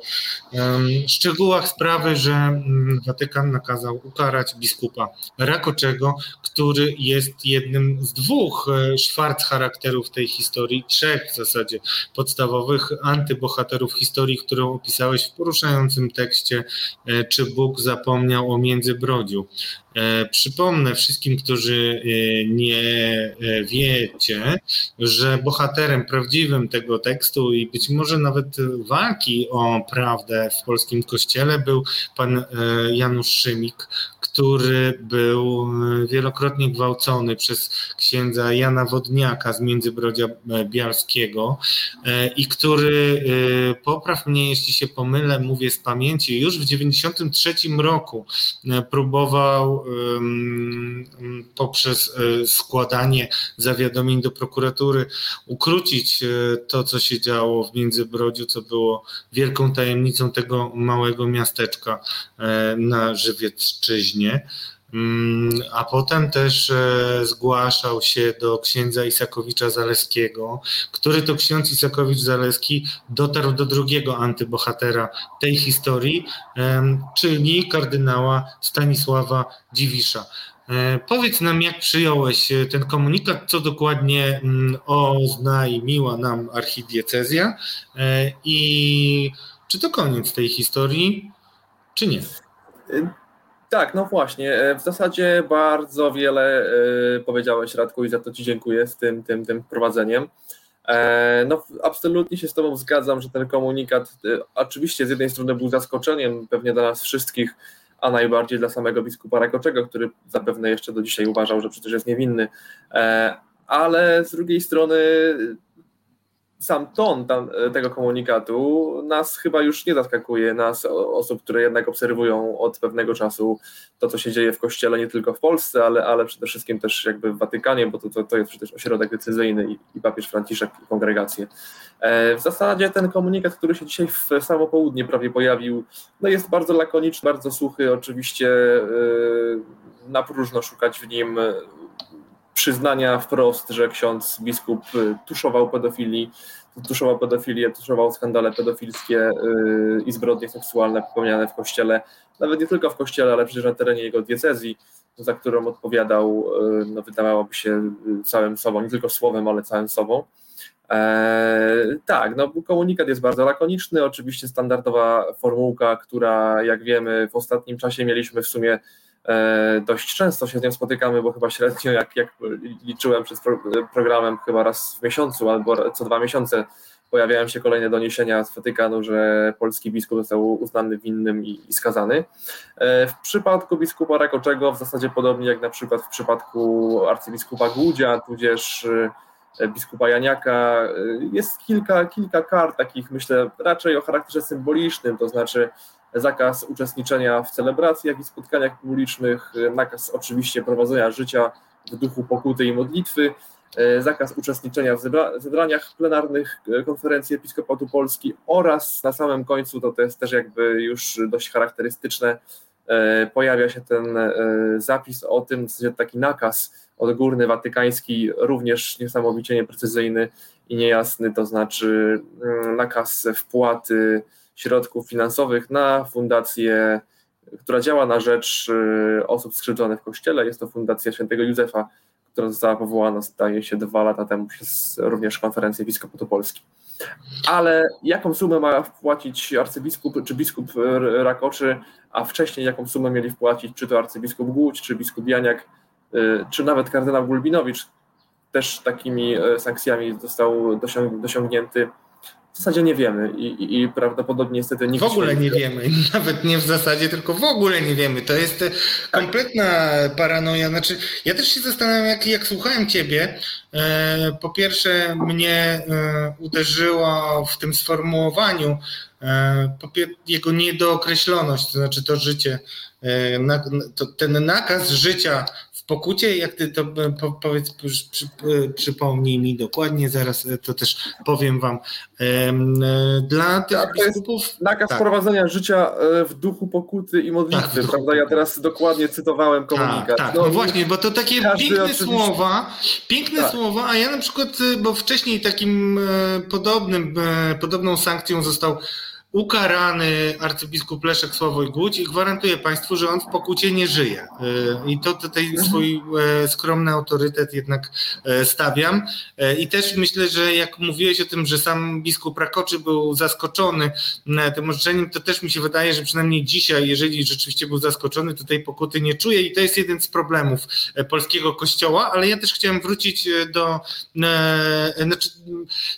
[SPEAKER 2] um, szczegółach sprawy, że um, Watykan nakazał ukarać biskupa Rakoczego, który jest jednym z dwóch e, szwarc charakterów tej historii, trzech w zasadzie podstawowych antybohaterów historii, którą opisałeś w poruszającym tekście e, Czy Bóg zapomniał o Międzybrodziu. E, przypomnę wszystkim, którzy e, nie wiecie, że bohaterem prawdziwym tego tekstu i być może nawet walki o prawdę w polskim kościele był pan Janusz Szymik, który był wielokrotnie gwałcony przez księdza Jana Wodniaka z Międzybrodzia Bialskiego i który, popraw mnie jeśli się pomylę, mówię z pamięci, już w 1993 roku próbował poprzez e, składanie zawiadomień do prokuratury ukrócić e, to, co się działo w Międzybrodziu, co było wielką tajemnicą tego małego miasteczka e, na Żywiecczyźnie. Mm, a potem też zgłaszał się do księdza Isakowicza Zaleskiego, który to ksiądz Isakowicz Zaleski dotarł do drugiego antybohatera tej historii, czyli kardynała Stanisława Dziwisza. E, powiedz nam, jak przyjąłeś e, ten komunikat, co dokładnie mm, oznajmiła nam archidiecezja e, i czy to koniec tej historii, czy nie?
[SPEAKER 7] Tak, no właśnie. W zasadzie bardzo wiele powiedziałeś, Radku, i za to Ci dziękuję z tym, tym, tym wprowadzeniem. No, absolutnie się z Tobą zgadzam, że ten komunikat oczywiście z jednej strony był zaskoczeniem pewnie dla nas wszystkich, a najbardziej dla samego biskupa Rakoczego, który zapewne jeszcze do dzisiaj uważał, że przecież jest niewinny. E, ale z drugiej strony sam ton tam, tego komunikatu nas chyba już nie zaskakuje, nas osób, które jednak obserwują od pewnego czasu to, co się dzieje w Kościele, nie tylko w Polsce, ale, ale przede wszystkim też jakby w Watykanie, bo to, to, to jest przecież ośrodek decyzyjny i, i papież Franciszek i kongregacje. E, w zasadzie ten komunikat, który się dzisiaj w samo południe prawie pojawił, no jest bardzo lakoniczny, bardzo suchy, oczywiście e, na próżno szukać w nim przyznania wprost, że ksiądz biskup y, tuszował pedofilii, tuszował pedofilię, tuszował skandale pedofilskie y, i zbrodnie seksualne popełniane w kościele, nawet nie tylko w kościele, ale przecież na terenie jego diecezji, za którą odpowiadał, y, no wydawałoby się całym sobą, nie tylko słowem, ale całym sobą. Eee, tak, no komunikat jest bardzo lakoniczny, oczywiście standardowa formułka, która jak wiemy w ostatnim czasie mieliśmy w sumie dość często się z nią spotykamy, bo chyba średnio, jak, jak liczyłem przed programem, chyba raz w miesiącu albo co dwa miesiące pojawiają się kolejne doniesienia z Watykanu, że polski biskup został uznany winnym i, i skazany. E, w przypadku biskupa Rakoczego w zasadzie podobnie jak na przykład w przypadku arcybiskupa Głudzia, tudzież e, biskupa Janiaka, jest kilka, kilka kart takich, myślę, raczej o charakterze symbolicznym, to znaczy zakaz uczestniczenia w celebracjach i spotkaniach publicznych, nakaz oczywiście prowadzenia życia w duchu pokuty i modlitwy, e, zakaz uczestniczenia w zebraniach plenarnych e, konferencji Episkopatu Polski oraz na samym końcu, to, to jest też jakby już dość charakterystyczne, e, pojawia się ten zapis o tym, w taki nakaz odgórny, watykański, również niesamowicie nieprecyzyjny i niejasny, to znaczy mm, nakaz wpłaty środków finansowych na fundację, która działa na rzecz y, osób skrzywdzonych w Kościele. Jest to Fundacja Świętego Józefa, która została powołana, staje się dwa lata temu przez również konferencję Episkopatu Polski. Ale jaką sumę ma wpłacić arcybiskup czy biskup Rakoczy, a wcześniej jaką sumę mieli wpłacić czy to arcybiskup Głódź, czy biskup Janiak, y, czy nawet kardynał Gulbinowicz, też takimi y, sankcjami został dosiągnięty w zasadzie nie wiemy i, i, i prawdopodobnie niestety nikt
[SPEAKER 2] W ogóle nie wiemy, nawet nie w zasadzie, tylko w ogóle nie wiemy. To jest e, kompletna paranoja. Znaczy, ja też się zastanawiam, jak, jak słuchałem ciebie. E, po pierwsze, mnie e, uderzyło w tym sformułowaniu jego niedookreśloność, to znaczy to życie, ten nakaz życia pokucie, jak ty to e, po, powiedz, przy, e, przypomnij mi dokładnie, zaraz e, to też powiem wam. Dla tych
[SPEAKER 7] tak, biskupów... Nakaz tak. prowadzenia życia w duchu pokuty i modlitwy, tak, prawda? Ja teraz dokładnie cytowałem tak, komunikat.
[SPEAKER 2] Tak, no, no, właśnie, bo to takie piękne oczywiście... słowa, piękne tak. słowa, a ja na przykład, bo wcześniej takim podobnym, podobną sankcją został ukarany arcybiskup Leszek Sławoj Głódź i gwarantuję Państwu, że on w pokucie nie żyje. E, I to tutaj mhm. swój e, skromny autorytet jednak e, stawiam. I też myślę, że jak mówiłeś o tym, że sam biskup Rakoczy był zaskoczony tym orzeczeniem, to też mi się wydaje, że przynajmniej dzisiaj, jeżeli rzeczywiście był zaskoczony, to tej pokuty nie czuje i to jest jeden z problemów polskiego kościoła, ale ja też chciałem wrócić do, znaczy,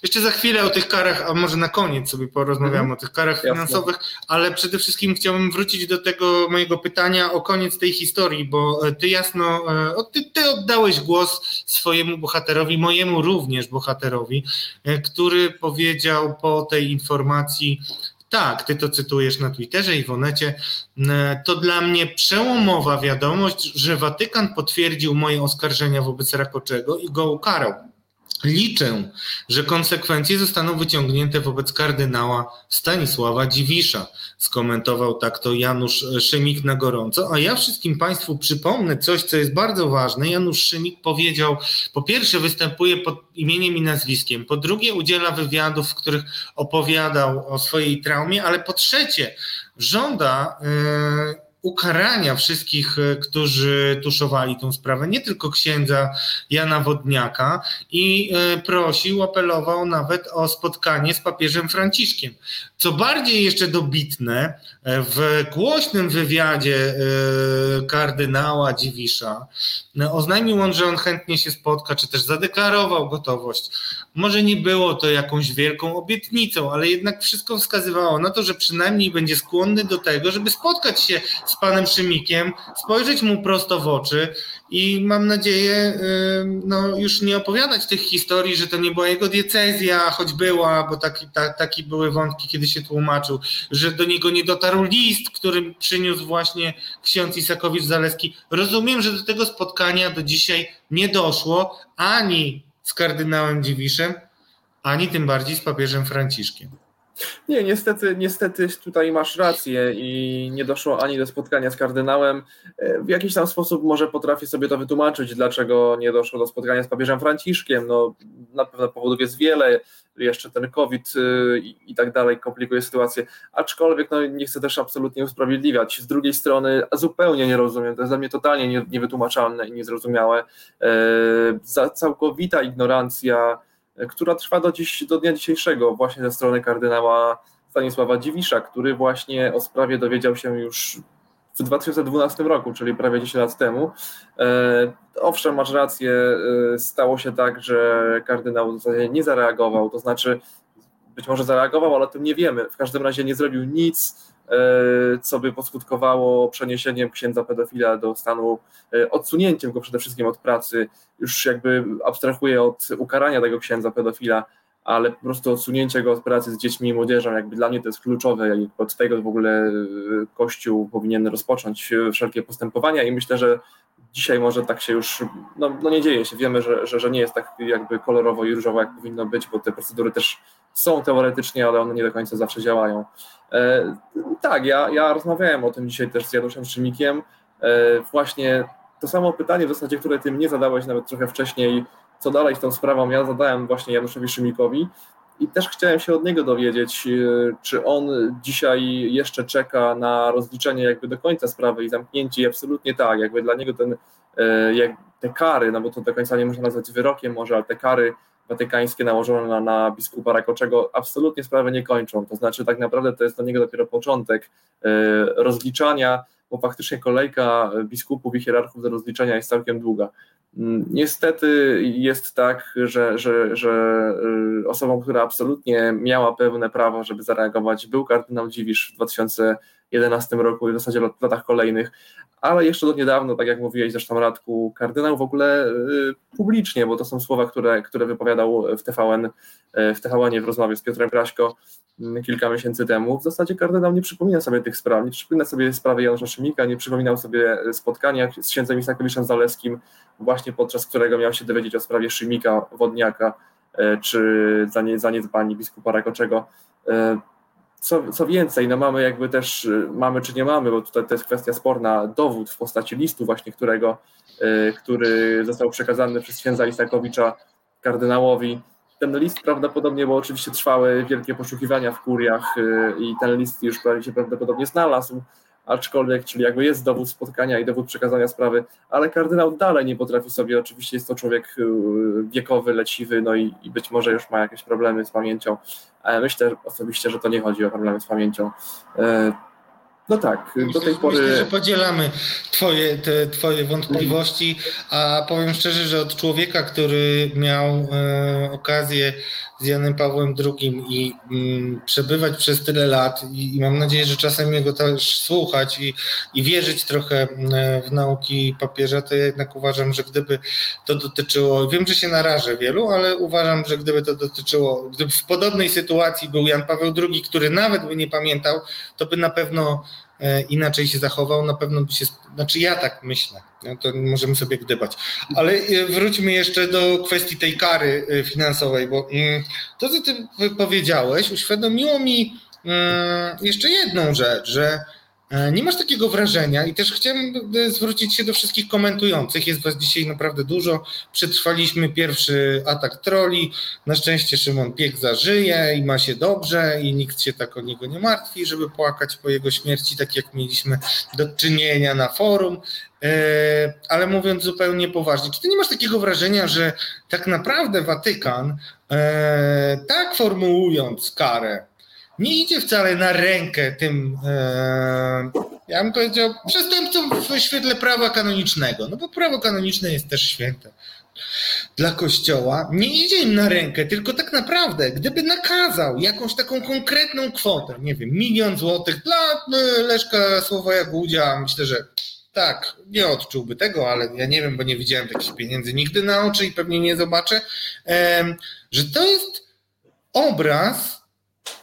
[SPEAKER 2] jeszcze za chwilę o tych karach, a może na koniec sobie porozmawiamy mhm. o tych karach, sferach finansowych, ale przede wszystkim chciałbym wrócić do tego mojego pytania o koniec tej historii, bo e, ty jasno, e, ty, ty oddałeś głos swojemu bohaterowi, mojemu również bohaterowi, e, który powiedział po tej informacji, tak, ty to cytujesz na Twitterze i w Onecie. To dla mnie przełomowa wiadomość, że Watykan potwierdził moje oskarżenia wobec Rakoczego i go ukarał. Liczę, że konsekwencje zostaną wyciągnięte wobec kardynała Stanisława Dziwisza. Skomentował tak to Janusz Szymik na gorąco. A ja wszystkim Państwu przypomnę coś, co jest bardzo ważne. Janusz Szymik powiedział, po pierwsze występuje pod imieniem i nazwiskiem, po drugie udziela wywiadów, w których opowiadał o swojej traumie, ale po trzecie żąda. Yy, ukarania wszystkich, e, którzy tuszowali tą sprawę, nie tylko księdza Jana Wodniaka i e, prosił, apelował nawet o spotkanie z papieżem Franciszkiem. Co bardziej jeszcze dobitne, e, w głośnym wywiadzie kardynała Dziwisza oznajmił on, że on chętnie się spotka, czy też zadeklarował gotowość. Może nie było to jakąś wielką obietnicą, ale jednak wszystko wskazywało na to, że przynajmniej będzie skłonny do tego, żeby spotkać się z z panem Szymikiem, spojrzeć mu prosto w oczy i mam nadzieję no, już nie opowiadać tych historii, że to nie była jego diecezja, choć była, bo taki, ta, taki były wątki, kiedy się tłumaczył, że do niego nie dotarł list, który przyniósł właśnie ksiądz Isakowicz-Zaleski. Rozumiem, że do tego spotkania do dzisiaj nie doszło ani z kardynałem Dziwiszem, ani tym bardziej z papieżem Franciszkiem.
[SPEAKER 7] Nie, niestety, niestety tutaj masz rację i nie doszło ani do spotkania z kardynałem. E, w jakiś tam sposób może potrafię sobie to wytłumaczyć, dlaczego nie doszło do spotkania z papieżem Franciszkiem. No, na pewno powodów jest wiele, jeszcze ten COVID y, i, i tak dalej komplikuje sytuację, aczkolwiek no, nie chcę też absolutnie usprawiedliwiać. Z drugiej strony zupełnie nie rozumiem, to jest dla mnie totalnie nie, niewytłumaczalne i niezrozumiałe. E, całkowita ignorancja która trwa do, dziś, do dnia dzisiejszego właśnie ze strony kardynała Stanisława Dziwisza, który właśnie o sprawie dowiedział się już w 2012 roku, czyli prawie 10 lat temu. E, owszem, masz rację, e, stało się tak, że kardynał w zasadzie nie zareagował, to znaczy być może zareagował, ale o tym nie wiemy. W każdym razie nie zrobił nic, E, co by poskutkowało przeniesieniem księdza pedofila do stanu, e, odsunięciem go przede wszystkim od pracy, już jakby abstrahuję od ukarania tego księdza pedofila, ale po prostu odsunięcie go od pracy z dziećmi i młodzieżą, jakby dla mnie to jest kluczowe i od tego w ogóle e, Kościół powinien rozpocząć wszelkie postępowania i myślę, że dzisiaj może tak się już, no, no nie dzieje się, wiemy, że, że, że nie jest tak jakby kolorowo i różowo jak powinno być, bo te procedury też są teoretycznie, ale one nie do końca zawsze działają. E, tak, ja, ja rozmawiałem o tym dzisiaj też z Januszem Szymikiem. E, właśnie to samo pytanie w zasadzie, które ty mnie zadałeś nawet trochę wcześniej, co dalej z tą sprawą, ja zadałem właśnie Januszowi Szymikowi i też chciałem się od niego dowiedzieć, e, czy on dzisiaj jeszcze czeka na rozliczenie jakby do końca sprawy i zamknięcie i absolutnie tak, jakby dla niego ten, jak te kary, no bo to do końca nie można nazwać wyrokiem może, ale te kary watykańskie nałożone na, na biskupa Rakoczego absolutnie sprawę nie kończą. To znaczy, tak naprawdę to jest dla niego dopiero początek e, rozliczania, bo faktycznie kolejka biskupów i hierarchów do rozliczenia jest całkiem długa. Mm, niestety jest tak, że, że, że e, osobą, która absolutnie miała pewne prawo, żeby zareagować, był kardynał Dziwisz w 2011 roku i w zasadzie w latach kolejnych, ale jeszcze do niedawno, tak jak mówiłeś zresztą Radku, kardynał w ogóle y, publicznie, bo to są słowa, które, które wypowiadał w TVN, y, w TVN w rozmowie z Piotrem Kraśko y, kilka miesięcy temu, w zasadzie kardynał nie przypomina sobie tych spraw, nie przypomina sobie sprawy Janusza Szymika, nie przypominał sobie spotkania z księdzem Isakowiczem Zaleskim, właśnie podczas którego miał się dowiedzieć o sprawie Szymika, Wodniaka, czy zaniedbani biskupa Rakoczego. Co, co więcej, no mamy jakby też, y, mamy czy nie mamy, bo tutaj to jest kwestia sporna, dowód w postaci listu właśnie, którego, y, który został przekazany przez księdza Isakowicza kardynałowi. Ten list prawdopodobnie, bo oczywiście trwały wielkie poszukiwania w kuriach y, i ten list już się prawdopodobnie znalazł, aczkolwiek, czyli jakby jest dowód spotkania i dowód przekazania sprawy, ale kardynał dalej nie potrafi sobie, oczywiście jest to człowiek y, wiekowy, leciwy, no i, i być może już ma jakieś problemy z pamięcią, ale myślę osobiście, że to nie chodzi o problemy z pamięcią. E, no tak, do tej pory.
[SPEAKER 2] Myślę, że podzielamy twoje, te, twoje wątpliwości, a powiem szczerze, że od człowieka, który miał e, okazję z Janem Pawłem II i mm, przebywać przez tyle lat i, i, mam nadzieję, że czasem jego też słuchać i, i wierzyć trochę mm, w nauki papieża, to ja jednak uważam, że gdyby to dotyczyło, wiem, że się narażę wielu, ale uważam, że gdyby to dotyczyło, gdyby w podobnej sytuacji był Jan Paweł II, który nawet by nie pamiętał, to by na pewno E, inaczej się zachował, na pewno by się. Znaczy, ja tak myślę, to możemy sobie gdybać. Ale e, wróćmy jeszcze do kwestii tej kary e, finansowej, bo mm, to, co ty powiedziałeś, uświadomiło mi mm, jeszcze jedną rzecz, że E, nie masz takiego wrażenia i też chciałem e, zwrócić się do wszystkich komentujących. Jest was dzisiaj naprawdę dużo. Przetrwaliśmy pierwszy atak troli. Na szczęście Szymon Piek zażyje i ma się dobrze i nikt się tak o niego nie martwi, żeby płakać po jego śmierci, tak jak mieliśmy do czynienia na forum. E, ale mówiąc zupełnie poważnie, czy ty nie masz takiego wrażenia, że tak naprawdę Watykan, tak formułując karę, nie idzie wcale na rękę tym, e, ja bym powiedział, przestępcom w świetle prawa kanonicznego, no bo prawo kanoniczne jest też święte. dla kościoła nie idzie im na rękę, tylko tak naprawdę, gdyby nakazał jakąś taką konkretną kwotę, nie wiem, milion złotych dla e, Leszka Słowoja Gudzia, myślę, że tak, nie odczułby tego, ale ja nie wiem, bo nie widziałem takich pieniędzy nigdy na oczy i pewnie nie zobaczę, że to jest obraz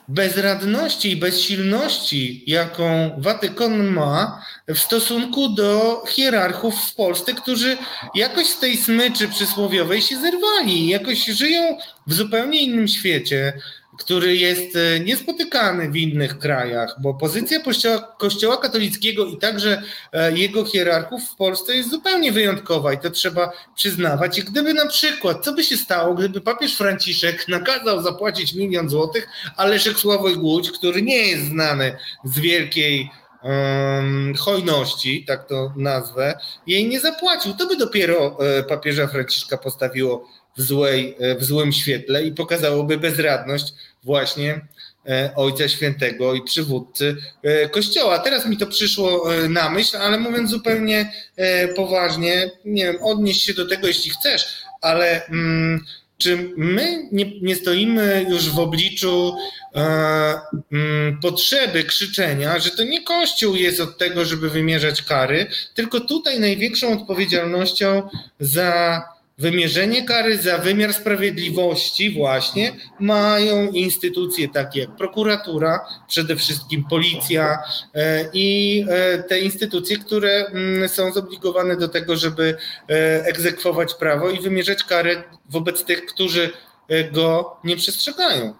[SPEAKER 2] bezradności i bezsilności, jaką Watykan ma w stosunku do hierarchów w Polsce, którzy jakoś z tej smyczy przysłowiowej się zerwali, jakoś żyją w zupełnie innym świecie, który jest e, niespotykany w innych krajach, bo pozycja kościoła, kościoła, katolickiego i także e, jego hierarchów w Polsce jest zupełnie wyjątkowa i to trzeba przyznawać. I gdyby na przykład, co by się stało, gdyby papież Franciszek nakazał zapłacić milion złotych, a Leszek Sławoj Głódź, który nie jest znany z wielkiej hojności, tak to nazwę, jej nie zapłacił, to by dopiero e, papieża Franciszka postawiło w, złej, w złym świetle i pokazałoby bezradność właśnie e, Ojca Świętego i przywódcy e, Kościoła. Teraz mi to przyszło e, na myśl, ale mówiąc zupełnie poważnie, nie wiem, odnieść się do tego, jeśli chcesz, ale mm, czy my nie, nie, stoimy już w obliczu e, mm, potrzeby krzyczenia, że to nie Kościół jest od tego, żeby wymierzać kary, tylko tutaj największą odpowiedzialnością za wymierzenie kary za wymiar sprawiedliwości właśnie mają instytucje takie jak prokuratura, przede wszystkim policja e, i e, te instytucje, które mm, są zobligowane do tego, żeby e, egzekwować prawo i wymierzać karę wobec tych, którzy go nie przestrzegają.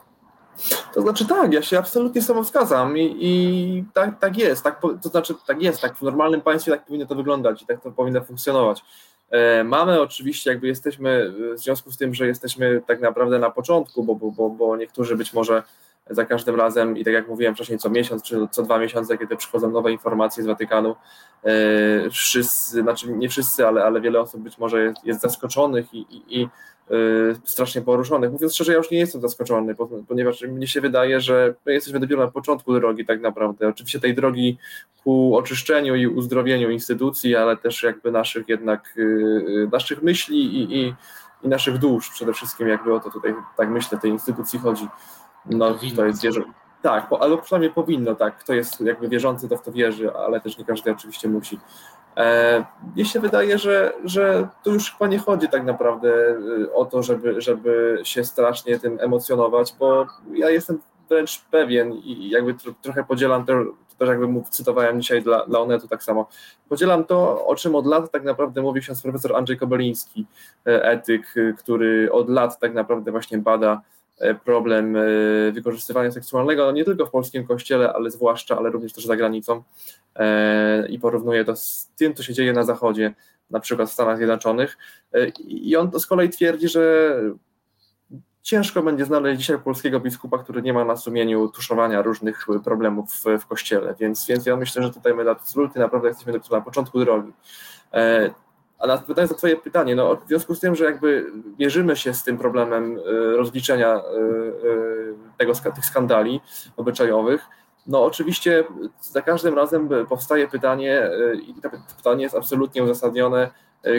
[SPEAKER 7] To znaczy tak, ja się absolutnie z tobą zgadzam i, i tak, tak jest, tak, to znaczy tak jest, tak w normalnym państwie tak powinno to wyglądać i tak to powinno funkcjonować. E, mamy oczywiście, jakby jesteśmy, w związku z tym, że jesteśmy tak naprawdę na początku, bo, bo, bo niektórzy być może za każdym razem i tak jak mówiłem wcześniej, co miesiąc czy co dwa miesiące, kiedy przychodzą nowe informacje z Watykanu, e, wszyscy, znaczy nie wszyscy, ale, ale wiele osób być może jest, jest zaskoczonych i, i, i strasznie poruszonych. Mówiąc szczerze, ja już nie jestem zaskoczony, ponieważ mnie się wydaje, że my jesteśmy dopiero na początku drogi tak naprawdę. Oczywiście tej drogi ku oczyszczeniu i uzdrowieniu instytucji, ale też jakby naszych jednak, y, y, naszych myśli i, i, i naszych dusz przede wszystkim, jakby o to tutaj, tak myślę, tej instytucji chodzi. No, to jest wierzę. Tak, ale przynajmniej powinno, tak. Kto jest jakby wierzący, to w to wierzy, ale też nie każdy oczywiście musi. E, mnie się wydaje, że, że tu już chyba nie chodzi tak naprawdę y, o to, żeby, żeby się strasznie tym emocjonować, bo ja jestem wręcz pewien i jakby trochę podzielam to, też jakby mu cytowałem dzisiaj dla, dla Onetu tak samo, podzielam to, o czym od lat tak naprawdę mówi ksiądz profesor Andrzej Kobeliński, e, etyk, który od lat tak naprawdę właśnie bada e, problem wykorzystywania seksualnego, no nie tylko w polskim kościele, ale zwłaszcza, ale również też za granicą. E, i porównuje to z tym, co się dzieje na Zachodzie, na przykład w Stanach Zjednoczonych. E, I on z kolei twierdzi, że ciężko będzie znaleźć dzisiaj polskiego biskupa, który nie ma na sumieniu tuszowania różnych problemów w, w kościele, więc, więc ja myślę, że tutaj my absolutnie naprawdę jesteśmy na początku drogi. E, a na Twoje pytanie, no w związku z tym, że jakby mierzymy się z tym problemem rozliczenia tego, tych skandali obyczajowych, no oczywiście za każdym razem powstaje pytanie e, i to pytanie jest absolutnie uzasadnione, e,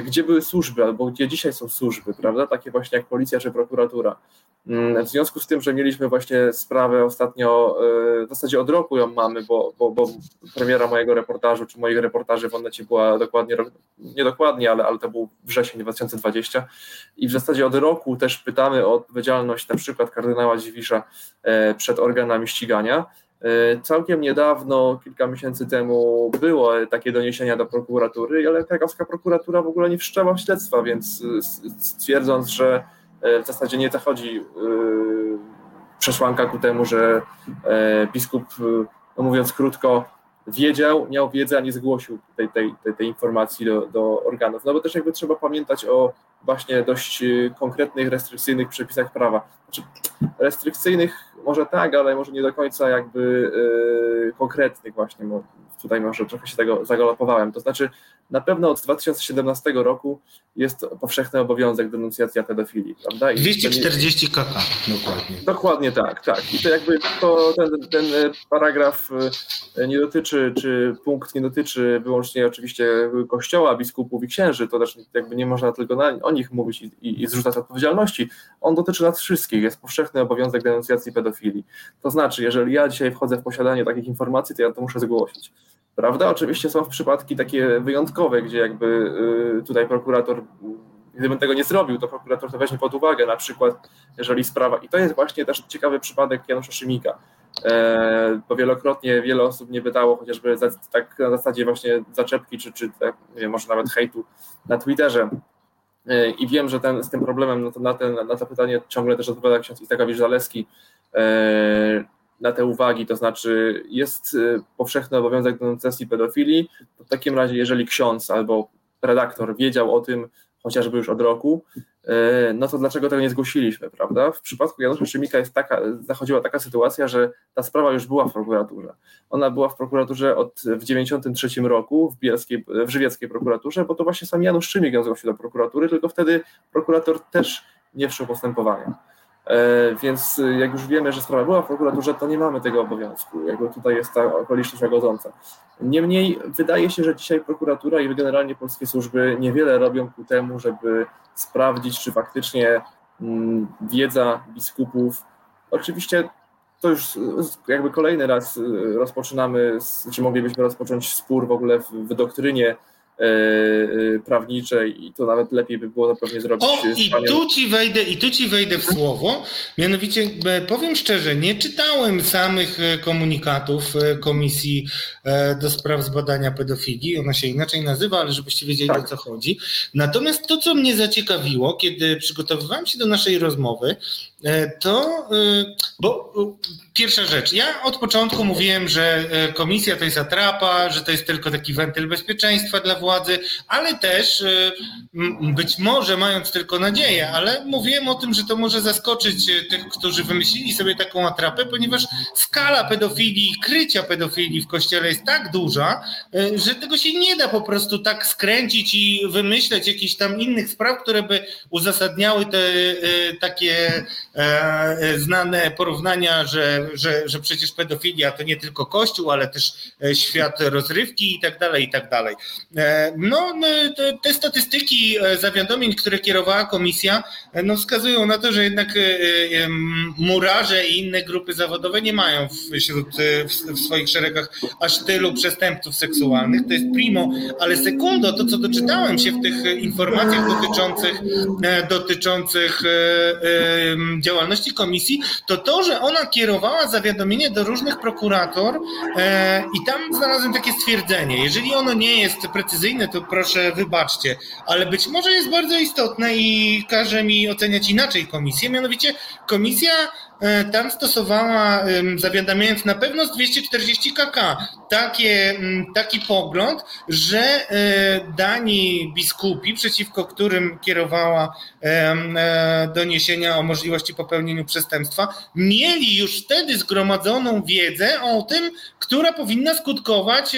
[SPEAKER 7] gdzie były służby albo gdzie dzisiaj są służby, prawda? Takie właśnie jak policja czy prokuratura. Mm, w związku z tym, że mieliśmy właśnie sprawę ostatnio, e, w zasadzie od roku ją mamy, bo, bo, bo premiera mojego reportażu, czy moich reportaży w Onecie była dokładnie, nie dokładnie, ale, ale to był wrzesień 2020 i w zasadzie od roku też pytamy o odpowiedzialność na przykład kardynała Dziwisza przed organami ścigania, E, całkiem niedawno, kilka miesięcy temu, było takie doniesienia do prokuratury, ale krakowska prokuratura w ogóle nie wszczęła śledztwa, więc stwierdząc, że e, w zasadzie nie zachodzi e, przesłanka ku temu, że biskup, no mówiąc krótko, wiedział, miał wiedzę, a nie zgłosił tej, tej, tej, tej informacji do, do organów. No bo też jakby trzeba pamiętać o właśnie dość konkretnych, restrykcyjnych przepisach prawa. Znaczy, restrykcyjnych może tak, ale może nie do końca jakby konkretnych właśnie, tutaj może trochę się tego zagalopowałem. To znaczy, na pewno od 2017 roku jest powszechny obowiązek denuncjacja pedofilii, prawda? I
[SPEAKER 2] 240 kk, dokładnie.
[SPEAKER 7] Dokładnie tak, tak. I to jakby to, ten, ten paragraf e, nie dotyczy, czy punkt nie dotyczy wyłącznie oczywiście kościoła, biskupów i księży, to też jakby nie można tylko na, o nich mówić i, i, i zrzucać odpowiedzialności. On dotyczy nas wszystkich, jest powszechny obowiązek denuncjacji pedofilii. To znaczy, jeżeli ja dzisiaj wchodzę w posiadanie takich informacji, to ja to muszę zgłosić. Prawda? Oczywiście są przypadki takie wyjątkowe, gdzie jakby y, tutaj prokurator, gdybym tego nie zrobił, to prokurator to weźmie pod uwagę, na przykład jeżeli sprawa, i to jest właśnie też ciekawy przypadek Janusza Szymika, e, bo wielokrotnie wiele osób nie pytało, chociażby tak na zasadzie właśnie zaczepki, czy, czy tak, wiem, może nawet hejtu na Twitterze, e, i wiem, że ten, z tym problemem no to na, ten, na to pytanie ciągle też odpowiada ksiądz Istagowicz Zaleski, e, na te uwagi, to znaczy jest y, powszechny obowiązek denuncjacji pedofilii, to w takim razie jeżeli ksiądz albo redaktor wiedział o tym chociażby już od roku, y, no to dlaczego tego nie zgłosiliśmy, prawda? W przypadku Janusza Szymika jest taka, zachodziła taka sytuacja, że ta sprawa już była w prokuraturze. Ona była w prokuraturze od, w 93 roku, w, Bielskiej, w Żywieckiej prokuraturze, bo to właśnie sam Janusz Szymik ją zgłosił do prokuratury, tylko wtedy prokurator też nie wszczął postępowania. E, więc y, jak już wiemy, że sprawa była w prokuraturze, to nie mamy tego obowiązku. Jakby tutaj jest ta okoliczność łagodząca. Niemniej wydaje się, że dzisiaj prokuratura i generalnie polskie służby niewiele robią ku temu, żeby sprawdzić, czy faktycznie mm, wiedza biskupów, oczywiście to już jakby kolejny raz y, rozpoczynamy, czy moglibyśmy rozpocząć spór w ogóle w, w doktrynie prawniczej i to nawet lepiej by było to pewnie zrobić.
[SPEAKER 2] O, i tu ci wejdę, i tu ci wejdę w słowo. Mianowicie e, powiem szczerze, nie czytałem samych komunikatów Komisji do Spraw Zbadania Pedofilii. Ona się inaczej nazywa, ale żebyście wiedzieli tak. o co chodzi. Natomiast to, co mnie zaciekawiło, kiedy przygotowywałem się do naszej rozmowy, to, bo pierwsza rzecz, ja od początku mówiłem, że komisja to jest atrapa, że to jest tylko taki wentyl bezpieczeństwa dla władzy, ale też y, być może mając tylko nadzieję, ale mówiłem o tym, że to może zaskoczyć y, tych, którzy wymyślili sobie taką atrapę, ponieważ skala pedofilii, krycia pedofilii w kościele jest tak duża, y, że tego się nie da po prostu tak skręcić i wymyśleć jakichś tam innych spraw, które by uzasadniały te takie e, znane porównania, że, że, że przecież pedofilia to nie tylko kościół, ale też e, świat rozrywki i tak dalej, i tak dalej. E, no, no te statystyki e, zawiadomień, które kierowała komisja, e, no wskazują na to, że jednak murarze i inne grupy zawodowe nie mają wśród, w swoich szeregach aż tylu przestępców seksualnych. To jest primo, ale sekundo, to co doczytałem się w tych informacjach dotyczących, dotyczących działalności komisji, to to, że ona kierowała zawiadomienie do różnych prokurator i tam znalazłem takie stwierdzenie, jeżeli ono nie jest precyzyjne, to proszę wybaczcie, ale być może jest bardzo istotne i każe mi oceniać inaczej komisję. Mianowicie komisja tam stosowała, zawiadamiając na pewno z 240 kk, takie, taki pogląd, że e, dani biskupi, przeciwko którym kierowała e, doniesienia o możliwości popełnienia przestępstwa, mieli już wtedy zgromadzoną wiedzę o tym, która powinna skutkować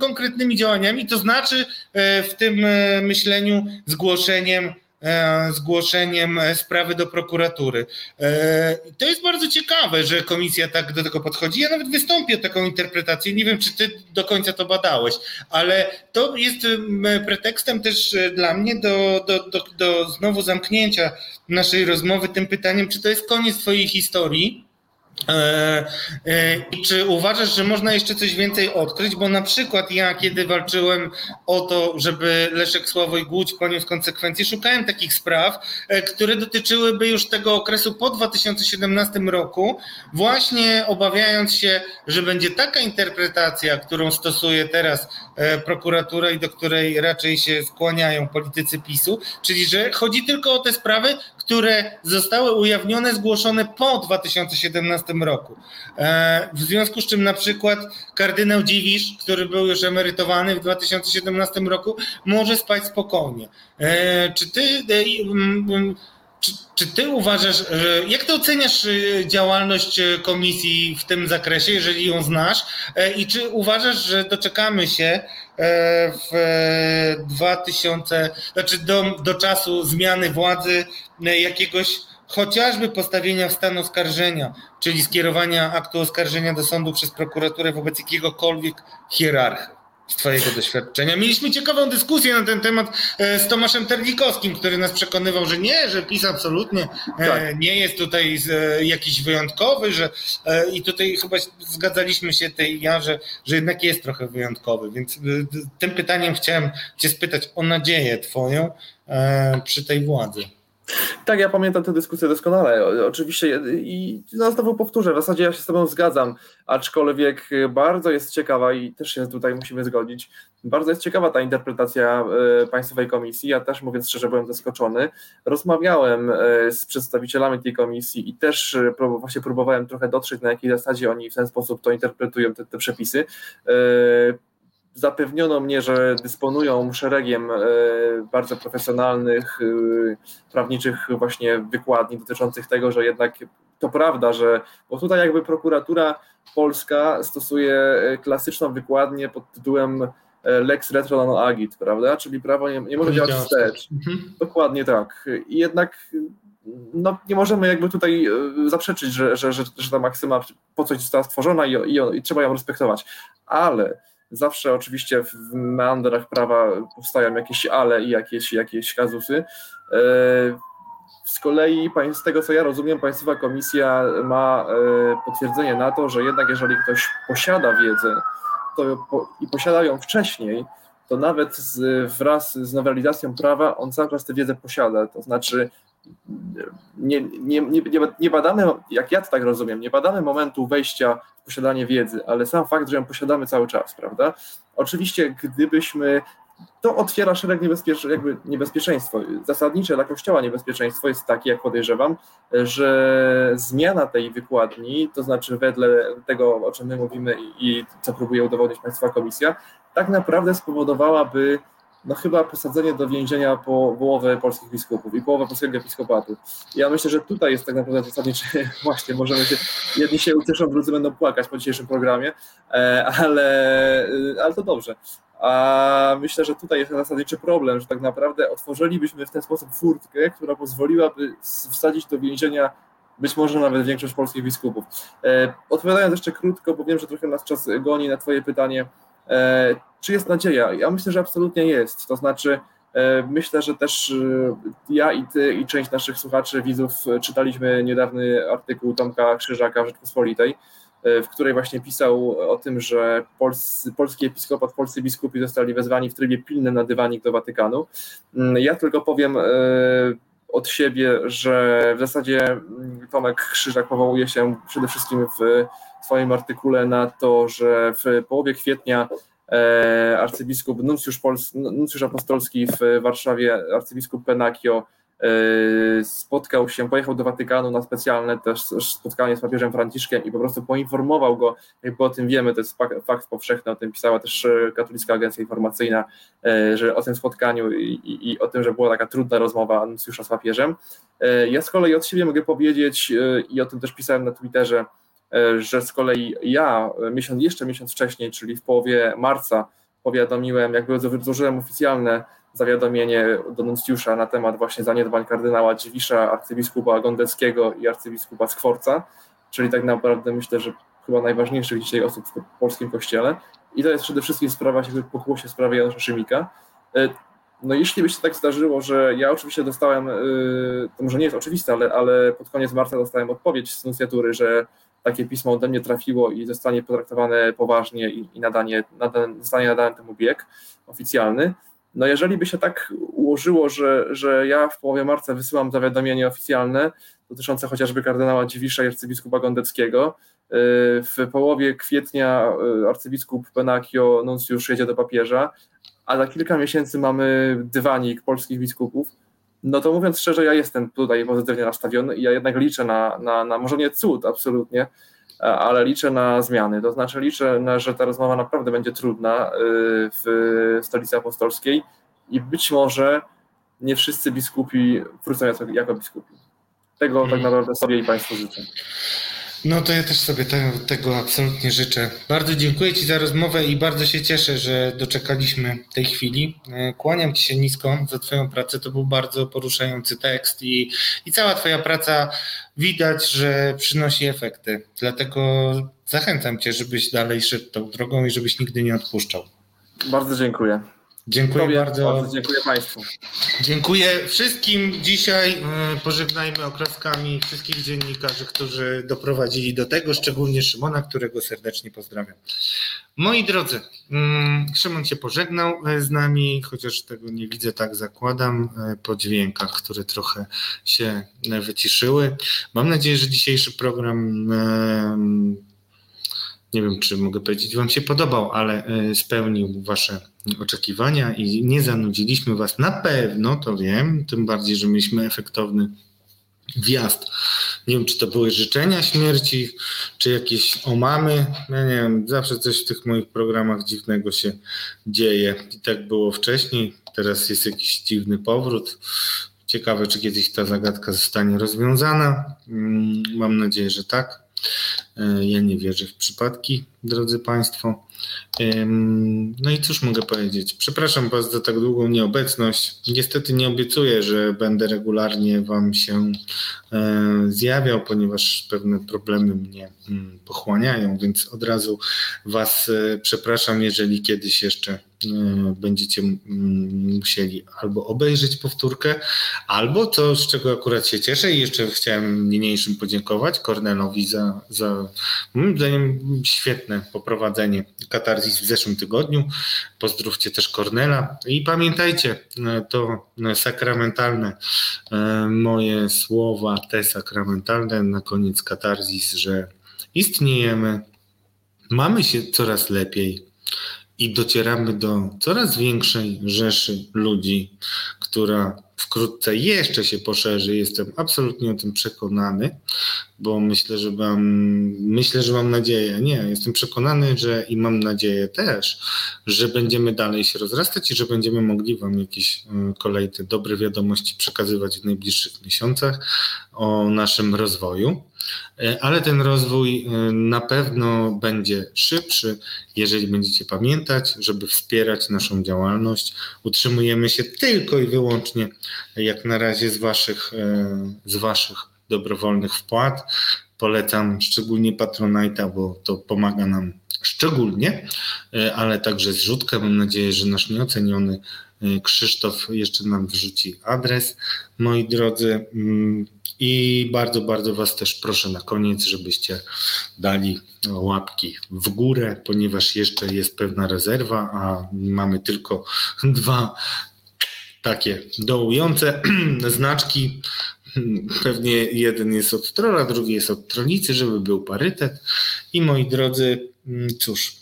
[SPEAKER 2] konkretnymi działaniami, to znaczy e, w tym e, myśleniu zgłoszeniem e, zgłoszeniem sprawy do prokuratury. To jest bardzo ciekawe, że komisja tak do tego podchodzi. Ja nawet wystąpię taką interpretację. Nie wiem, czy ty do końca to badałeś, ale to jest pretekstem też dla mnie do, do, do, do znowu zamknięcia naszej rozmowy tym pytaniem, czy to jest koniec twojej historii, E, e, czy uważasz, że można jeszcze coś więcej odkryć? Bo na przykład ja, kiedy walczyłem o to, żeby Leszek Sławoj Głódź poniósł konsekwencje, szukałem takich spraw, e, które dotyczyłyby już tego okresu po 2017 roku, właśnie obawiając się, że będzie taka interpretacja, którą stosuje teraz prokuratura i do której raczej się skłaniają politycy PiSu, czyli że chodzi tylko o te sprawy, które zostały ujawnione, zgłoszone po 2017 roku. E, w związku z czym na przykład kardynał Dziwisz, który był już emerytowany w 2017 roku, może spać spokojnie. E, czy ty czy, czy, ty uważasz, jak ty oceniasz działalność komisji w tym zakresie, jeżeli ją znasz? I czy uważasz, że doczekamy się w 2000, znaczy do, do czasu zmiany władzy jakiegoś chociażby postawienia w stan oskarżenia, czyli skierowania aktu oskarżenia do sądu przez prokuraturę wobec jakiegokolwiek hierarchy z Twojego doświadczenia. Mieliśmy ciekawą dyskusję na ten temat e, z Tomaszem Terlikowskim, który nas przekonywał, że nie, że PiS absolutnie e, tak. nie jest tutaj e, jakiś wyjątkowy, że i tutaj chyba zgadzaliśmy się tej ja, że, że jednak jest trochę wyjątkowy, więc tym pytaniem chciałem Cię spytać o nadzieję Twoją przy tej władzy.
[SPEAKER 7] Tak, ja pamiętam tę dyskusję doskonale. Oczywiście i no, znowu powtórzę, w zasadzie ja się z Tobą zgadzam, aczkolwiek bardzo jest ciekawa i też się tutaj musimy zgodzić, bardzo jest ciekawa ta interpretacja e, Państwowej Komisji. Ja też, mówiąc szczerze, byłem zaskoczony. Rozmawiałem e, z przedstawicielami tej komisji i też e, właśnie próbowałem trochę dotrzeć, na jakiej zasadzie oni w ten sposób to interpretują, te, te przepisy zapewniono mnie, że dysponują szeregiem e, bardzo profesjonalnych, e, prawniczych właśnie wykładni dotyczących tego, że jednak to prawda, że bo tutaj jakby prokuratura polska stosuje e, klasyczną wykładnię pod tytułem lex retro non agit, prawda? Czyli prawo nie, nie może działać wstecz. Mhm. Dokładnie tak. I jednak no, nie możemy jakby tutaj zaprzeczyć, że, że, że, że ta maksyma po coś została stworzona i, i, i trzeba ją respektować. Ale Zawsze oczywiście w meandrach prawa powstają jakieś ale i jakieś, jakieś kazusy. E, z kolei, z tego co ja rozumiem, Państwowa Komisja ma e, potwierdzenie na to, że jednak jeżeli ktoś posiada wiedzę to, i posiada ją wcześniej, to nawet z, wraz z nowelizacją prawa on cały czas tę wiedzę posiada. To znaczy, nie, nie, nie, nie badamy, jak ja to tak rozumiem, nie badamy momentu wejścia w posiadanie wiedzy, ale sam fakt, że ją posiadamy cały czas, prawda? Oczywiście, gdybyśmy to otwiera szereg niebezpiecz, jakby niebezpieczeństwo. Zasadnicze dla Kościoła niebezpieczeństwo jest takie, jak podejrzewam, że zmiana tej wykładni, to znaczy wedle tego, o czym my mówimy i co próbuje udowodnić Państwa Komisja, tak naprawdę spowodowałaby no chyba posadzenie do więzienia po połowę polskich biskupów i połowę polskiego episkopatu. Ja myślę, że tutaj jest tak naprawdę zasadniczy, właśnie możemy się, jedni się ucieszą, drudzy będą płakać po dzisiejszym programie, e, ale, e, ale to dobrze. A myślę, że tutaj jest zasadniczy problem, że tak naprawdę otworzylibyśmy w ten sposób furtkę, która pozwoliłaby wsadzić do więzienia być może nawet większość polskich biskupów. E, odpowiadając jeszcze krótko, bo wiem, że trochę nas czas goni na Twoje pytanie, czy jest nadzieja? Ja myślę, że absolutnie jest. To znaczy, e, myślę, że też e, ja i ty i część naszych słuchaczy, widzów czytaliśmy niedawny artykuł Tomka Krzyżaka w Rzeczpospolitej, w której właśnie pisał o tym, że polscy, polski episkopat, polscy biskupi zostali wezwani w trybie pilnym na dywanik do Watykanu. Mm, ja tylko powiem od siebie, że w zasadzie mm, Tomek Krzyżak powołuje się przede wszystkim w swoim artykule na to, że w połowie kwietnia e, arcybiskup, nuncjusz, Pols, nuncjusz apostolski w Warszawie, arcybiskup Penakio e, spotkał się, pojechał do Watykanu na specjalne też spotkanie z papieżem Franciszkiem i po prostu poinformował go, jakby o tym wiemy, to jest fakt powszechny, o tym pisała też e, Katolicka Agencja Informacyjna, że o tym spotkaniu i, i, i o tym, że była taka trudna rozmowa nuncjusza z papieżem. Ja z kolei od siebie mogę powiedzieć i o tym też pisałem na Twitterze, że z kolei ja miesiąc, jeszcze miesiąc wcześniej, czyli w połowie marca, powiadomiłem, jakby złożyłem oficjalne zawiadomienie do nuncjusza na temat właśnie zaniedbań kardynała Dziwisza, arcybiskupa Gondeckiego i arcybiskupa Skworca, czyli tak naprawdę myślę, że chyba najważniejszych dzisiaj osób w polskim kościele. I to jest przede wszystkim sprawa, jakby pokłosie sprawy Janusza Szymika. E, no jeśli by się tak zdarzyło, że ja oczywiście dostałem, e, to może nie jest oczywiste, ale, ale pod koniec marca dostałem odpowiedź z nuncjatury, że takie pismo ode mnie trafiło i zostanie potraktowane poważnie i, i nadanie, nadane, zostanie nadany temu bieg oficjalny. No jeżeli by się tak ułożyło, że, że ja w połowie marca wysyłam zawiadomienie oficjalne dotyczące chociażby kardynała Dziwisza i arcybiskupa Gondeckiego, y, w połowie kwietnia y, arcybiskup Penakio nuncjusz jedzie do papieża, a za kilka miesięcy mamy dywanik polskich biskupów, no to mówiąc szczerze, ja jestem tutaj pozytywnie nastawiony i ja jednak liczę na, na, na może nie cud absolutnie, ale liczę na zmiany. To znaczy liczę, na, że ta rozmowa naprawdę będzie trudna y, w stolicy apostolskiej i być może nie wszyscy biskupi wrócą jako biskupi. Tego tak naprawdę sobie i Państwu życzę.
[SPEAKER 2] No to ja też sobie tego, tego absolutnie życzę. Bardzo dziękuję Ci za rozmowę i bardzo się cieszę, że doczekaliśmy tej chwili. E, kłaniam Ci się nisko za Twoją pracę. To był bardzo poruszający tekst i, i cała Twoja praca widać, że przynosi efekty. Dlatego zachęcam Cię, żebyś dalej szedł tą drogą i żebyś nigdy nie odpuszczał.
[SPEAKER 7] Bardzo dziękuję.
[SPEAKER 2] Dziękuję
[SPEAKER 7] Tobie
[SPEAKER 2] bardzo.
[SPEAKER 7] bardzo. Dziękuję Państwu.
[SPEAKER 2] Dziękuję wszystkim. Dzisiaj e, pożegnajmy oklaskami wszystkich dziennikarzy, którzy doprowadzili do tego, szczególnie Szymona, którego serdecznie pozdrawiam. Moi drodzy, mm, Szymon się pożegnał e, z nami, chociaż tego nie widzę, tak zakładam, e, po dźwiękach, które trochę się wyciszyły. Mam nadzieję, że dzisiejszy program nie wiem, czy mogę powiedzieć, Wam się podobał, ale spełnił Wasze oczekiwania i nie zanudziliśmy Was na pewno, to wiem, tym bardziej, że mieliśmy efektowny wjazd. Nie wiem, czy to były życzenia śmierci, czy jakieś omamy. Ja nie wiem, zawsze coś w tych moich programach dziwnego się dzieje. I tak było wcześniej, teraz jest jakiś dziwny powrót. Ciekawe, czy kiedyś ta zagadka zostanie rozwiązana. Mm, mam nadzieję, że tak. E, ja nie wierzę w przypadki, drodzy Państwo. No i cóż mogę powiedzieć? Przepraszam Was za tak długą nieobecność. Niestety nie obiecuję, że będę regularnie Wam się e, zjawiał, ponieważ pewne problemy mnie mm, pochłaniają, więc od razu Was e, przepraszam, jeżeli kiedyś jeszcze E, będziecie musieli albo obejrzeć powtórkę, albo to, z czego akurat się cieszę i jeszcze chciałem niniejszym podziękować Kornelowi za, za moim zdaniem świetne poprowadzenie katarzis w zeszłym tygodniu. Pozdrówcie też Kornela i pamiętajcie e, to sakramentalne e, moje słowa, te sakramentalne na koniec katarzis, że istniejemy, mamy się coraz lepiej, i docieramy do coraz większej rzeszy ludzi, która wkrótce jeszcze się poszerzy. Jestem absolutnie o tym przekonany, bo myślę, że mam, myślę, że mam nadzieję, nie, jestem przekonany, że i mam nadzieję też, że będziemy dalej się rozrastać i że będziemy mogli Wam jakieś e, kolejne dobre wiadomości przekazywać w najbliższych miesiącach o naszym rozwoju. E, ale ten rozwój e, na pewno będzie szybszy, jeżeli będziecie pamiętać, żeby wspierać naszą działalność. Utrzymujemy się tylko i wyłącznie jak na razie z Waszych, e, z waszych dobrowolnych wpłat. Polecam szczególnie Patronite'a, bo to pomaga nam szczególnie, ale także zrzutkę. Mam nadzieję, że nasz nieoceniony Krzysztof jeszcze nam wrzuci adres. Moi drodzy, mm, i bardzo, bardzo Was też proszę na koniec, żebyście dali łapki w górę, ponieważ jeszcze jest pewna rezerwa, a mamy tylko dwa takie dołujące znaczki. Pewnie jeden jest od trola, drugi jest od tronicy, żeby był parytet. I moi drodzy, cóż,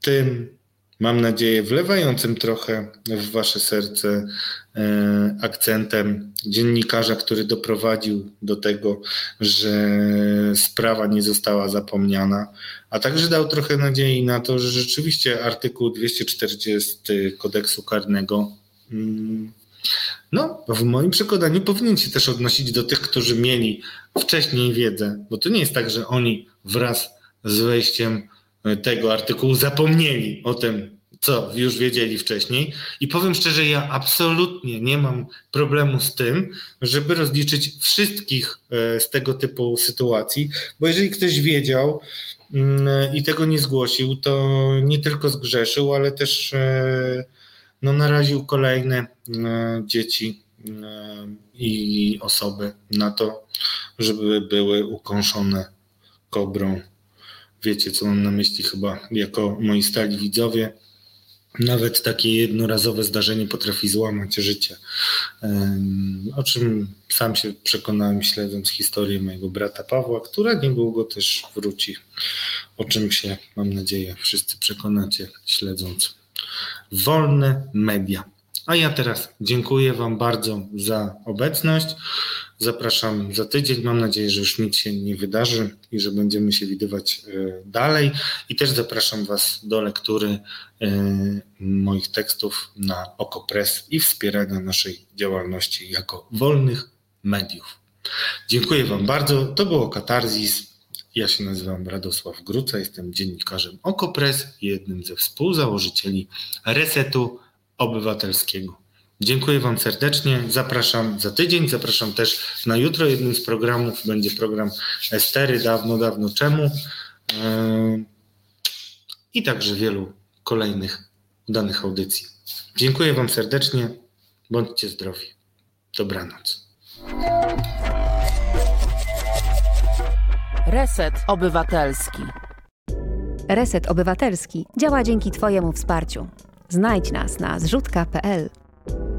[SPEAKER 2] tym mam nadzieję, wlewającym trochę w wasze serce e, akcentem dziennikarza, który doprowadził do tego, że sprawa nie została zapomniana, a także dał trochę nadziei na to, że rzeczywiście artykuł 240 kodeksu karnego mm, no, w moim przekonaniu powinien się też odnosić do tych, którzy mieli wcześniej wiedzę, bo to nie jest tak, że oni wraz z wejściem tego artykułu zapomnieli o tym, co już wiedzieli wcześniej. I powiem szczerze, ja absolutnie nie mam problemu z tym, żeby rozliczyć wszystkich e, z tego typu sytuacji, bo jeżeli ktoś wiedział mm, i tego nie zgłosił, to nie tylko zgrzeszył, ale też e, no, naraził kolejne e, dzieci i osoby na to, żeby były ukąszone kobrą. Wiecie, co mam na myśli chyba jako moi stali widzowie. Nawet takie jednorazowe zdarzenie potrafi złamać życie. O czym sam się przekonałem, śledząc historię mojego brata Pawła, która niedługo też wróci. O czym się, mam nadzieję, wszyscy przekonacie, śledząc wolne media. A ja teraz dziękuję Wam bardzo za obecność. Zapraszam za tydzień. Mam nadzieję, że już nic się nie wydarzy i że będziemy się widywać e, dalej. I też zapraszam Was do lektury e, moich tekstów na OkoPress i wspierania naszej działalności jako wolnych mediów. Dziękuję Wam bardzo. To było Katarzis. Ja się nazywam Radosław Gruca, jestem dziennikarzem OkoPress i jednym ze współzałożycieli Resetu Obywatelskiego. Dziękuję Wam serdecznie. Zapraszam za tydzień. Zapraszam też na jutro. Jednym z programów będzie program Estery dawno, dawno czemu. Yy, I także wielu kolejnych danych audycji. Dziękuję Wam serdecznie. Bądźcie zdrowi. Dobranoc.
[SPEAKER 1] Reset Obywatelski.
[SPEAKER 8] Reset Obywatelski działa dzięki Twojemu wsparciu. Znajdź nas na zrzutka.pl. you